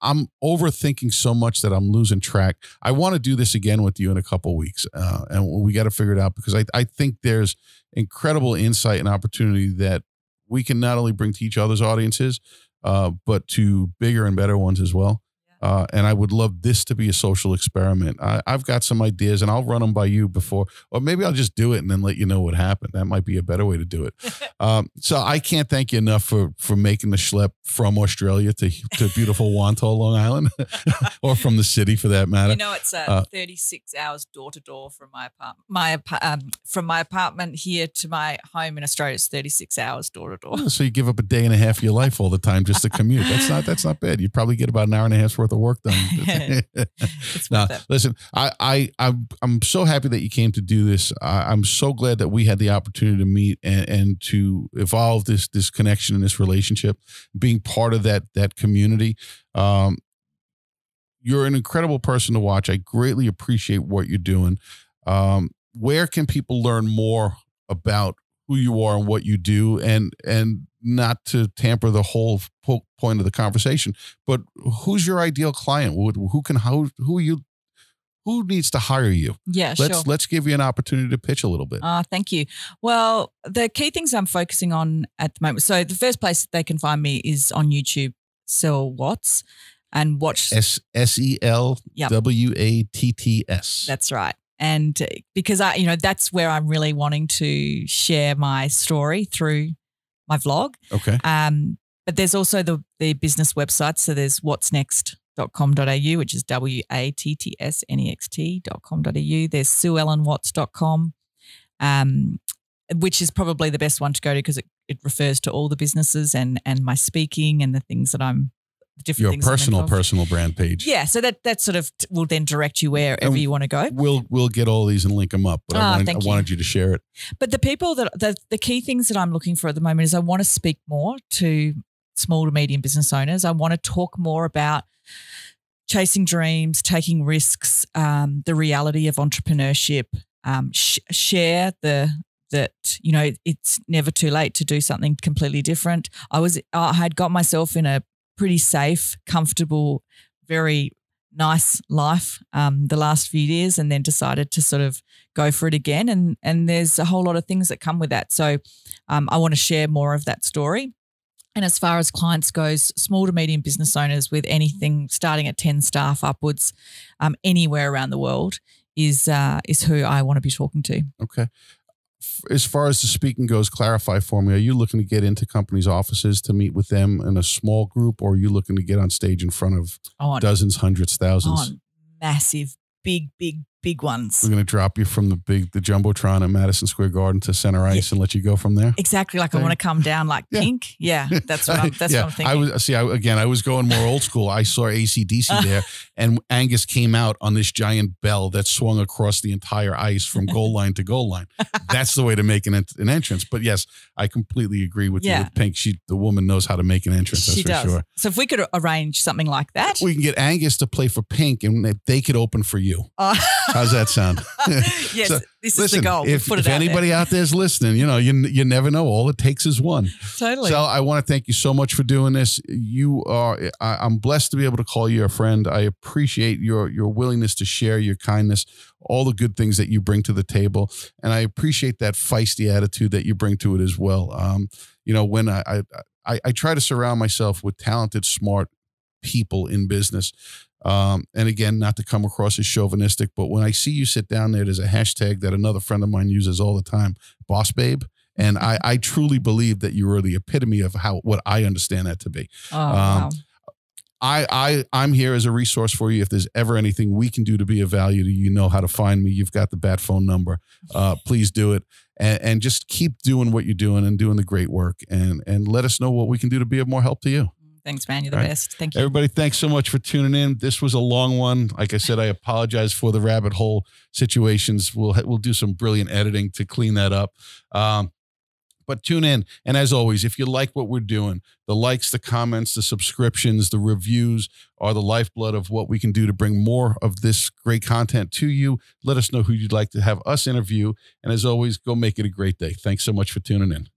Speaker 1: I'm overthinking so much that I'm losing track. I want to do this again with you in a couple weeks, uh, and we got to figure it out because I, I think there's incredible insight and opportunity that we can not only bring to each other's audiences, uh, but to bigger and better ones as well. Uh, and I would love this to be a social experiment. I, I've got some ideas, and I'll run them by you before, or maybe I'll just do it and then let you know what happened. That might be a better way to do it. um, so I can't thank you enough for for making the schlep from Australia to to beautiful Wantagh, Long Island, or from the city for that matter.
Speaker 2: You know, it's uh, uh, 36 hours door to door from my apartment. My um, from my apartment here to my home in Australia is 36 hours door to door.
Speaker 1: So you give up a day and a half of your life all the time just to commute. That's not that's not bad. You probably get about an hour and a half's worth of work done. now, listen, I I I'm, I'm so happy that you came to do this. I, I'm so glad that we had the opportunity to meet and, and to evolve this this connection and this relationship, being part of that that community. Um, you're an incredible person to watch. I greatly appreciate what you're doing. Um, where can people learn more about who you are and what you do and and not to tamper the whole point of the conversation but who's your ideal client? Who can how who you who needs to hire you?
Speaker 2: Yeah
Speaker 1: let's
Speaker 2: sure.
Speaker 1: let's give you an opportunity to pitch a little bit.
Speaker 2: Uh, thank you. Well the key things i'm focusing on at the moment so the first place they can find me is on youtube Sell watts and watch
Speaker 1: S S E L W A T T S.
Speaker 2: That's right. And uh, because I, you know, that's where I'm really wanting to share my story through my vlog.
Speaker 1: Okay.
Speaker 2: Um, but there's also the the business website. So there's wattsnext.com.au, which is W A T T S N E X T.com.au. There's sueellenwatts.com, um, which is probably the best one to go to because it, it refers to all the businesses and and my speaking and the things that I'm different
Speaker 1: your personal personal brand page.
Speaker 2: Yeah, so that that sort of will then direct you wherever and you want to go.
Speaker 1: We'll we'll get all these and link them up. But I, ah, wanted, I wanted you to share it.
Speaker 2: But the people that the the key things that I'm looking for at the moment is I want to speak more to small to medium business owners. I want to talk more about chasing dreams, taking risks, um, the reality of entrepreneurship. Um, sh- share the that you know it's never too late to do something completely different. I was I had got myself in a pretty safe, comfortable, very nice life um, the last few years, and then decided to sort of go for it again. And and there's a whole lot of things that come with that. So um, I want to share more of that story. And as far as clients goes, small to medium business owners with anything starting at ten staff upwards, um, anywhere around the world is uh, is who I want to be talking to.
Speaker 1: Okay as far as the speaking goes, clarify for me. Are you looking to get into companies' offices to meet with them in a small group, or are you looking to get on stage in front of on, dozens, hundreds, thousands?
Speaker 2: On massive, big, big, big ones.
Speaker 1: We're going to drop you from the big, the jumbotron at Madison Square Garden to center ice yeah. and let you go from there.
Speaker 2: Exactly, like I want to come down like yeah. pink. Yeah, that's what I'm. That's yeah. what I'm thinking. I
Speaker 1: was see. I, again, I was going more old school. I saw ACDC there, and Angus came out on this giant bell that swung across the entire ice from goal line to goal line. That's the way to make an, an entrance. But yes, I completely agree with yeah. you. With Pink, she the woman knows how to make an entrance. She does. Sure.
Speaker 2: So if we could arrange something like that,
Speaker 1: we can get Angus to play for Pink, and they could open for you. Uh, How's that sound?
Speaker 2: yes, so, this is the goal.
Speaker 1: If, anybody
Speaker 2: there.
Speaker 1: out there is listening, you know, you you never know. All it takes is one.
Speaker 2: Totally.
Speaker 1: So I want to thank you so much for doing this. You are, I, I'm blessed to be able to call you a friend. I appreciate your your willingness to share your kindness, all the good things that you bring to the table, and I appreciate that feisty attitude that you bring to it as well. Um, you know, when I, I I, I try to surround myself with talented, smart people in business um, and again, not to come across as chauvinistic, but when I see you sit down there, there's a hashtag that another friend of mine uses all the time, boss babe. And I, mm-hmm. I truly believe that you are the epitome of how what I understand that to be.
Speaker 2: Oh, um, wow.
Speaker 1: I, I I'm here as a resource for you. If there's ever anything we can do to be of value to you, you know how to find me. You've got the bat phone number. Uh, please do it, and, and just keep doing what you're doing and doing the great work, and and let us know what we can do to be of more help to you.
Speaker 2: Thanks, man. You're the right. best. Thank you.
Speaker 1: Everybody, thanks so much for tuning in. This was a long one. Like I said, I apologize for the rabbit hole situations. We'll we'll do some brilliant editing to clean that up. Um, but tune in. And as always, if you like what we're doing, the likes, the comments, the subscriptions, the reviews are the lifeblood of what we can do to bring more of this great content to you. Let us know who you'd like to have us interview. And as always, go make it a great day. Thanks so much for tuning in.